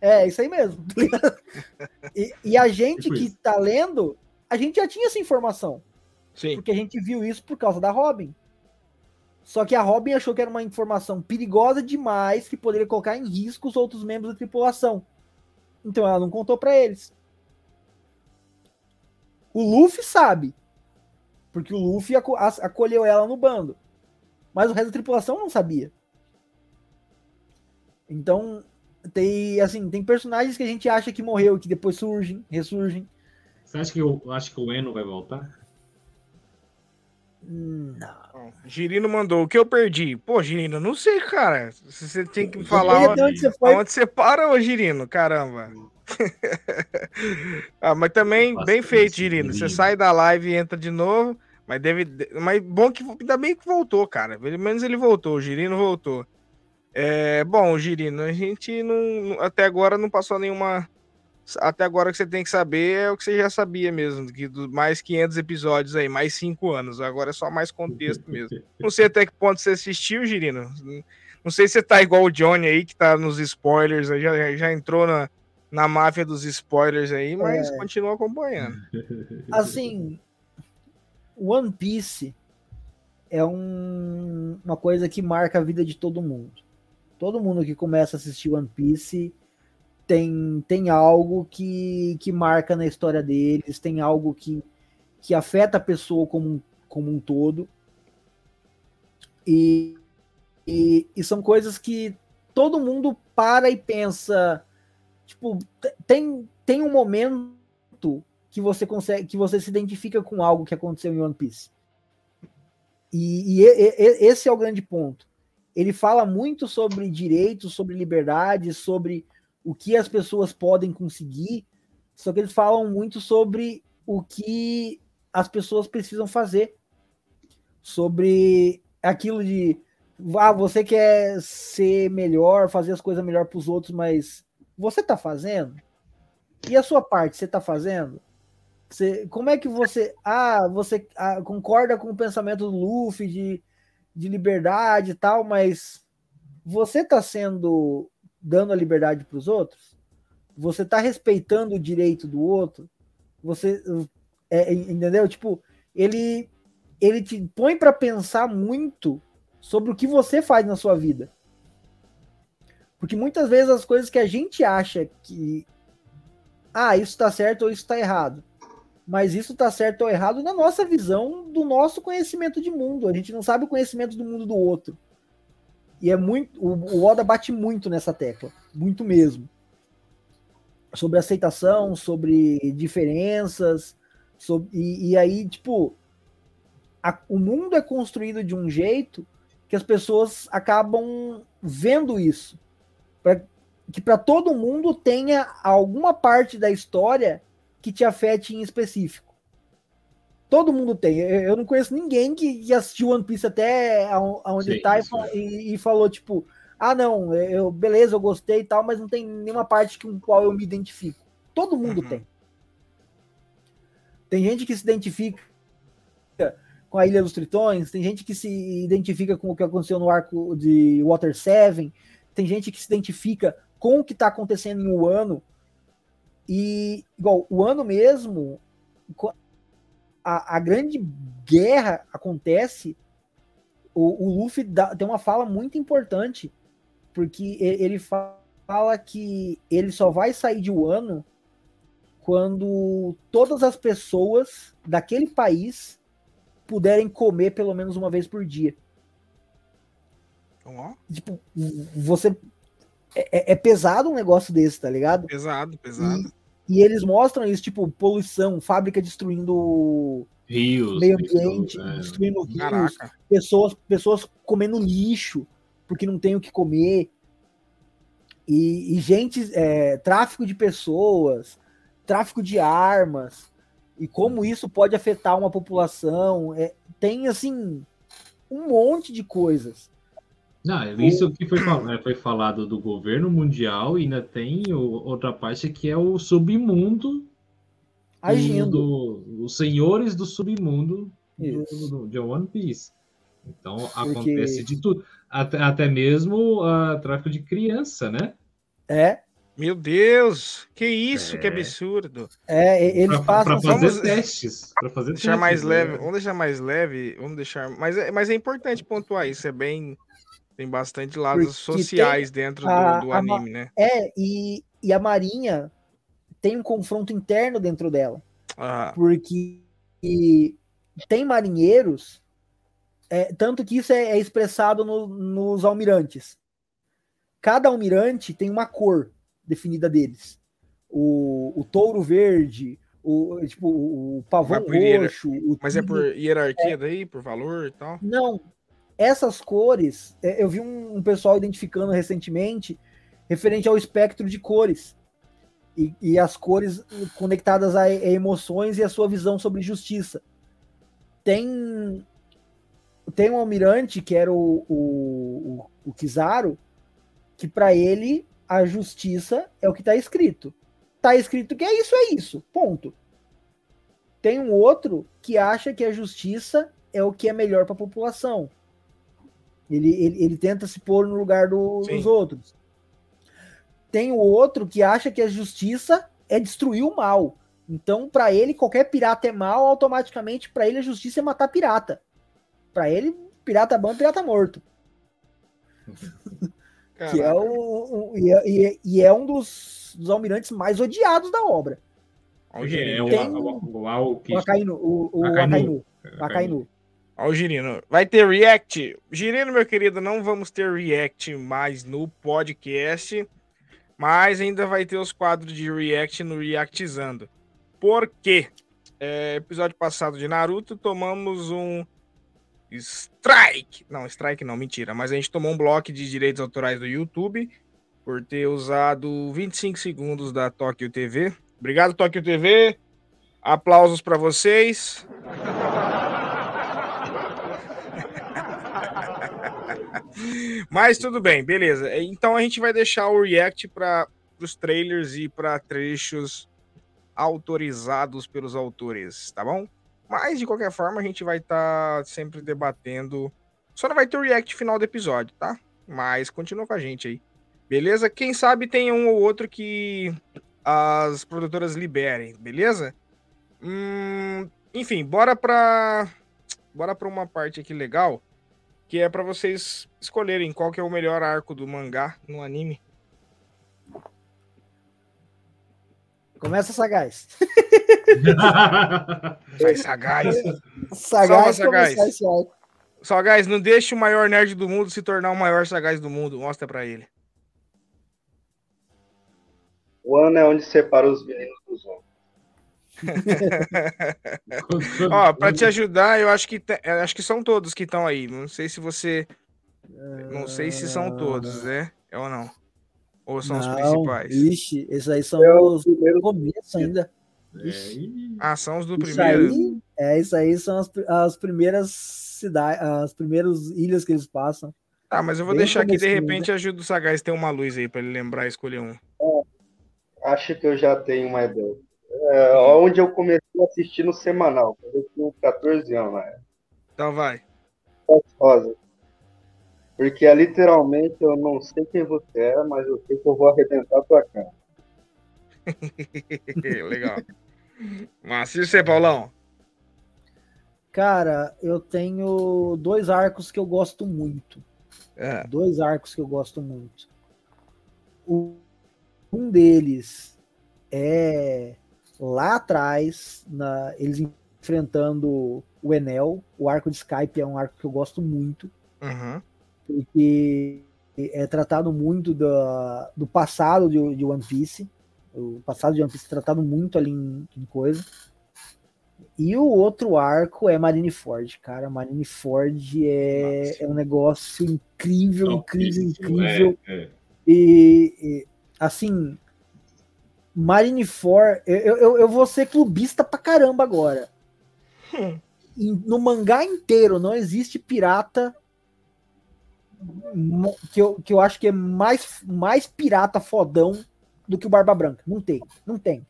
é isso aí mesmo. e, e, a gente tipo que tá lendo, a gente já tinha essa informação. Sim. Porque a gente viu isso por causa da Robin. Só que a Robin achou que era uma informação perigosa demais que poderia colocar em risco os outros membros da tripulação. Então ela não contou para eles. O Luffy sabe. Porque o Luffy acolheu ela no bando. Mas o resto da tripulação não sabia. Então, tem assim, tem personagens que a gente acha que morreu, que depois surgem, ressurgem. Você acha que eu acho que o Eno vai voltar? Não. Girino mandou. O que eu perdi? Pô, Girino, não sei, cara. Você tem que falar onde, onde, você, foi... onde você para, ô Girino. Caramba. ah, mas também, bem feito, Girino. Você sai da live e entra de novo. Mas deve. Mas bom que ainda bem que voltou, cara. Pelo menos ele voltou. O Girino voltou. É, bom, Girino, a gente não, até agora não passou nenhuma até agora que você tem que saber é o que você já sabia mesmo, que do, mais 500 episódios aí, mais 5 anos. Agora é só mais contexto mesmo. Não sei até que ponto você assistiu, Girino. Não sei se você tá igual o Johnny aí, que tá nos spoilers, já, já entrou na, na máfia dos spoilers aí, mas é... continua acompanhando. Assim, One Piece é um, uma coisa que marca a vida de todo mundo. Todo mundo que começa a assistir One Piece tem, tem algo que, que marca na história deles, tem algo que, que afeta a pessoa como, como um todo. E, e, e são coisas que todo mundo para e pensa. Tipo, tem, tem um momento que você consegue, que você se identifica com algo que aconteceu em One Piece. E, e, e, esse é o grande ponto. Ele fala muito sobre direitos, sobre liberdade, sobre o que as pessoas podem conseguir, só que eles falam muito sobre o que as pessoas precisam fazer, sobre aquilo de ah, você quer ser melhor, fazer as coisas melhor para os outros, mas você está fazendo? E a sua parte, você está fazendo? Você, como é que você. Ah, você ah, concorda com o pensamento do Luffy de, de liberdade e tal, mas você está sendo dando a liberdade para os outros? Você está respeitando o direito do outro? Você é, entendeu? Tipo, ele ele te põe para pensar muito sobre o que você faz na sua vida. Porque muitas vezes as coisas que a gente acha que ah, isso está certo ou isso está errado. Mas isso está certo ou errado na nossa visão do nosso conhecimento de mundo. A gente não sabe o conhecimento do mundo do outro. E é muito. O, Oda bate muito nessa tecla. Muito mesmo. Sobre aceitação, sobre diferenças. Sobre, e, e aí, tipo. A, o mundo é construído de um jeito que as pessoas acabam vendo isso. Pra, que para todo mundo tenha alguma parte da história que te afete em específico. Todo mundo tem. Eu não conheço ninguém que, assistiu One Piece até aonde sim, tá e, e, falou, tipo, ah, não, eu, beleza, eu gostei e tal, mas não tem nenhuma parte com qual eu me identifico. Todo mundo uhum. tem. Tem gente que se identifica com a Ilha dos Tritões, tem gente que se identifica com o que aconteceu no arco de Water 7, tem gente que se identifica com o que está acontecendo em Wano. E, igual, o ano mesmo, a, a grande guerra acontece, o, o Luffy dá, tem uma fala muito importante, porque ele fala que ele só vai sair de Wano quando todas as pessoas daquele país puderem comer pelo menos uma vez por dia. Oh. Tipo, você. É, é, pesado um negócio desse, tá ligado? Pesado, pesado. E eles mostram isso, tipo, poluição, fábrica destruindo rios, meio ambiente, é. destruindo rios, Caraca. pessoas, pessoas comendo lixo porque não tem o que comer. E, e gente, é, tráfico de pessoas, tráfico de armas, e como isso pode afetar uma população. É, tem, assim, um monte de coisas. Não, isso que foi, é, foi falado do governo mundial e ainda tem outra parte que é o submundo agindo. Do, os senhores do submundo do, do, de One Piece. Então Porque... acontece de tudo. Até, até mesmo uh, tráfico de criança, né? É. Meu Deus, que isso, é. que absurdo. É, eles pra, passam. Pra fazer vamos, testes. Pra fazer deixar testes, mais né? leve. Vamos deixar mais leve. Vamos deixar. Mas é, mas é importante pontuar isso. É bem tem bastante lados sociais dentro a, do, do anime, a, né? É, e, e a Marinha tem um confronto interno dentro dela. Ah. Porque tem marinheiros, é, tanto que isso é, é expressado no, nos almirantes. cada almirante tem uma cor definida deles. O, o touro verde, o, tipo, o pavão roxo. O mas é por hierarquia é, daí, por valor e tal? Não. Essas cores, é, eu vi um, um pessoal identificando recentemente referente ao espectro de cores. E, e, as cores conectadas a, a, emoções e a sua visão sobre justiça. Tem tem um almirante que era o, o, o, o Kizaru, que para ele a justiça é o que está escrito. Está escrito que é isso, é isso. Ponto. Tem um outro que acha que a justiça é o que é melhor para a população. Ele, ele, ele, tenta se pôr no lugar do, dos outros. Tem o outro que acha que a justiça é destruir o mal. Então, para ele, qualquer pirata é mal, automaticamente, para ele, a justiça é matar pirata. Para ele, pirata bom é pirata morto. que é o, o e, é, e, é, e, é, um dos, dos, almirantes mais odiados da obra. o, Tem, o, o, o, Akainu, o, o Akainu. Akainu. Ó, o Girino. Vai ter react. Girino, meu querido, não vamos ter react mais no podcast. Mas ainda vai ter os quadros de react no Reactizando. Por quê? É, episódio passado de Naruto, tomamos um strike. Não, strike não, mentira. Mas a gente tomou um bloco de direitos autorais do YouTube por ter usado 25 segundos da Tóquio TV. Obrigado, Tóquio TV. Aplausos para vocês. Mas tudo bem, beleza. Então a gente vai deixar o react para os trailers e para trechos autorizados pelos autores, tá bom? Mas de qualquer forma a gente vai estar tá sempre debatendo. Só não vai ter o react final do episódio, tá? Mas continua com a gente aí. Beleza? Quem sabe tem um ou outro que as produtoras liberem, beleza? Hum, enfim, bora pra bora para uma parte aqui legal que é para vocês escolherem qual que é o melhor arco do mangá no anime. Começa Sagaz. Vai, Sagaz. Sagaz, Sagaz. Sagaz, não deixe o maior nerd do mundo se tornar o maior Sagaz do mundo. Mostra para ele. O ano é onde separa os meninos dos homens. Ó, para te ajudar, eu acho que acho que são todos que estão aí. Não sei se você não sei se são todos, né? É ou não? Ou são não, os principais? Ixi, esses aí são é os do começo ainda. É. Ah, são os do isso primeiro. Aí, é, isso aí são as, as primeiras cidades, as primeiras ilhas que eles passam. Ah, mas eu vou Bem deixar aqui, de repente, ajuda o Sagaz ter uma luz aí para ele lembrar e escolher um. É, acho que eu já tenho uma ideia. É, onde eu comecei a assistir no semanal, quando eu tinha 14 anos, né? Então vai. Rosa. Porque é, literalmente eu não sei quem você é, mas eu sei que eu vou arrebentar a tua cara. Legal. Mas e você, Paulão? Cara, eu tenho dois arcos que eu gosto muito. É. Dois arcos que eu gosto muito. Um deles é lá atrás, na, eles enfrentando o Enel. O arco de Skype é um arco que eu gosto muito. Uhum. Porque é tratado muito do, do passado de, de, One Piece. O passado de One Piece é tratado muito ali em, em coisa. E o outro arco é Marineford, cara. Marineford é, é um negócio incrível, incrível, incrível. É, é. E, e, assim, Marineford, eu, eu, eu vou ser clubista pra caramba agora. Hum. No mangá inteiro não existe pirata que eu, que eu acho que é mais, mais pirata fodão do que o Barba Branca. Não tem, não tem.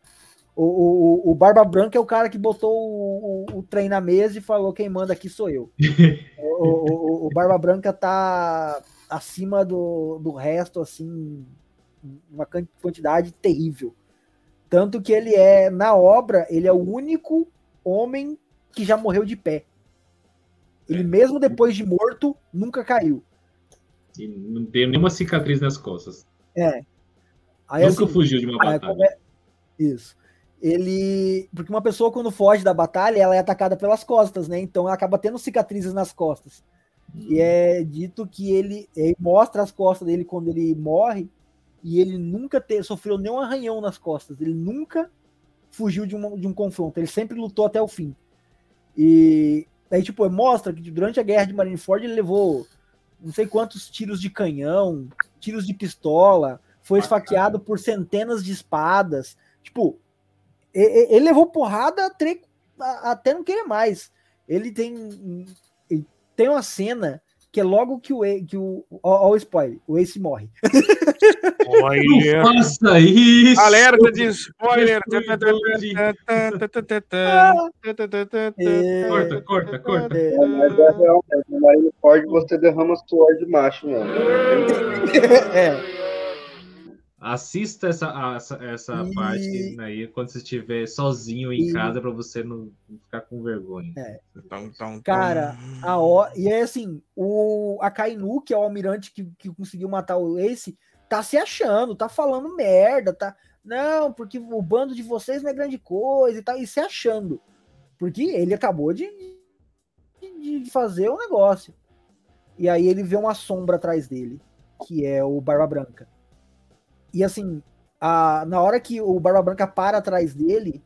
O, o, o Barba Branca é o cara que botou o, o, o, trem na mesa e falou: quem manda aqui sou eu. o, o, o, Barba Branca tá acima do, do resto, assim, uma quantidade terrível. Tanto que ele é, na obra, ele é o único homem que já morreu de pé. Ele, é. mesmo depois de morto, nunca caiu. E não tem nenhuma cicatriz nas costas. É. Aí, nunca assim, fugiu de uma batalha. É... Isso. Ele. Porque uma pessoa, quando foge da batalha, ela é atacada pelas costas, né? Então ela acaba tendo cicatrizes nas costas. E é dito que ele, ele mostra as costas dele quando ele morre e ele nunca te, sofreu nenhum arranhão nas costas. Ele nunca fugiu de um, de um confronto. Ele sempre lutou até o fim. E aí, tipo, mostra que durante a guerra de Marineford ele levou não sei quantos tiros de canhão, tiros de pistola, foi esfaqueado por centenas de espadas. Tipo, ele levou porrada até não querer mais. Ele tem, ele tem uma cena que é logo que o que o ó, ó o spoiler, o Ace morre. Olha. Não faça isso. Alerta de spoiler. corta, corta, corta. É, mas é real. Aí no Ford você derrama suor de macho mesmo. É. Assista essa, essa, essa e... parte aí quando você estiver sozinho em e... casa para você não ficar com vergonha. É. Então, então, Cara, a o... e é assim, o Akainu, que é o almirante que, que conseguiu matar o Ace, tá se achando, tá falando merda, tá. Não, porque o bando de vocês não é grande coisa e tal, e se achando. Porque ele acabou de, de, de fazer o um negócio. E aí ele vê uma sombra atrás dele, que é o Barba Branca. E assim, a, na hora que o Barba Branca para atrás dele,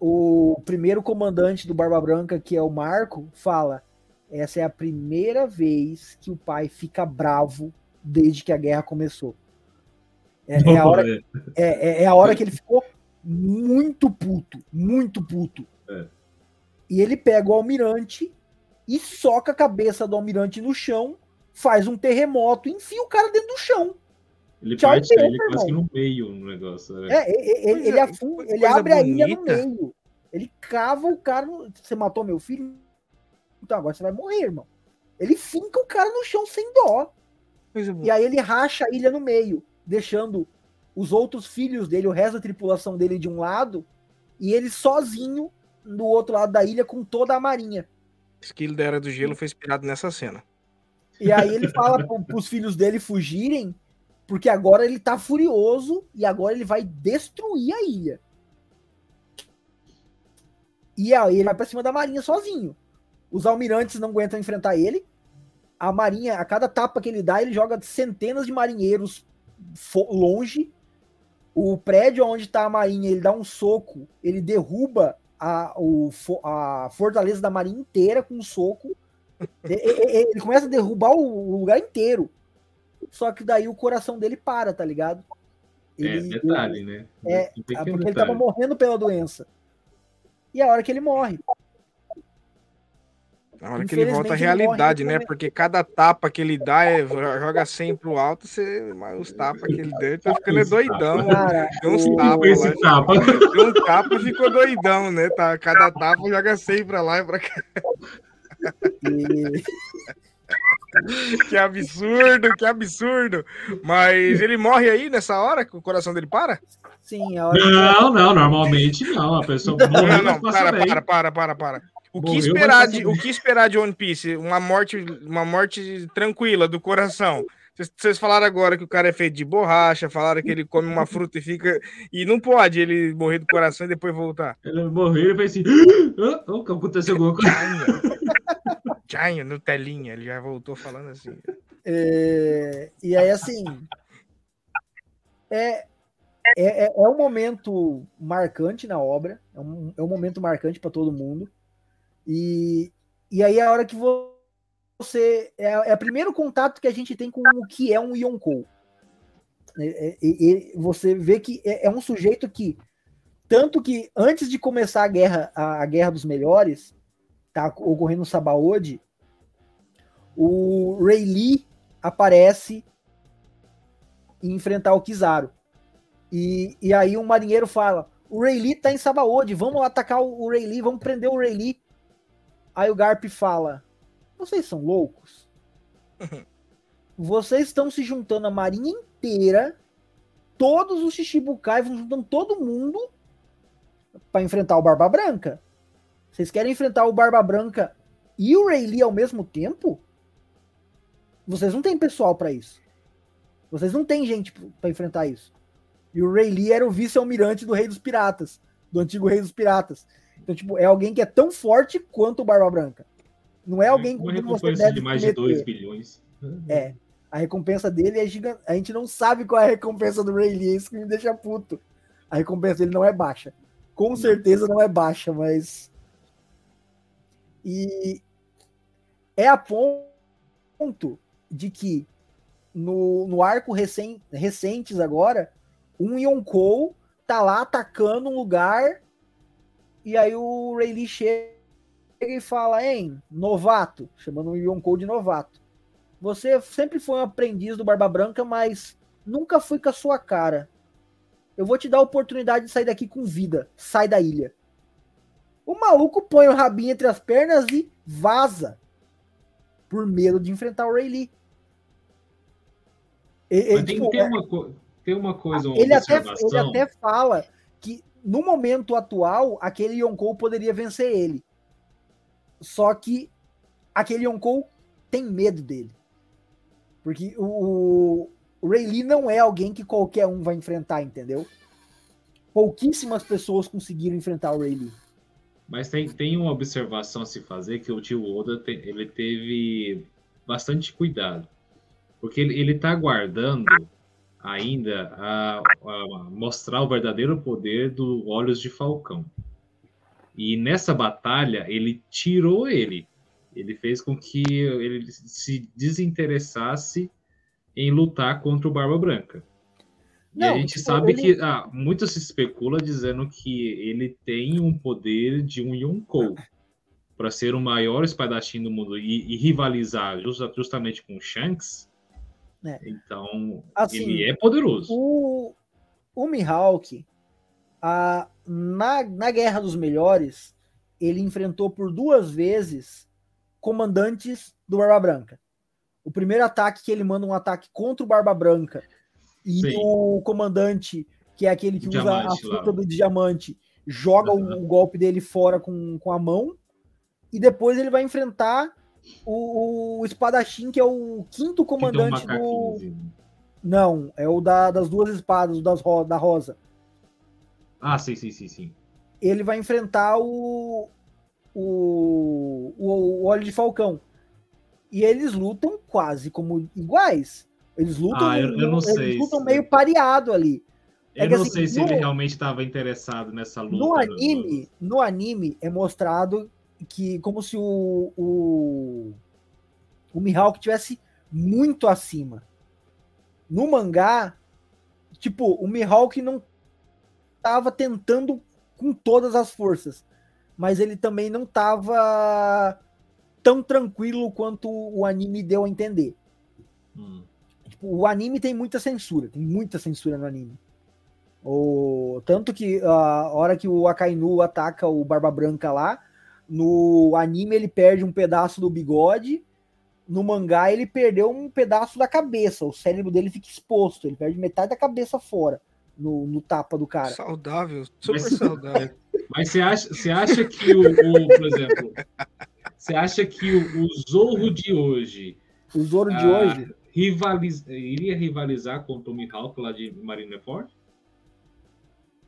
o primeiro comandante do Barba Branca, que é o Marco, fala: essa é a primeira vez que o pai fica bravo desde que a guerra começou. É, é, a, hora, é, é, é a hora que ele ficou muito puto, muito puto. É. E ele pega o almirante e soca a cabeça do almirante no chão, faz um terremoto e enfia o cara dentro do chão. Ele Tchau parte ele quase no meio no negócio. Né? É, ele, ele, afunda, ele abre bonita. a ilha no meio. Ele cava o cara. No... Você matou meu filho? Então agora você vai morrer, irmão. Ele finca o cara no chão sem dó. E aí ele racha a ilha no meio, deixando os outros filhos dele, o resto da tripulação dele de um lado, e ele sozinho do outro lado da ilha com toda a marinha. Esquilo da Era do Gelo foi inspirado nessa cena. E aí ele fala para os filhos dele fugirem porque agora ele tá furioso e agora ele vai destruir a ilha. E aí ele vai pra cima da marinha sozinho. Os almirantes não aguentam enfrentar ele. A marinha, a cada tapa que ele dá, ele joga centenas de marinheiros longe. O prédio onde tá a marinha, ele dá um soco, ele derruba a, o, a fortaleza da marinha inteira com um soco. ele começa a derrubar o lugar inteiro. Só que daí o coração dele para, tá ligado? É, ele, é, detalhe, né? É, é porque detalhe. ele tava morrendo pela doença. E a hora que ele morre. A hora que ele volta à realidade, né? Porque cada tapa que ele dá é, joga 100 pro alto, você, os tapas que ele deu, ele tá ficando doidão. Cara, tem uns tapas esse lá. Tapa. Tem um tapa ficou doidão, né? Tá, cada tapa joga 100 pra lá e pra cá. E... que absurdo, que absurdo. Mas ele morre aí nessa hora que o coração dele para? Sim, a hora Não, não, normalmente não. A pessoa morre. Não, não, para, para, para, para, para. O que, esperar de, o que esperar de One Piece? Uma morte, uma morte tranquila do coração. Vocês falaram agora que o cara é feito de borracha, falaram que ele come uma fruta e fica. E não pode ele morrer do coração e depois voltar. Ele morreu e fez assim. O que aconteceu alguma coisa? No telinha, ele já voltou falando assim. É, e aí, assim. É, é, é, é um momento marcante na obra, é um, é um momento marcante para todo mundo. E, e aí a hora que você. É, é o primeiro contato que a gente tem com o que é um Yonkou. É, é, você vê que é, é, um sujeito que. Tanto que antes de começar a guerra, a, a guerra dos melhores, tá ocorrendo no Sabaody, o Ray Lee aparece e enfrentar o Kizaru. E, e aí um marinheiro fala: o Ray Lee tá em Sabaody, vamos atacar o Ray Lee, vamos prender o Ray Lee. Aí o Garp fala: vocês são loucos? Vocês estão se juntando a marinha inteira, todos os Shichibukai vão juntando todo mundo para enfrentar o Barba Branca. Vocês querem enfrentar o Barba Branca e o Rayleigh ao mesmo tempo? Vocês não têm pessoal para isso. Vocês não têm gente para enfrentar isso. E o Rayleigh era o vice-almirante do Rei dos Piratas, do antigo Rei dos Piratas. Então, tipo, é alguém que é tão forte quanto o Barba Branca. Não é alguém com você deve de mais de 2 bilhões. É. A recompensa dele é gigante. A gente não sabe qual é a recompensa do Ray Lee, isso que me deixa puto. A recompensa dele não é baixa. Com certeza não é baixa, mas. E é a ponto de que no, no arco recentes agora, um Yonkou tá lá atacando um lugar e aí o Rayleigh chega e fala, hein, novato, chamando o Yonkou de novato. Você sempre foi um aprendiz do Barba Branca, mas nunca fui com a sua cara. Eu vou te dar a oportunidade de sair daqui com vida. Sai da ilha. O maluco põe o rabinho entre as pernas e vaza. Por medo de enfrentar o Rayleigh. Ele, tipo, tem, uma, tem uma coisa, uma ele, até, ele até fala que no momento atual, aquele Yonkou poderia vencer ele. Só que aquele Yonkou tem medo dele. Porque o, o Ray não é alguém que qualquer um vai enfrentar, entendeu? Pouquíssimas pessoas conseguiram enfrentar o Ray Mas tem, tem uma observação a se fazer que o tio Oda ele teve bastante cuidado. Porque ele está guardando ainda a, a, mostrar o verdadeiro poder do Olhos de Falcão. E nessa batalha, ele tirou ele. Ele fez com que ele se desinteressasse em lutar contra o Barba Branca. Não, e a gente tipo, sabe ele... que ah, muito se especula dizendo que ele tem um poder de um Yonkou para ser o maior espadachim do mundo e, e rivalizar justamente com o Shanks é. Então, assim, ele é poderoso. O, o Mihawk, a, na, na Guerra dos Melhores, ele enfrentou por duas vezes comandantes do Barba Branca. O primeiro ataque que ele manda um ataque contra o Barba Branca e Sim. o comandante, que é aquele que usa a fruta lá. do diamante, joga uhum. o, o, golpe dele fora com, com a mão. E depois ele vai enfrentar o, o espadachim, que é o quinto comandante do. Não, é o da, das duas espadas, das, da Rosa. Ah, sim, sim, sim, sim. Ele vai enfrentar o. O, o, o Olho de Falcão. E eles lutam quase como iguais. Eles lutam, ah, eu, eu não eles sei lutam meio pareado ali. Eu é não assim, sei se no, ele realmente estava interessado nessa luta. No anime, no anime é mostrado que como se o, o, o Mihawk tivesse muito acima. No mangá, tipo, o Mihawk não estava tentando com todas as forças, mas ele também não estava tão tranquilo quanto o anime deu a entender. Hum. Tipo, o anime tem muita censura, tem muita censura no anime. O, tanto que a hora que o Akainu ataca o Barba Branca lá, no anime ele perde um pedaço do bigode, no mangá ele perdeu um pedaço da cabeça, o cérebro dele fica exposto, ele perde metade da cabeça fora no, no tapa do cara. Saudável, super mas, saudável. Mas você acha, você acha que o, o, por exemplo, você acha que o, o Zorro de hoje, o Zorro de ah, hoje rivaliz, iria rivalizar com o Tommy Hawk lá de Marineford?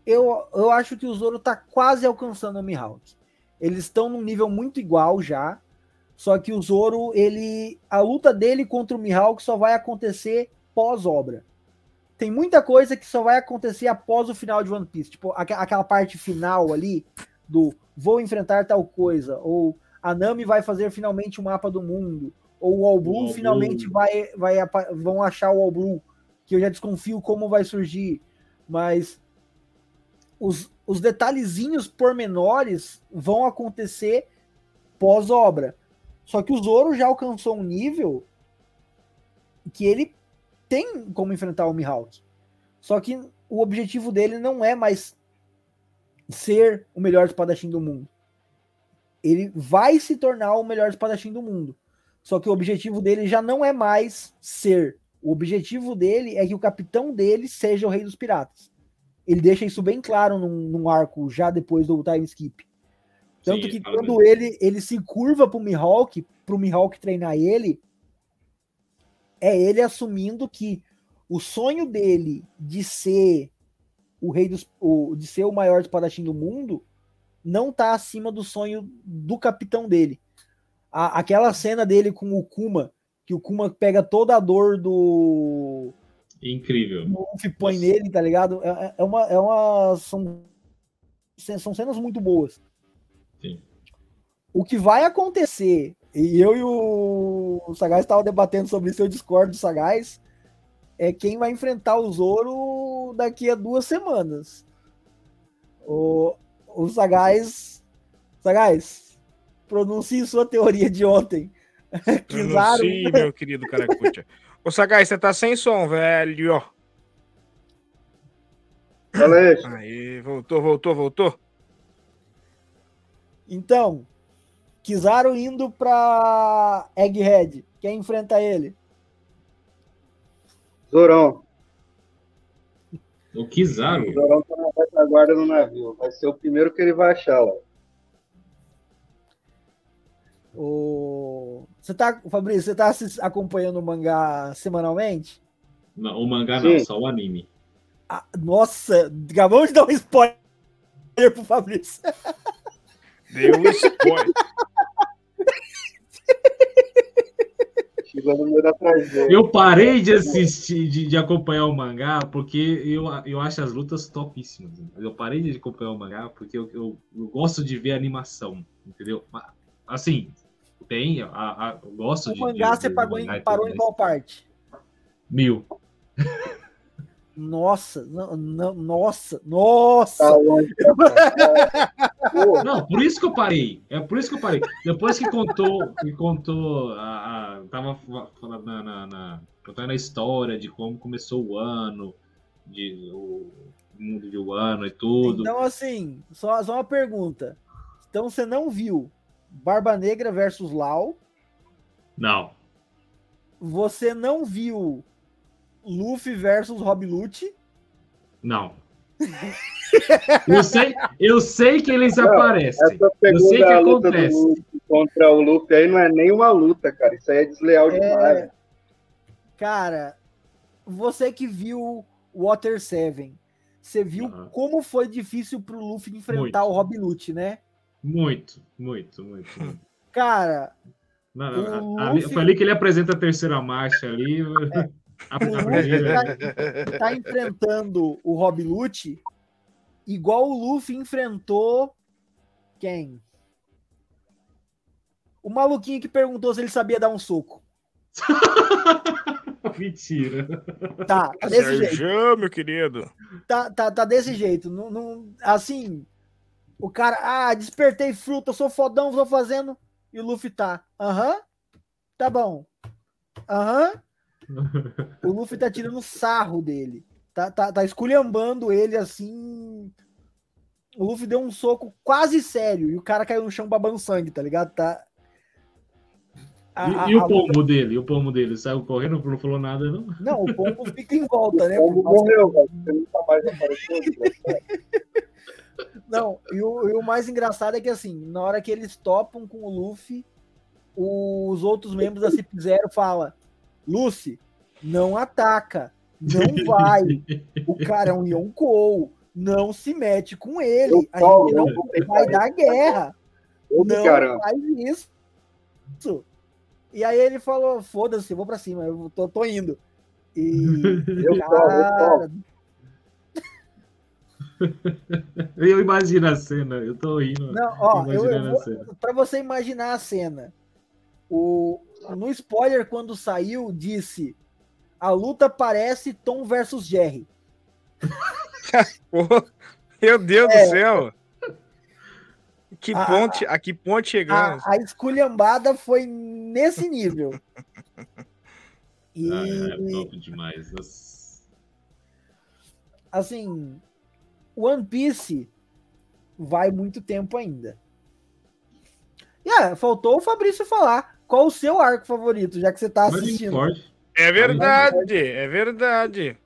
Eu, eu acho que o Zoro tá quase alcançando o Mihawk. Eles estão num nível muito igual já. Só que o Zoro, ele. A luta dele contra o Mihawk só vai acontecer pós-obra. Tem muita coisa que só vai acontecer após o final de One Piece. Tipo, aquela parte final ali do vou enfrentar tal coisa. Ou a Nami vai fazer finalmente o mapa do mundo. Ou o All Blue All finalmente Blue. Vai, vai. Vão achar o All Blue. Que eu já desconfio como vai surgir. Mas os, os detalhezinhos pormenores vão acontecer pós-obra. Só que o Zoro já alcançou um nível que ele tem como enfrentar o Mihawk. Só que o objetivo dele não é mais ser o melhor espadachim do mundo. Ele vai se tornar o melhor espadachim do mundo. Só que o objetivo dele já não é mais ser. O objetivo dele é que o capitão dele seja o rei dos piratas ele deixa isso bem claro num, num arco já depois do time skip. Tanto Sim, que quando ele, ele se curva pro Mihawk, pro Mihawk treinar ele, é ele assumindo que o sonho dele de ser o rei dos, o, de ser o maior espadachim do mundo não tá acima do sonho do capitão dele. A, aquela cena dele com o Kuma, que o Kuma pega toda a dor do. Incrível. O Luffy põe Nossa. nele, tá ligado? É, é, é, uma. É uma são, são cenas muito boas. Sim. O que vai acontecer, e eu e o, o Sagaz estavam debatendo sobre isso, eu discordo do Sagaz, é quem vai enfrentar o Zoro daqui a duas semanas. O, o Sagaz. Sagaz, pronuncie sua teoria de ontem. Pronuncie, meu querido Caracutia. Ô Sagaz, você tá sem som, velho. Fala aí. voltou, voltou, voltou. Então, Kizaru indo pra Egghead. Quem enfrenta ele? Zorão. O Kizaru? O Zorão tá na retaguarda no navio. Vai ser o primeiro que ele vai achar lá. O... Você tá, Fabrício, você tá acompanhando o mangá semanalmente? Não, o mangá Sim. não, só o anime. Ah, nossa, acabamos de dar um spoiler pro Fabrício. Deu um spoiler. Eu parei de assistir, de, de, acompanhar o mangá, porque eu, eu acho as lutas topíssimas. Eu parei de acompanhar o mangá porque eu, eu, eu gosto de ver animação, entendeu? Assim, tem, a, a, eu gosto o de. O mangá de, você pagou em, parou em qual parte? Mil. Nossa, não, não, nossa, nossa! Tá não, por isso que eu parei. É por isso que eu parei. Depois que contou, que contou, a, a tava falando na, na, na, na história de como começou o ano, de o mundo de um ano e tudo. Então, assim, só, só uma pergunta. Então você não viu Barba Negra versus Lau? Não. Você não viu Luffy versus Rob Lute? Não. eu, sei, eu sei que eles não, aparecem. Eu sei que acontece. contra o Luffy aí não é nem uma luta, cara. Isso aí é desleal é... demais. Cara, você que viu Water 7, você viu uhum. como foi difícil pro Luffy enfrentar muito. o Rob Lute, né? Muito, muito, muito. muito. Cara. Não, não, Luffy... Foi ali que ele apresenta a terceira marcha ali. É. tá, tá, enfrentando o Rob Lute igual o Luffy enfrentou quem? O maluquinho que perguntou se ele sabia dar um soco. Mentira. Tá, tá desse Sérgio, jeito. meu querido. Tá, tá, tá desse jeito. Não, não, assim, o cara, ah, despertei fruta, sou fodão, vou fazendo. E o Luffy tá, aham, uhum, tá bom. Aham. Uhum. O Luffy tá tirando sarro dele. Tá, tá, tá esculhambando ele assim. O Luffy deu um soco quase sério e o cara caiu no chão babando sangue, tá ligado? Tá. A, e, a, e, o pombo luta... dele? E o pombo dele? Saiu correndo, não falou nada, não? Não, o pombo fica em volta, né? O pombo morreu, velho. nunca mais apareceu. Não, e o, e o, mais engraçado é que assim, na hora que eles topam com o Luffy, os outros membros da Cip Zero falam: Lucy, não ataca, não vai. o cara é um Yonkou, não se mete com ele. A gente não vai dar guerra. Não caramba. faz isso. E aí ele falou: foda-se, vou pra cima, eu tô, tô indo. E. Eu, cara... eu imagino a cena, eu tô rindo. Não, ó, eu, eu, pra você imaginar a cena, o, no spoiler, quando saiu, disse: a luta parece Tom versus Jerry. Meu Deus é, do céu! Que a, ponte, a que ponte chegamos? A, a esculhambada foi nesse nível. E, ah, é top demais. Assim, One Piece vai muito tempo ainda. E yeah, faltou o Fabrício falar. Qual o seu arco favorito, já que você tá assistindo? É verdade, é verdade.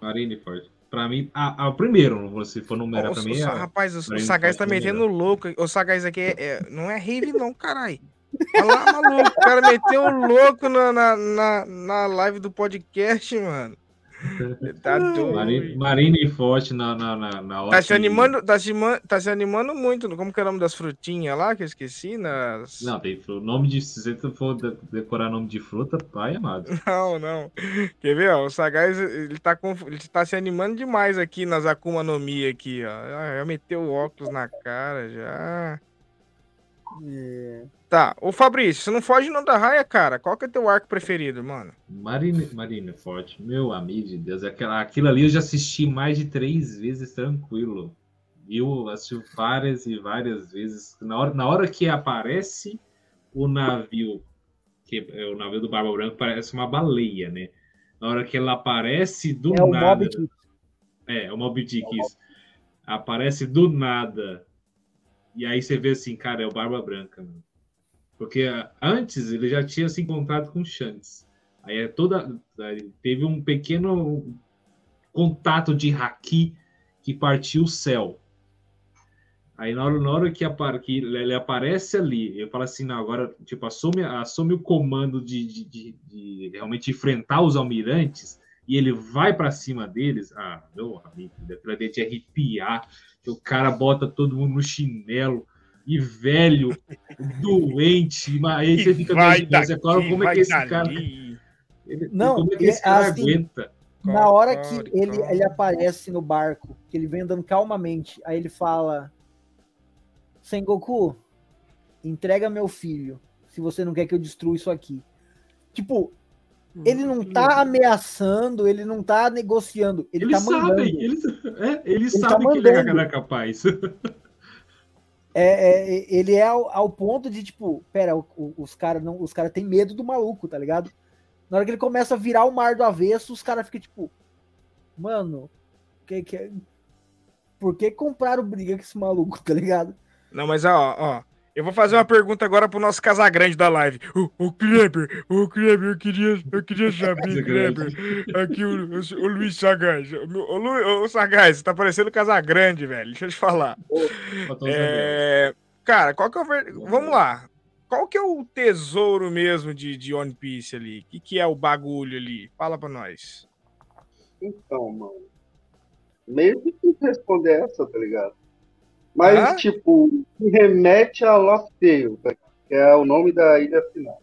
Marineford. Pra mim, a, a, primeiro, se for numerar pra mim. O, rapaz, o, o Sagaz tá metendo louco. O Sagaz aqui é, é, não é rave, não, caralho. Olha lá, maluco. O cara meteu louco na, na, na, na live do podcast, mano. Tá doido. Marine, Marine forte na, na, na, na hora. Tá se, animando, tá, se, tá se animando muito. Como que é o nome das frutinhas lá que eu esqueci? Nas... Não, tem nome de. Se você for decorar nome de fruta, pai amado. Não, não. Quer ver, ó? O Sagaz ele tá, com, ele tá se animando demais aqui nas Akuma no Mi aqui, ó. Ah, já meteu o óculos na cara já. É. Tá, ô Fabrício, você não foge não da raia, cara. Qual que é teu arco preferido, mano? Marine, Marine Forte, meu amigo de Deus. Aquela, aquilo ali eu já assisti mais de três vezes tranquilo. Eu assisti várias e várias vezes. Na hora, na hora que aparece o navio, que é o navio do Barba Branca, parece uma baleia, né? Na hora que ela aparece do é nada. O é, o Mob Dick, é isso. Aparece do nada e aí você vê assim, cara, é o Barba Branca. Porque antes ele já tinha se encontrado com o Shanks. Aí é toda. Teve um pequeno contato de haki que partiu o céu. Aí na hora, na hora que, que ele aparece ali, eu falo assim, não, agora tipo, assume, assume o comando de, de, de, de realmente enfrentar os almirantes e ele vai para cima deles. Ah, meu amigo, deve de arrepiar que o cara bota todo mundo no chinelo e velho, doente, aí você fica vai daqui, como é que esse cara. Ele, não, como é que esse cara assim, aguenta? Na hora que ele, ele aparece no barco, que ele vem andando calmamente, aí ele fala: Sengoku, entrega meu filho, se você não quer que eu destrua isso aqui. Tipo, ele não tá ameaçando, ele não tá negociando, ele eles tá mandando. Sabem, eles, é, eles ele sabem tá que ele é, é capaz. É, é, ele é ao, ao, ponto de, tipo, pera, o, o, os caras não, os cara têm medo do maluco, tá ligado? Na hora que ele começa a virar o mar do avesso, os caras ficam tipo, mano, que, que, por que compraram briga com esse maluco, tá ligado? Não, mas ó, ó, eu vou fazer uma pergunta agora pro nosso Casagrande da live. O, o Kleber, o Kleber, eu queria, eu queria saber, Kleber. Aqui o, o, o Luiz Sagaz. O, o, o Sagaz, você tá parecendo Casagrande, velho. Deixa eu te falar. É, cara, qual que é o. Vamos lá. Qual que é o tesouro mesmo de, de One Piece ali? O que, que é o bagulho ali? Fala pra nós. Então, mano. Meio difícil responder essa, tá ligado? Mas, ah? tipo, remete a Lost Tale, que é o nome da ilha final.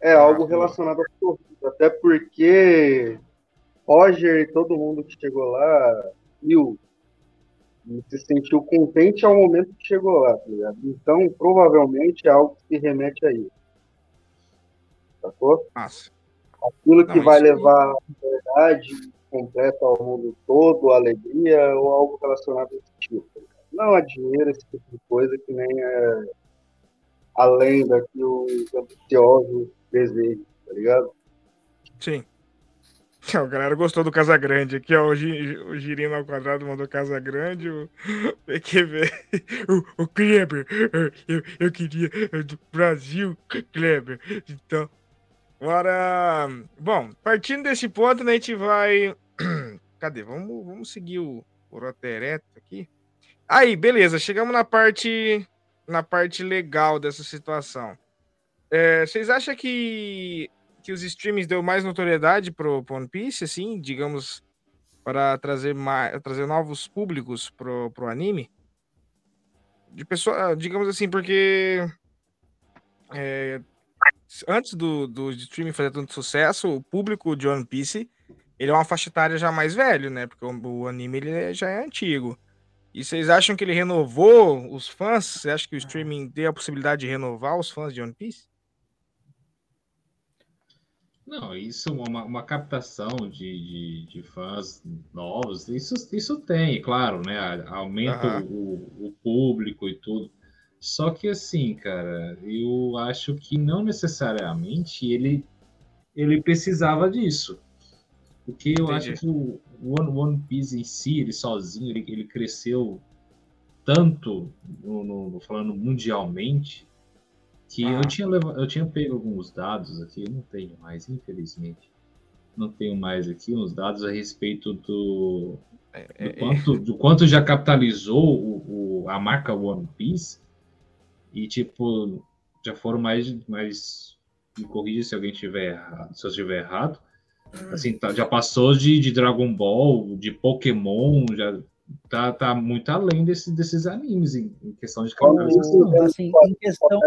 É ah, algo relacionado a corrida, até porque Roger e todo mundo que chegou lá viu, se sentiu contente ao momento que chegou lá, tá ligado? Então, provavelmente é algo que se remete a isso. Sacou? Nossa. Aquilo que Não, vai levar a verdade completa ao mundo todo, alegria, ou algo relacionado a esse tipo. Não há dinheiro, esse tipo de coisa, que nem é além da que os ambiciosos desejam, tá ligado? Sim. O galera gostou do Casa Grande aqui, ó. O, Girino ao quadrado mandou Casa Grande. O PQV. O, o Kleber. Eu, eu queria do Brasil, Kleber. Então. Agora. Bom, partindo desse ponto, né, a gente vai. Cadê? Vamos, vamos seguir o, o aqui. Aí, beleza, chegamos na parte na parte legal dessa situação. É, vocês acham que, que os streams deu mais notoriedade pro, pro One Piece, assim, digamos, para trazer mais, trazer novos públicos pro, pro anime? De pessoa, digamos assim, porque é, antes do, do streaming fazer tanto sucesso, o público de One Piece ele é uma faixa etária já mais velho, né? Porque o, o anime ele já é antigo. E vocês acham que ele renovou os fãs? Você acha que o streaming deu a possibilidade de renovar os fãs de One Piece? Não, isso é uma, uma captação de, de, de, fãs novos, isso, isso tem, claro, né? Aumenta uhum. o, o público e tudo. Só que assim, cara, eu acho que não necessariamente ele, ele precisava disso. Porque eu Entendi. acho que o One, One Piece em si, ele sozinho, ele, ele cresceu tanto, no, no, falando mundialmente, que ah. eu, tinha eu tinha pego alguns dados aqui, eu não tenho mais, infelizmente. Não tenho mais aqui uns dados a respeito do, é, do, é, é. quanto, do quanto já capitalizou o, o, a marca One Piece. E, tipo, já foram mais. mais me corrija se alguém tiver errado, se eu estiver errado Assim, tá, já passou de, de Dragon Ball, de Pokémon, já tá, tá muito além desse, desses animes em, em questão de caracterização. Assim, em questão...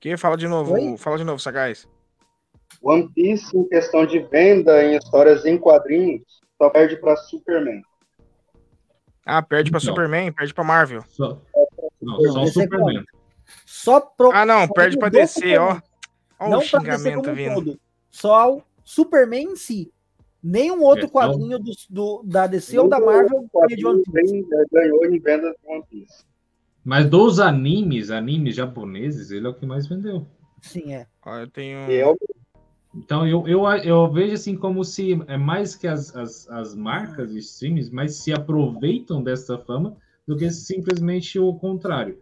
Que fala de novo, Oi? fala de novo, Sagaz. One Piece em questão de venda em histórias em quadrinhos só perde para Superman. Ah, perde para Superman, perde para Marvel. Só, não, só o Superman. Só pro... Ah, não, perde para DC, ó. Olha não o xingamento vindo. Todo. Só o Superman em si. Nenhum outro é, quadrinho do, do, da DC ou da Marvel ganhou de One Piece. Ganhou em venda de One Piece. Mas dos animes, animes japoneses, ele é o que mais vendeu. Sim, é. Ó, eu tenho. Eu... Então eu, eu, eu vejo assim como se é mais que as, as, as marcas de streams, mas se aproveitam dessa fama do que simplesmente o contrário.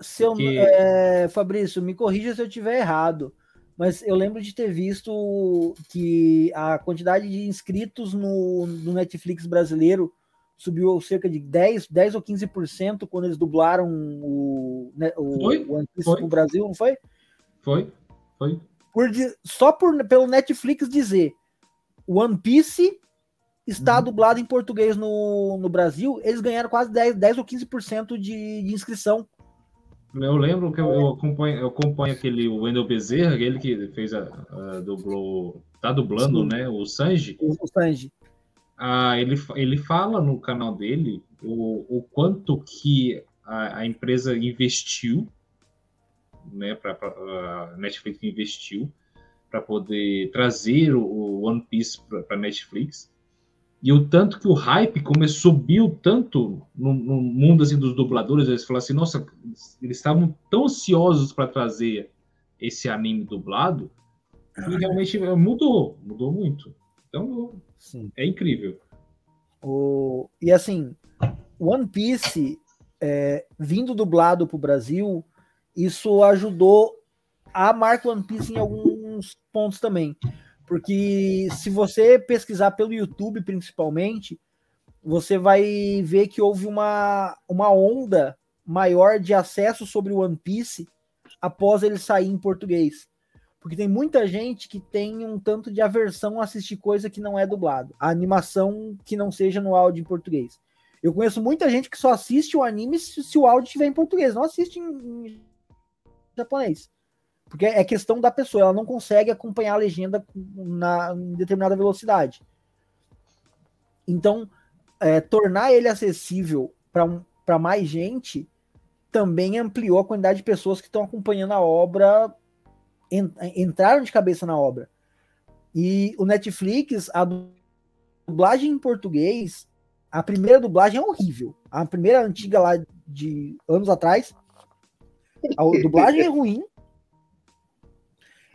Se eu, Porque... é, Fabrício, me corrija se eu estiver errado mas eu lembro de ter visto que a quantidade de inscritos no, no Netflix brasileiro subiu cerca de 10, 10 ou 15% quando eles dublaram o, né, o, foi? o One Piece no Brasil, não foi? Foi, foi. Por, só por, pelo Netflix dizer One Piece está uhum. dublado em português no, no Brasil, eles ganharam quase 10, 10 ou 15% de, de inscrição. Eu lembro que eu, eu, acompanho, eu acompanho aquele Wendel Bezerra, ele que fez a, a dublou, tá dublando, Sim. né, o Sanji. O, o Sanji. Ah, ele, ele fala no canal dele o, o quanto que a, a empresa investiu, né, para a Netflix investiu para poder trazer o, o One Piece para Netflix e o tanto que o hype começou, subiu tanto no, no, mundo assim, dos dubladores, eles falaram assim, nossa, eles estavam tão ansiosos para trazer esse anime dublado, que realmente mudou, mudou muito. Então, Sim. é incrível. O... E assim, One Piece é, vindo dublado para o Brasil, isso ajudou a marca One Piece em alguns pontos também. Porque se você pesquisar pelo YouTube, principalmente, você vai ver que houve uma, uma onda maior de acesso sobre o One Piece após ele sair em português. Porque tem muita gente que tem um tanto de aversão a assistir coisa que não é dublado. A animação que não seja no áudio em português. Eu conheço muita gente que só assiste o anime se, se o áudio estiver em português, não assiste em, em japonês. Porque é questão da pessoa, ela não consegue acompanhar a legenda na, em determinada velocidade. Então, é, tornar ele acessível para um, mais gente também ampliou a quantidade de pessoas que estão acompanhando a obra, en, entraram de cabeça na obra. E o Netflix, a dublagem em português, a primeira dublagem é horrível. A primeira antiga lá de anos atrás, a dublagem é ruim.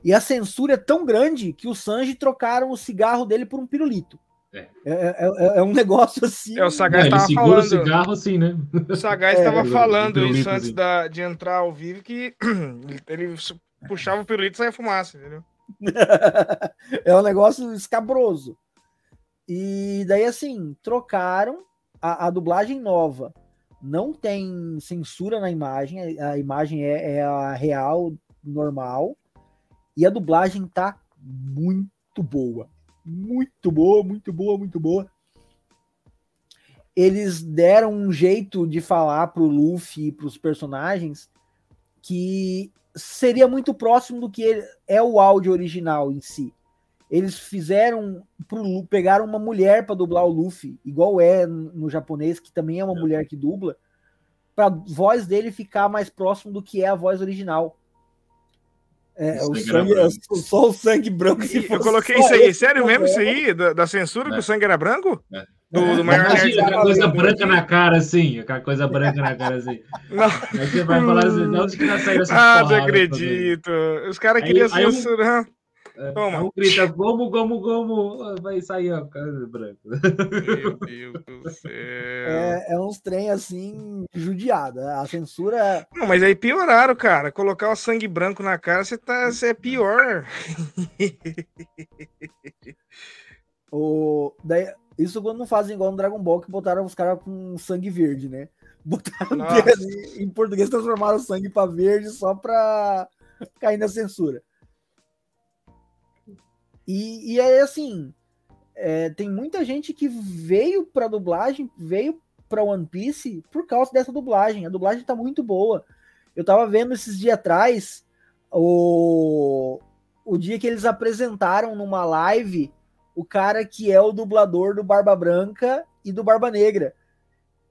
E a censura é tão grande que o Sanji trocaram o cigarro dele por um pirulito. É, é, é, é um negócio assim. É, o Sagaz estava falando. O cigarro assim, né? O Sagaz estava é, falando isso antes da, de entrar ao vivo, que ele puxava o pirulito e saia fumaça, entendeu? é um negócio escabroso. E daí, assim, trocaram a, a, dublagem nova. Não tem censura na imagem, a, a imagem é, é a real, normal. E a dublagem tá muito boa. Muito boa, muito boa, muito boa. Eles deram um jeito de falar pro Luffy e pros personagens que seria muito próximo do que é o áudio original em si. Eles fizeram pro pegaram uma mulher para dublar o Luffy, igual é no japonês, que também é uma mulher que dubla, para voz dele ficar mais próximo do que é a voz original. É, o sangue, é só o sangue branco. Se eu coloquei isso aí, sério mesmo isso aí? Da, da censura é. que o sangue era branco? É. Do, do maior nerd. Aquela coisa branca na cara, assim. Aquela coisa branca na cara, assim. Não. Aí você vai falar assim, onde que tá saindo essa Ah, não acredito. Os caras queriam censurar. É, Toma. Um grita, como, como, como, vai sair a casa branca. Meu Deus do céu. É, é uns trem assim, judiado. Né? A censura. Não, mas aí pioraram, cara. Colocar o sangue branco na cara, você tá, é pior. o, daí, isso quando não fazem igual no Dragon Ball, que botaram os caras com sangue verde, né? Botaram em português, transformaram o sangue para verde só pra cair na censura. E, e é assim, é, tem muita gente que veio pra dublagem, veio pra One Piece por causa dessa dublagem. A dublagem tá muito boa. Eu tava vendo esses dias atrás o, o dia que eles apresentaram numa live o cara que é o dublador do Barba Branca e do Barba Negra.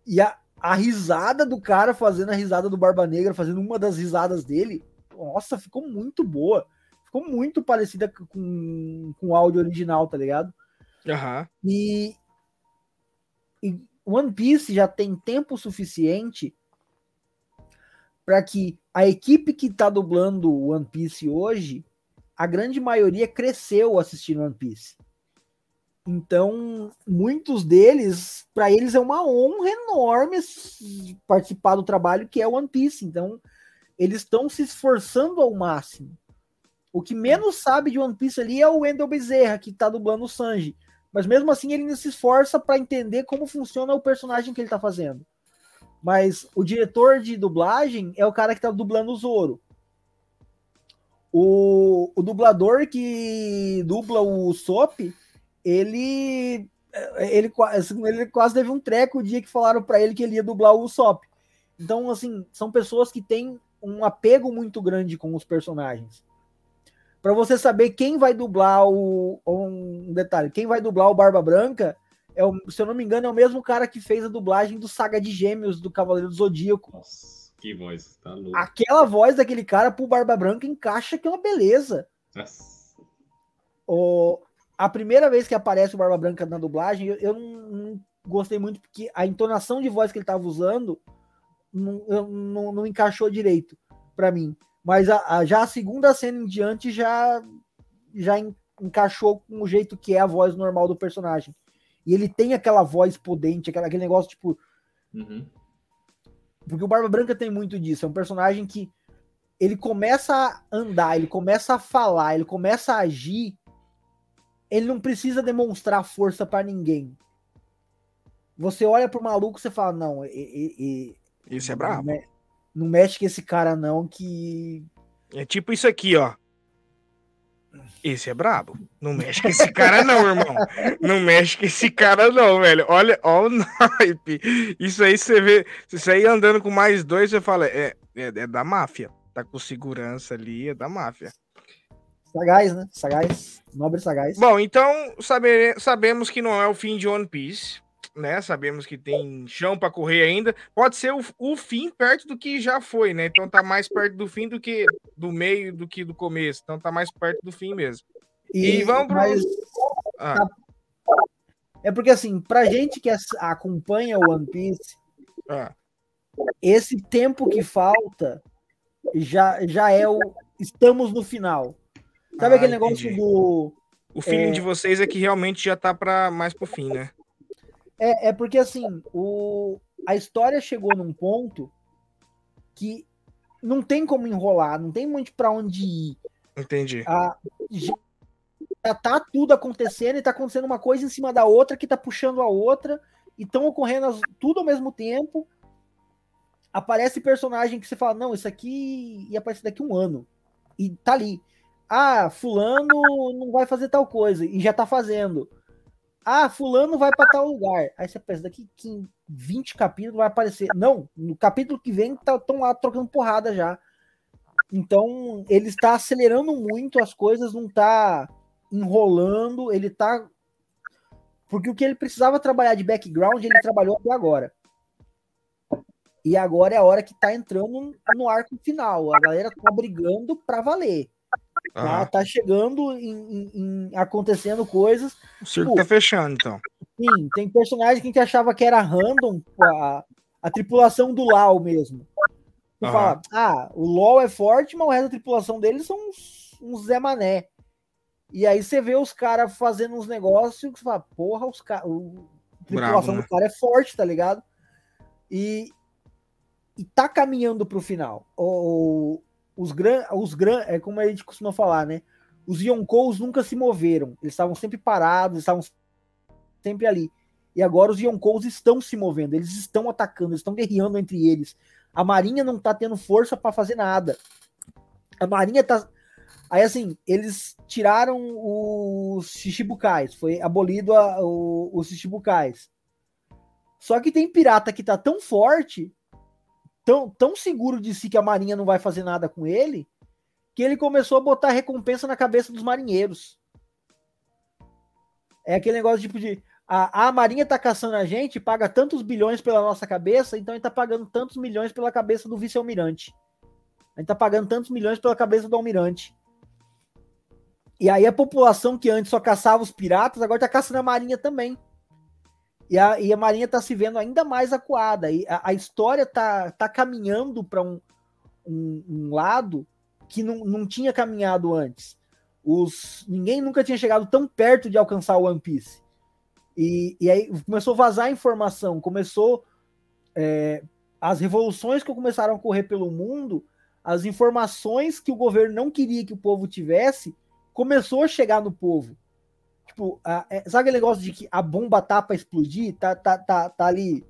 E a, a risada do cara fazendo a risada do Barba Negra, fazendo uma das risadas dele, nossa, ficou muito boa. Ficou muito parecida com, com o áudio original, tá ligado? Uhum. E, e One Piece já tem tempo suficiente para que a equipe que tá dublando One Piece hoje, a grande maioria cresceu assistindo One Piece. Então, muitos deles, para eles é uma honra enorme participar do trabalho que é One Piece. Então, eles estão se esforçando ao máximo. O que menos sabe de One Piece ali é o Wendell Bezerra, que tá dublando o Sanji. Mas mesmo assim, ele se esforça para entender como funciona o personagem que ele tá fazendo. Mas o diretor de dublagem é o cara que tá dublando o Zoro. O, o dublador que dubla o Sop, ele, ele, ele quase teve um treco o dia que falaram para ele que ele ia dublar o Sop. Então, assim, são pessoas que têm um apego muito grande com os personagens. Para você saber quem vai dublar o. Um detalhe, quem vai dublar o Barba Branca, é o, se eu não me engano, é o mesmo cara que fez a dublagem do Saga de Gêmeos do Cavaleiro do Zodíaco. Nossa, que voz, tá louco. Aquela voz daquele cara pro Barba Branca encaixa que é uma beleza. Nossa. O, a primeira vez que aparece o Barba Branca na dublagem, eu, eu não, não, gostei muito, porque a entonação de voz que ele tava usando não, não, não encaixou direito para mim. Mas a, a, já a segunda cena em diante já, já encaixou com o jeito que é a voz normal do personagem. E ele tem aquela voz potente, aquela, aquele negócio tipo. Uhum. Porque o Barba Branca tem muito disso. É um personagem que ele começa a andar, ele começa a falar, ele começa a agir. Ele não precisa demonstrar força para ninguém. Você olha pro maluco e você fala: Não, e, e, e, isso é brabo. Não, não mexe com esse cara, não, que. É tipo isso aqui, ó. Esse é brabo. Não mexe com esse cara, não, irmão. Não mexe com esse cara, não, velho. Olha, olha o naipe. Isso aí você vê. Isso aí andando com mais dois, você fala, é, é, é da máfia. Tá com segurança ali, é da máfia. Sagaz, né? Sagaz. Nobre sagaz. Bom, então sabemos que não é o fim de One Piece né? Sabemos que tem chão para correr ainda. Pode ser o, o, fim perto do que já foi, né? Então tá mais perto do fim do que do meio do que do começo. Então tá mais perto do fim mesmo. E, e vamos mas... ah. Tá. É porque assim, pra gente que acompanha o One Piece, ah. esse tempo que falta já, já é o estamos no final. Sabe ah, aquele negócio entendi. do o feeling é... de vocês é que realmente já tá para mais pro fim, né? É, é porque assim, o, a história chegou num ponto que não tem como enrolar, não tem muito para onde ir. Entendi. A, já, tá tudo acontecendo e tá acontecendo uma coisa em cima da outra que tá puxando a outra e estão ocorrendo as, tudo ao mesmo tempo. Aparece personagem que você fala, não, isso aqui ia aparecer daqui um ano. E tá ali. Ah, fulano não vai fazer tal coisa e já tá fazendo. Ah, fulano vai para tal lugar. Aí você pensa, daqui 20 capítulos vai aparecer. Não, no capítulo que vem estão tá, lá trocando porrada já. Então, ele está acelerando muito as coisas, não está enrolando, ele está porque o que ele precisava trabalhar de background, ele trabalhou até agora. E agora é a hora que tá entrando no arco final. A galera tá brigando para valer. Tá, tá chegando em, em, em, acontecendo coisas. O circo tá fechando, então. Sim, tem personagem que a gente achava que era random, a, a tripulação do LOL mesmo. Uhum. fala, ah, o LOL é forte, mas o resto da tripulação deles são uns, uns Zé Mané. E aí você vê os caras fazendo uns negócios que você fala, porra, os caras. A tripulação Bravo, né? do cara é forte, tá ligado? E, e tá caminhando pro final. O, os gran, os gran, é como a gente costuma falar, né? Os Yonkous nunca se moveram, eles estavam sempre parados, estavam sempre ali. E agora os Yonkous estão se movendo, eles estão atacando, eles estão guerreando entre eles. A Marinha não tá tendo força para fazer nada. A Marinha tá Aí, assim, eles tiraram os Shichibukais, foi abolido a, o, os Shichibukais. Só que tem pirata que tá tão forte, tão, tão seguro de si que a marinha não vai fazer nada com ele, que ele começou a botar recompensa na cabeça dos marinheiros. É aquele negócio tipo de a, a Marinha tá caçando a gente, paga tantos bilhões pela nossa cabeça, então ele tá pagando tantos milhões pela cabeça do vice-almirante. A gente tá pagando tantos milhões pela cabeça do almirante. E aí a população que antes só caçava os piratas, agora tá caçando a Marinha também. E a, e a Marinha tá se vendo ainda mais acuada. E a, a história tá, tá caminhando para um, um, um, lado que não, não tinha caminhado antes. Os, ninguém nunca tinha chegado tão perto de alcançar o One Piece. E, e aí começou a vazar informação, começou é, as revoluções que começaram a ocorrer pelo mundo, as informações que o governo não queria que o povo tivesse, começou a chegar no povo. Tipo, a, é, sabe aquele negócio de que a bomba tá para explodir? Tá, tá, tá, tá ali.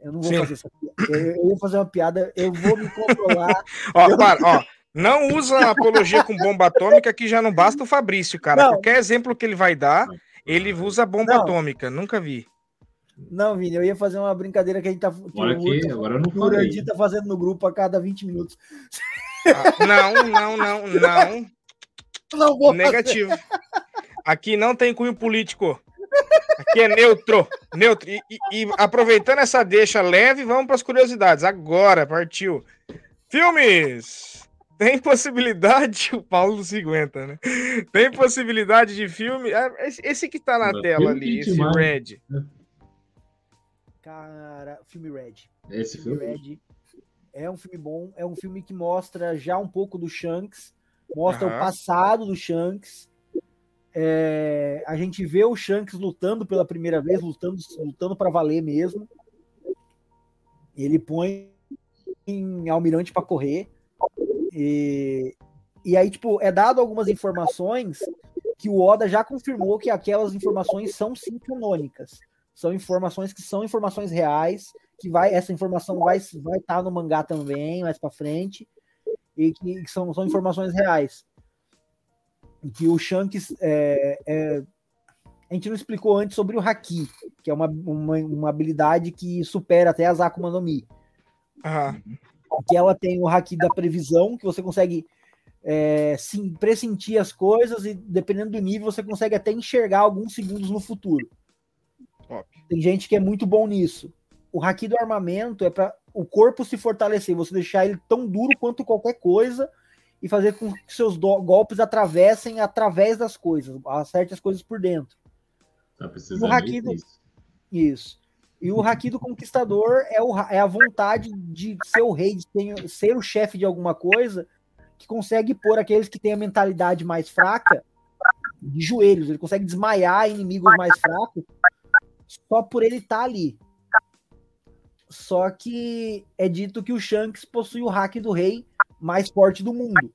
Eu não vou Sim. fazer essa piada. Eu, eu, vou fazer uma piada, eu vou me controlar. ó, eu... Claro, ó. Não usa apologia com bomba atômica que já não basta o Fabrício, cara. Não. Qualquer exemplo que ele vai dar, ele usa bomba não. atômica, nunca vi. Não, Vini, eu ia fazer uma brincadeira que a gente tá. Que agora, que, agora não. O tá fazendo no grupo a cada 20 minutos. Ah, não, não, não, não. Não vou Negativo. Fazer. Aqui não tem cunho político. Aqui é neutro. Neutro. E, e, e aproveitando essa deixa leve, vamos para as curiosidades. Agora, partiu. Filmes! Tem possibilidade, o Paulo se aguenta, né? Tem possibilidade de filme. É, esse que tá na Não, tela ali, esse demais. Red. Cara, filme Red. Esse filme, filme Red é um filme bom, é um filme que mostra já um pouco do Shanks, mostra o passado do Shanks. É, a gente vê o Shanks lutando pela primeira vez, lutando, lutando para valer mesmo. Ele põe em Almirante para correr. E, e aí, tipo, é dado algumas informações que o Oda já confirmou que aquelas informações são sim. São informações que são informações reais, que vai essa informação vai vai estar tá no mangá também mais para frente e que, que, são, são informações reais. Que o Shanks é, é, a gente não explicou antes sobre o Haki, que é uma, uma, uma habilidade que supera até as Akuma no Mi. Uhum que ela tem o haki da previsão, que você consegue é, sim, pressentir as coisas e, dependendo do nível, você consegue até enxergar alguns segundos no futuro. Tem gente que é muito bom nisso. O haki do armamento é para o corpo se fortalecer, você deixar ele tão duro quanto qualquer coisa e fazer com que seus golpes atravessem através das coisas, acerte as coisas por dentro. Tá precisando o haki do... Isso. E o Haki do Conquistador é, o, é a vontade de ser o rei, de ter, ser o chefe de alguma coisa, que consegue pôr aqueles que têm a mentalidade mais fraca de joelhos. Ele consegue desmaiar inimigos mais fracos só por ele estar tá ali. Só que é dito que o Shanks possui o hack do rei mais forte do mundo.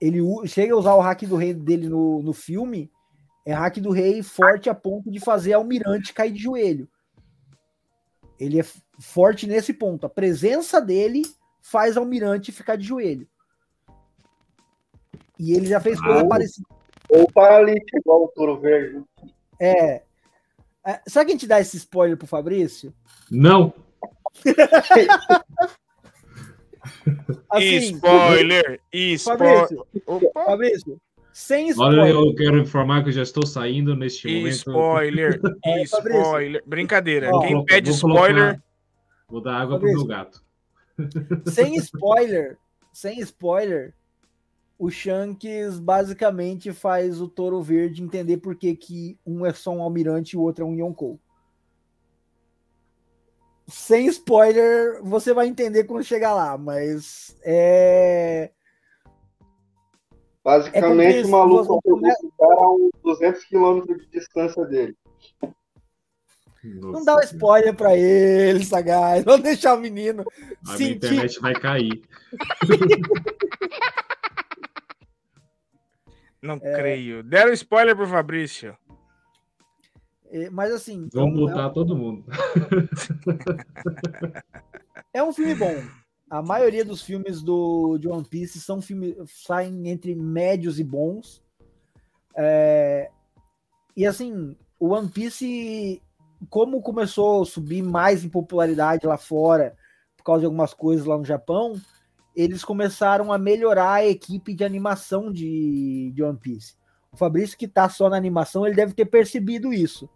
Ele chega a usar o hack do rei dele no, no filme é hack do rei forte a ponto de fazer Almirante cair de joelho. Ele é forte nesse ponto. A presença dele faz Almirante ficar de joelho. E ele já fez coisa parecida. Ou paralítico, igual o Toro Verde. É. é. Será que a gente dá esse spoiler pro Fabrício? Não. assim, spoiler! Spoiler! Fabrício, sem spoiler. Olha, eu quero informar que eu já estou saindo neste momento. Spoiler, é, spoiler. Brincadeira. Ó, Quem pede vou spoiler. Colocar, vou dar água para o meu gato. Sem spoiler, sem spoiler, o Shanks basicamente faz o Toro Verde entender por que, que um é só um almirante e o outro é um Yonkou. Sem spoiler, você vai entender quando chegar lá, mas é Basicamente, é o maluco cara a uns 200 quilômetros de distância dele. Nossa. Não dá um spoiler pra ele, Sagaz. Vamos deixar o menino. A sentir... minha internet vai cair. Não é... creio. Deram spoiler pro Fabrício. É, mas assim. Vamos então, botar é... todo mundo. é um filme bom. a maioria dos filmes do, de One Piece são filmes saem entre médios e bons. É, e assim, o One Piece, como começou a subir mais em popularidade lá fora, por causa de algumas coisas lá no Japão, eles começaram a melhorar a equipe de animação de, de One Piece. O Fabrício, que tá só na animação, ele deve ter percebido isso.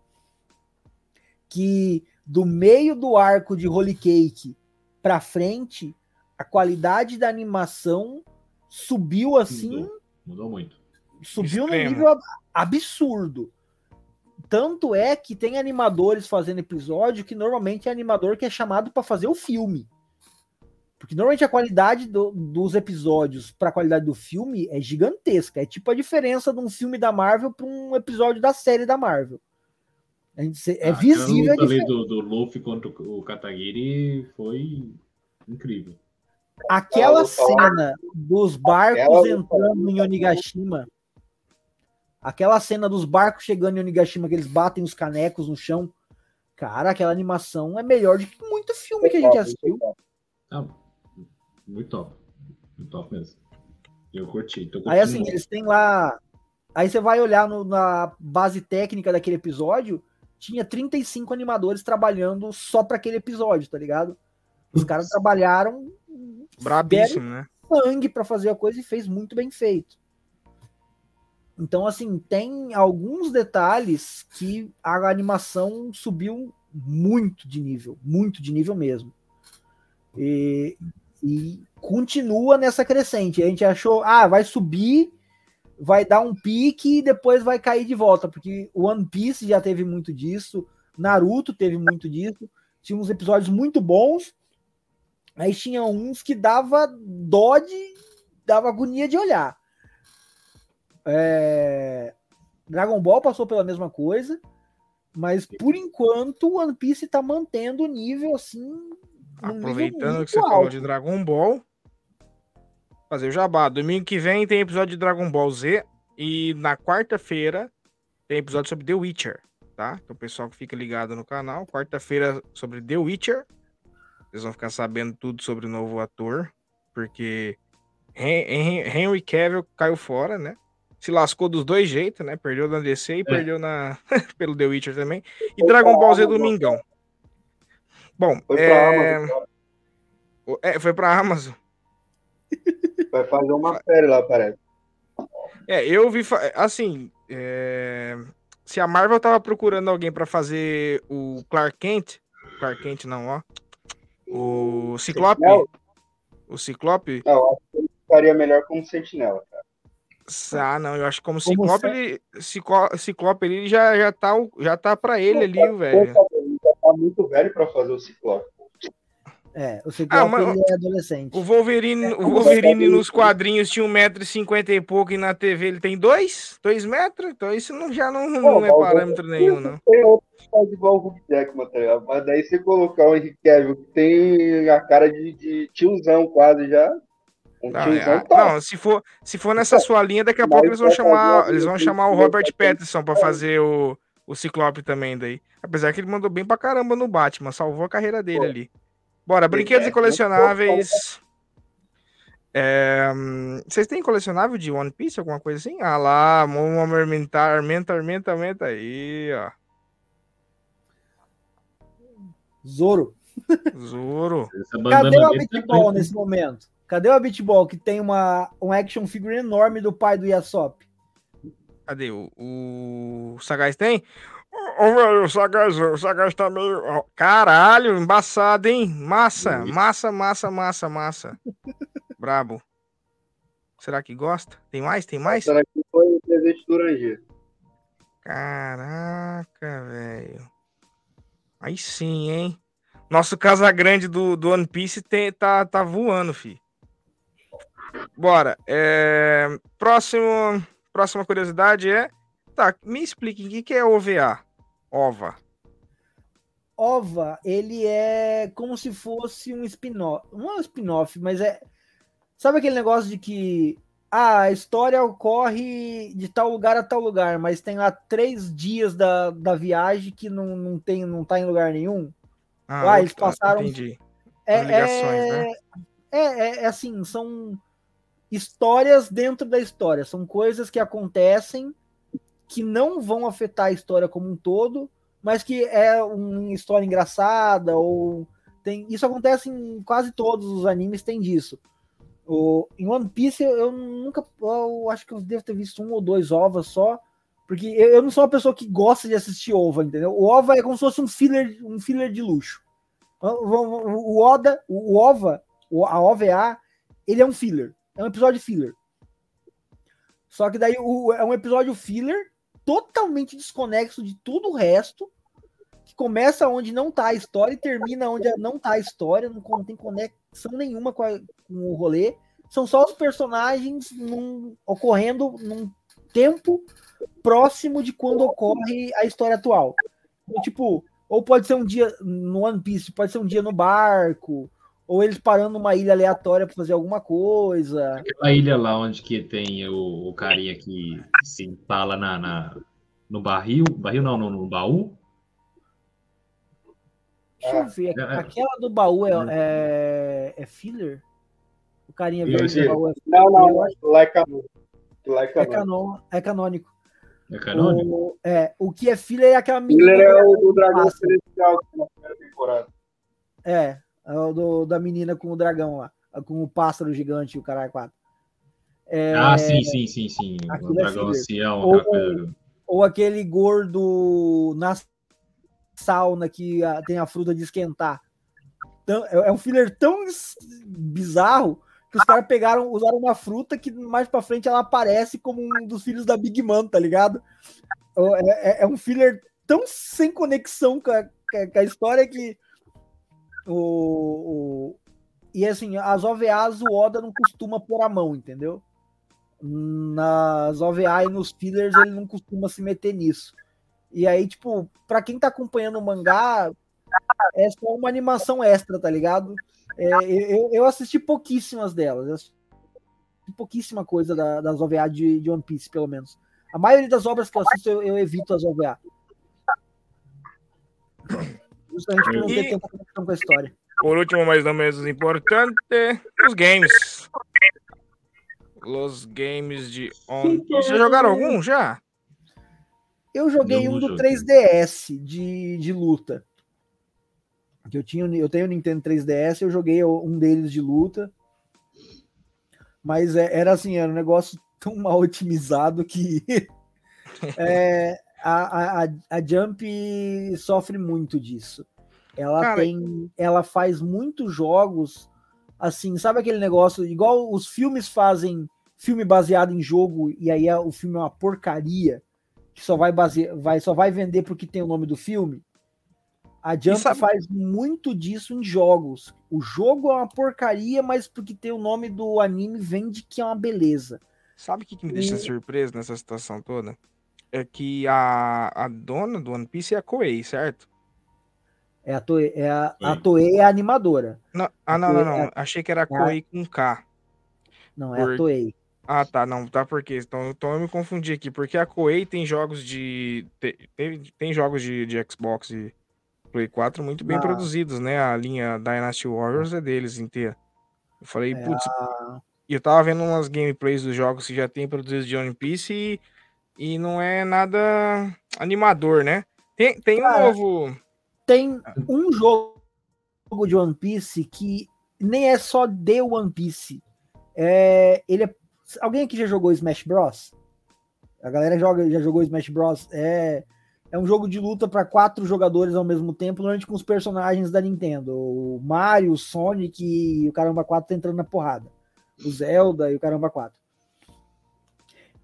Que do meio do arco de Holy Cake para frente, a qualidade da animação subiu assim. Mudou, mudou muito. Subiu Extremo. num nível absurdo. Tanto é que tem animadores fazendo episódio que normalmente é animador que é chamado para fazer o filme. Porque normalmente a qualidade do, dos episódios para a qualidade do filme é gigantesca. É tipo a diferença de um filme da Marvel para um episódio da série da Marvel. Gente, é ah, visível a diferença. do, do Luffy contra o Katagiri foi incrível. Aquela cena dos barcos entrando em Onigashima Aquela cena dos barcos chegando em Onigashima, que eles batem os canecos no chão. Cara, aquela animação é melhor do que muito filme que a gente assistiu. Ah, muito top. Muito top mesmo. Eu curti. Aí assim, eles têm lá. Aí você vai olhar no, na base técnica daquele episódio, tinha 35 animadores trabalhando só para aquele episódio, tá ligado? Os caras trabalharam. Brabíssimo, né? Sangue para fazer a coisa e fez muito bem feito. Então, assim, tem alguns detalhes que a animação subiu muito de nível, muito de nível mesmo. E, e continua nessa crescente. A gente achou, ah, vai subir, vai dar um pique e depois vai cair de volta, porque o One Piece já teve muito disso, Naruto teve muito disso, tinha uns episódios muito bons, aí tinha uns que dava dó de, dava agonia de olhar. É... Dragon Ball passou pela mesma coisa, mas por enquanto One Piece está mantendo o nível assim. Aproveitando que você alto. falou de Dragon Ball, fazer o jabá. Domingo que vem tem episódio de Dragon Ball Z e na quarta-feira tem episódio sobre The Witcher, tá? Então o pessoal que fica ligado no canal, quarta-feira sobre The Witcher. Vocês vão ficar sabendo tudo sobre o novo ator, porque Henry Cavill caiu fora, né? se lascou dos dois jeitos, né? Perdeu na DC e é. perdeu na pelo The Witcher também. E Dragon Ball Z Domingão. Bom, foi é... pra Amazon. É, foi pra Amazon. Vai fazer uma série lá, parece. É, eu vi, assim, é... se a Marvel tava procurando alguém para fazer o Clark Kent, Clark Kent não, ó, o Ciclope, o Ciclope... Não, eu acho que ele ficaria melhor como Sentinela, cara. Ah, não, eu acho que como, como Ciclope, ele, Ciclope, ele já, já tá, já tá pra ele ali, o velho. Ele já tá muito velho pra fazer o Ciclope. É, o Ciclope ah, mas, é adolescente. O Wolverine, é, o Wolverine nos quadrinhos tinha 1,50m e pouco e na TV ele tem 2, 2 metros, então isso não, já não, não, não é parâmetro nenhum, não. Tem outro que faz igual o Hugh Jackman, tá ligado? Mas daí você colocar o Henrique Cavill, que tem a cara de, de tiozão quase já, não, é, não, se for, se for nessa sua linha, daqui a pouco eles vão chamar, eles vão chamar o Robert Pattinson para fazer o, o Ciclope também daí. Apesar que ele mandou bem pra caramba no Batman, salvou a carreira dele ali. Bora, brinquedos e colecionáveis. É, vocês têm colecionável de One Piece, alguma coisa assim? Ah lá, vamos aumentar, aumenta, aumenta, aumenta aí, ó. Zoro. Zoro. Cadê o Beatball nesse momento? Cadê o Beatball que tem uma, um action figure enorme do pai do Yasop? Cadê? O, o Sagaz tem? Ô, velho, o Sagaz, o Sagaz tá meio. Caralho, embaçado, hein? Massa, massa, massa, massa, massa. Brabo. Será que gosta? Tem mais? Tem mais? Será que foi o presente do Ranger? Caraca, velho. Aí sim, hein? Nosso Casa Grande do, do One Piece tem, tá, tá voando, fi. Bora. É... Próximo, próxima curiosidade é. Tá, me explique o que é OVA. OVA. OVA, ele é como se fosse um spin-off. Não é um spin-off, mas é. Sabe aquele negócio de que ah, a história ocorre de tal lugar a tal lugar, mas tem lá três dias da, da viagem que não, não, tem, não tá em lugar nenhum? Ah, ah eles passaram. Entendi. É, ligações, é... Né? É, é, é assim, são histórias dentro da história. São coisas que acontecem que não vão afetar a história como um todo, mas que é uma história engraçada ou tem isso acontece em quase todos os animes tem disso. O, em One Piece eu, eu nunca eu acho que eu devo ter visto um ou dois ovas só, porque eu, eu, não sou uma pessoa que gosta de assistir ova, entendeu? O ova é como se fosse um filler, um filler de luxo. O, o Oda, o, o ova, a OVA, ele é um filler, é um episódio filler. Só que daí o, é um episódio filler totalmente desconexo de tudo o resto, que começa onde não tá a história e termina onde não tá a história, não tem conexão nenhuma com, a, com o rolê. São só os personagens num, ocorrendo num tempo próximo de quando ocorre a história atual. Então, tipo, ou pode ser um dia no One Piece, pode ser um dia no barco, ou eles parando numa ilha aleatória para fazer alguma coisa. Aquela ilha lá onde que tem o, o carinha que se empala na, na, no barril, barril não, no, no baú. Deixa eu ver, é, é. aquela do baú é, é, é filler? O carinha verde do baú é filler? Não, não, lá é canônico. É, canon, é canônico. É canônico? O, é, o que é filler é aquela menina. Filler é o do dragão celestial na primeira temporada. É, é do, da menina com o dragão lá, com o pássaro gigante e o caralho 4. É, ah, sim, sim, sim, sim. O é dragão ancião, ou, ou aquele gordo na sauna que a, tem a fruta de esquentar. Então, é, é um filler tão bizarro que os caras pegaram, usaram uma fruta que mais pra frente ela aparece como um dos filhos da Big Man, tá ligado? É, é, é um filler tão sem conexão com a, com a história que o, o, e assim, as OVAs o Oda não costuma pôr a mão, entendeu? Nas OVA e nos fillers ele não costuma se meter nisso. E aí, tipo, para quem tá acompanhando o mangá, é só uma animação extra, tá ligado? É, eu, eu assisti pouquíssimas delas. Assisti pouquíssima coisa da, das OVA de, de One Piece, pelo menos. A maioria das obras que eu assisto, eu, eu evito as OVA. Justamente por não ter tanta conexão com a história. Por último, mas não menos importante, os games. Os games de on. Vocês jogaram algum já? Eu joguei um do 3DS de, de luta. Que eu, tinha, eu tenho o Nintendo 3DS, eu joguei um deles de luta. Mas é, era assim, era um negócio tão mal otimizado que é, a, a, a Jump sofre muito disso. Ela Cara, tem. Ela faz muitos jogos assim, sabe aquele negócio, igual os filmes fazem filme baseado em jogo, e aí o filme é uma porcaria, que só vai, base, vai, só vai vender porque tem o nome do filme. A Jump sabe... faz muito disso em jogos. O jogo é uma porcaria, mas porque tem o nome do anime, vende que é uma beleza. Sabe o que, que me deixa e... surpreso nessa situação toda? É que a, a dona do One Piece é a Koei, certo? É a Toei, é a, a Toei é a animadora. Não, ah, não, não, não. É Achei que era a Koei com K. Não, é Por... a Toei. Ah, tá, não, tá porque então, então eu me confundi aqui, porque a Koei tem jogos de tem, tem jogos de, de Xbox e Play 4 muito bem ah. produzidos, né? A linha Dynasty Warriors é deles inteira. Eu falei, é putz, a... eu tava vendo umas gameplays dos jogos que já tem produzidos de One Piece e e não é nada animador, né? Tem, tem um novo. Tem um jogo de One Piece que nem é só de One Piece. É, ele é, alguém aqui já jogou Smash Bros? A galera joga, já jogou Smash Bros. É, é um jogo de luta para quatro jogadores ao mesmo tempo, normalmente com os personagens da Nintendo. O Mario, o Sonic e o Caramba 4 tá entrando na porrada. O Zelda e o Caramba 4.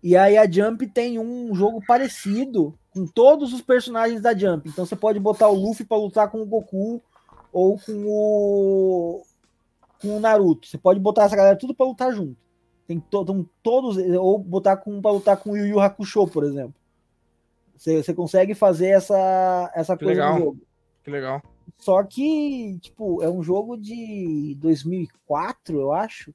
E aí a Jump tem um jogo parecido com todos os personagens da Jump. Então você pode botar o Luffy para lutar com o Goku ou com o com o Naruto. Você pode botar essa galera tudo para lutar junto. Tem to todos ou botar com para lutar com o Yu Yu Hakusho, por exemplo. Você, você consegue fazer essa essa que coisa legal. no jogo. Que legal. Só que, tipo, é um jogo de 2004, eu acho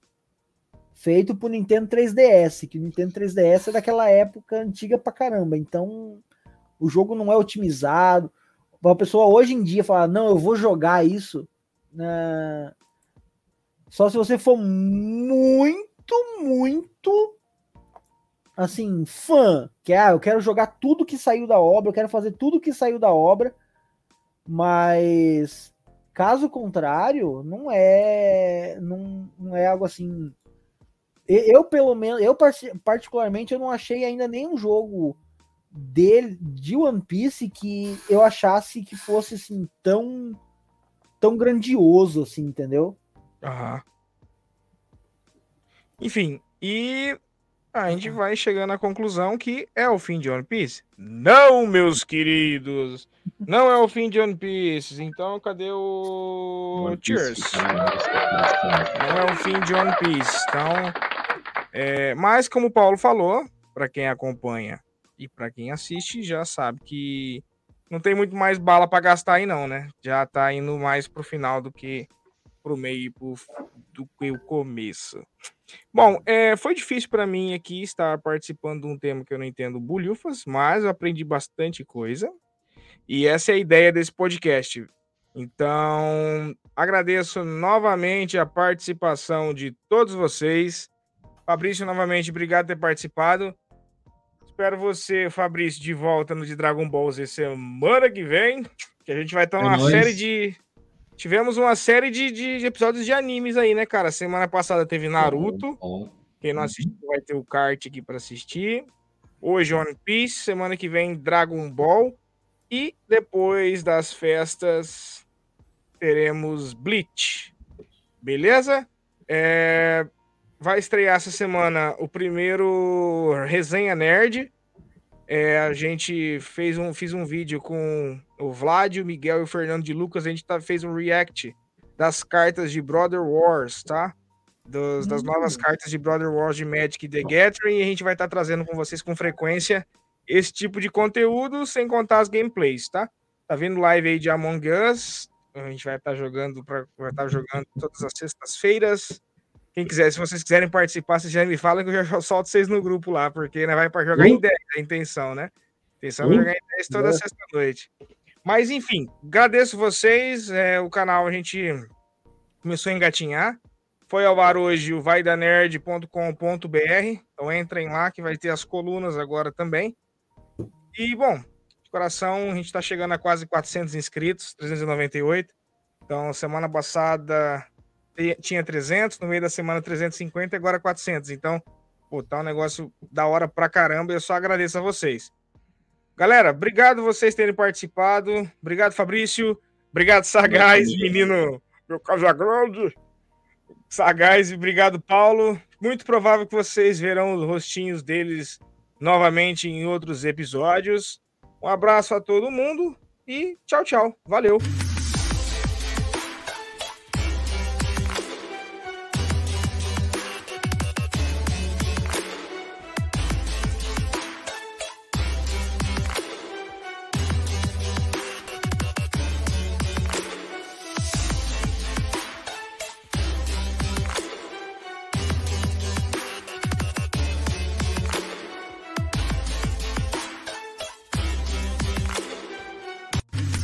feito pro Nintendo 3DS, que o Nintendo 3DS é daquela época antiga pra caramba. Então, o jogo não é otimizado. Uma pessoa hoje em dia falar, não, eu vou jogar isso. Né? Só se você for muito, muito assim, fã, que ah, eu quero jogar tudo que saiu da obra, eu quero fazer tudo que saiu da obra, mas caso contrário, não é não, não é algo assim. Eu, pelo menos, eu particularmente, eu não achei ainda nenhum jogo dele, de One Piece que eu achasse que fosse assim tão tão grandioso assim, entendeu? Aham. Enfim, e a gente vai chegando à conclusão que é o fim de One Piece. Não, meus queridos, não é o fim de One Piece. Então, cadê o One Cheers? Não é o fim de One Piece. Então, é... mas como o Paulo falou, para quem acompanha e para quem assiste, já sabe que não tem muito mais bala para gastar aí não, né? Já tá indo mais pro final do que pro meio pro, do que o começo. Bom, é, foi difícil para mim aqui estar participando de um tema que eu não entendo bulhufas, mas eu aprendi bastante coisa. E essa é a ideia desse podcast. Então, agradeço novamente a participação de todos vocês. Fabrício, novamente, obrigado por ter participado. Espero você, Fabrício, de volta no de Dragon Ball Z semana que vem. Que a gente vai estar é numa série de Tivemos uma série de, de, episódios de animes aí, né, cara? Semana passada teve Naruto. Quem não assistiu vai ter o kart aqui para assistir. Hoje One Piece, semana que vem Dragon Ball. E depois das festas teremos Bleach. Beleza? É... Vai estrear essa semana o primeiro Resenha Nerd. É, a gente fez um, fiz um vídeo com o Vlad, o Miguel e o Fernando de Lucas. A gente tá, fez um react das cartas de Brother Wars, tá? Dos, das novas hum. cartas de Brother Wars de Magic The Gathering. E a gente vai estar tá trazendo com vocês com frequência esse tipo de conteúdo, sem contar as gameplays, tá? Tá vendo live aí de Among Us. A gente vai estar tá jogando, pra, vai estar tá jogando todas as sextas-feiras. Quem quiser, se vocês quiserem participar, vocês já me falam que eu já solto vocês no grupo lá, porque né, vai para jogar em 10 a intenção, né? A intenção é jogar em 10 toda sexta-noite. Mas enfim, agradeço vocês. É, o canal a gente começou a engatinhar. Foi ao ar hoje o vaidanerd.com.br. Então entrem lá que vai ter as colunas agora também. E bom, de coração, a gente está chegando a quase 400 inscritos, 398. Então, semana passada tinha 300, no meio da semana 350 e agora 400. Então, pô, tá um negócio da hora pra caramba. Eu só agradeço a vocês. Galera, obrigado vocês terem participado. Obrigado, Fabrício. Obrigado, Sagaz, menino meu Casagrande. Sagaz, obrigado, Paulo. Muito provável que vocês verão os rostinhos deles novamente em outros episódios. Um abraço a todo mundo e tchau, tchau. Valeu.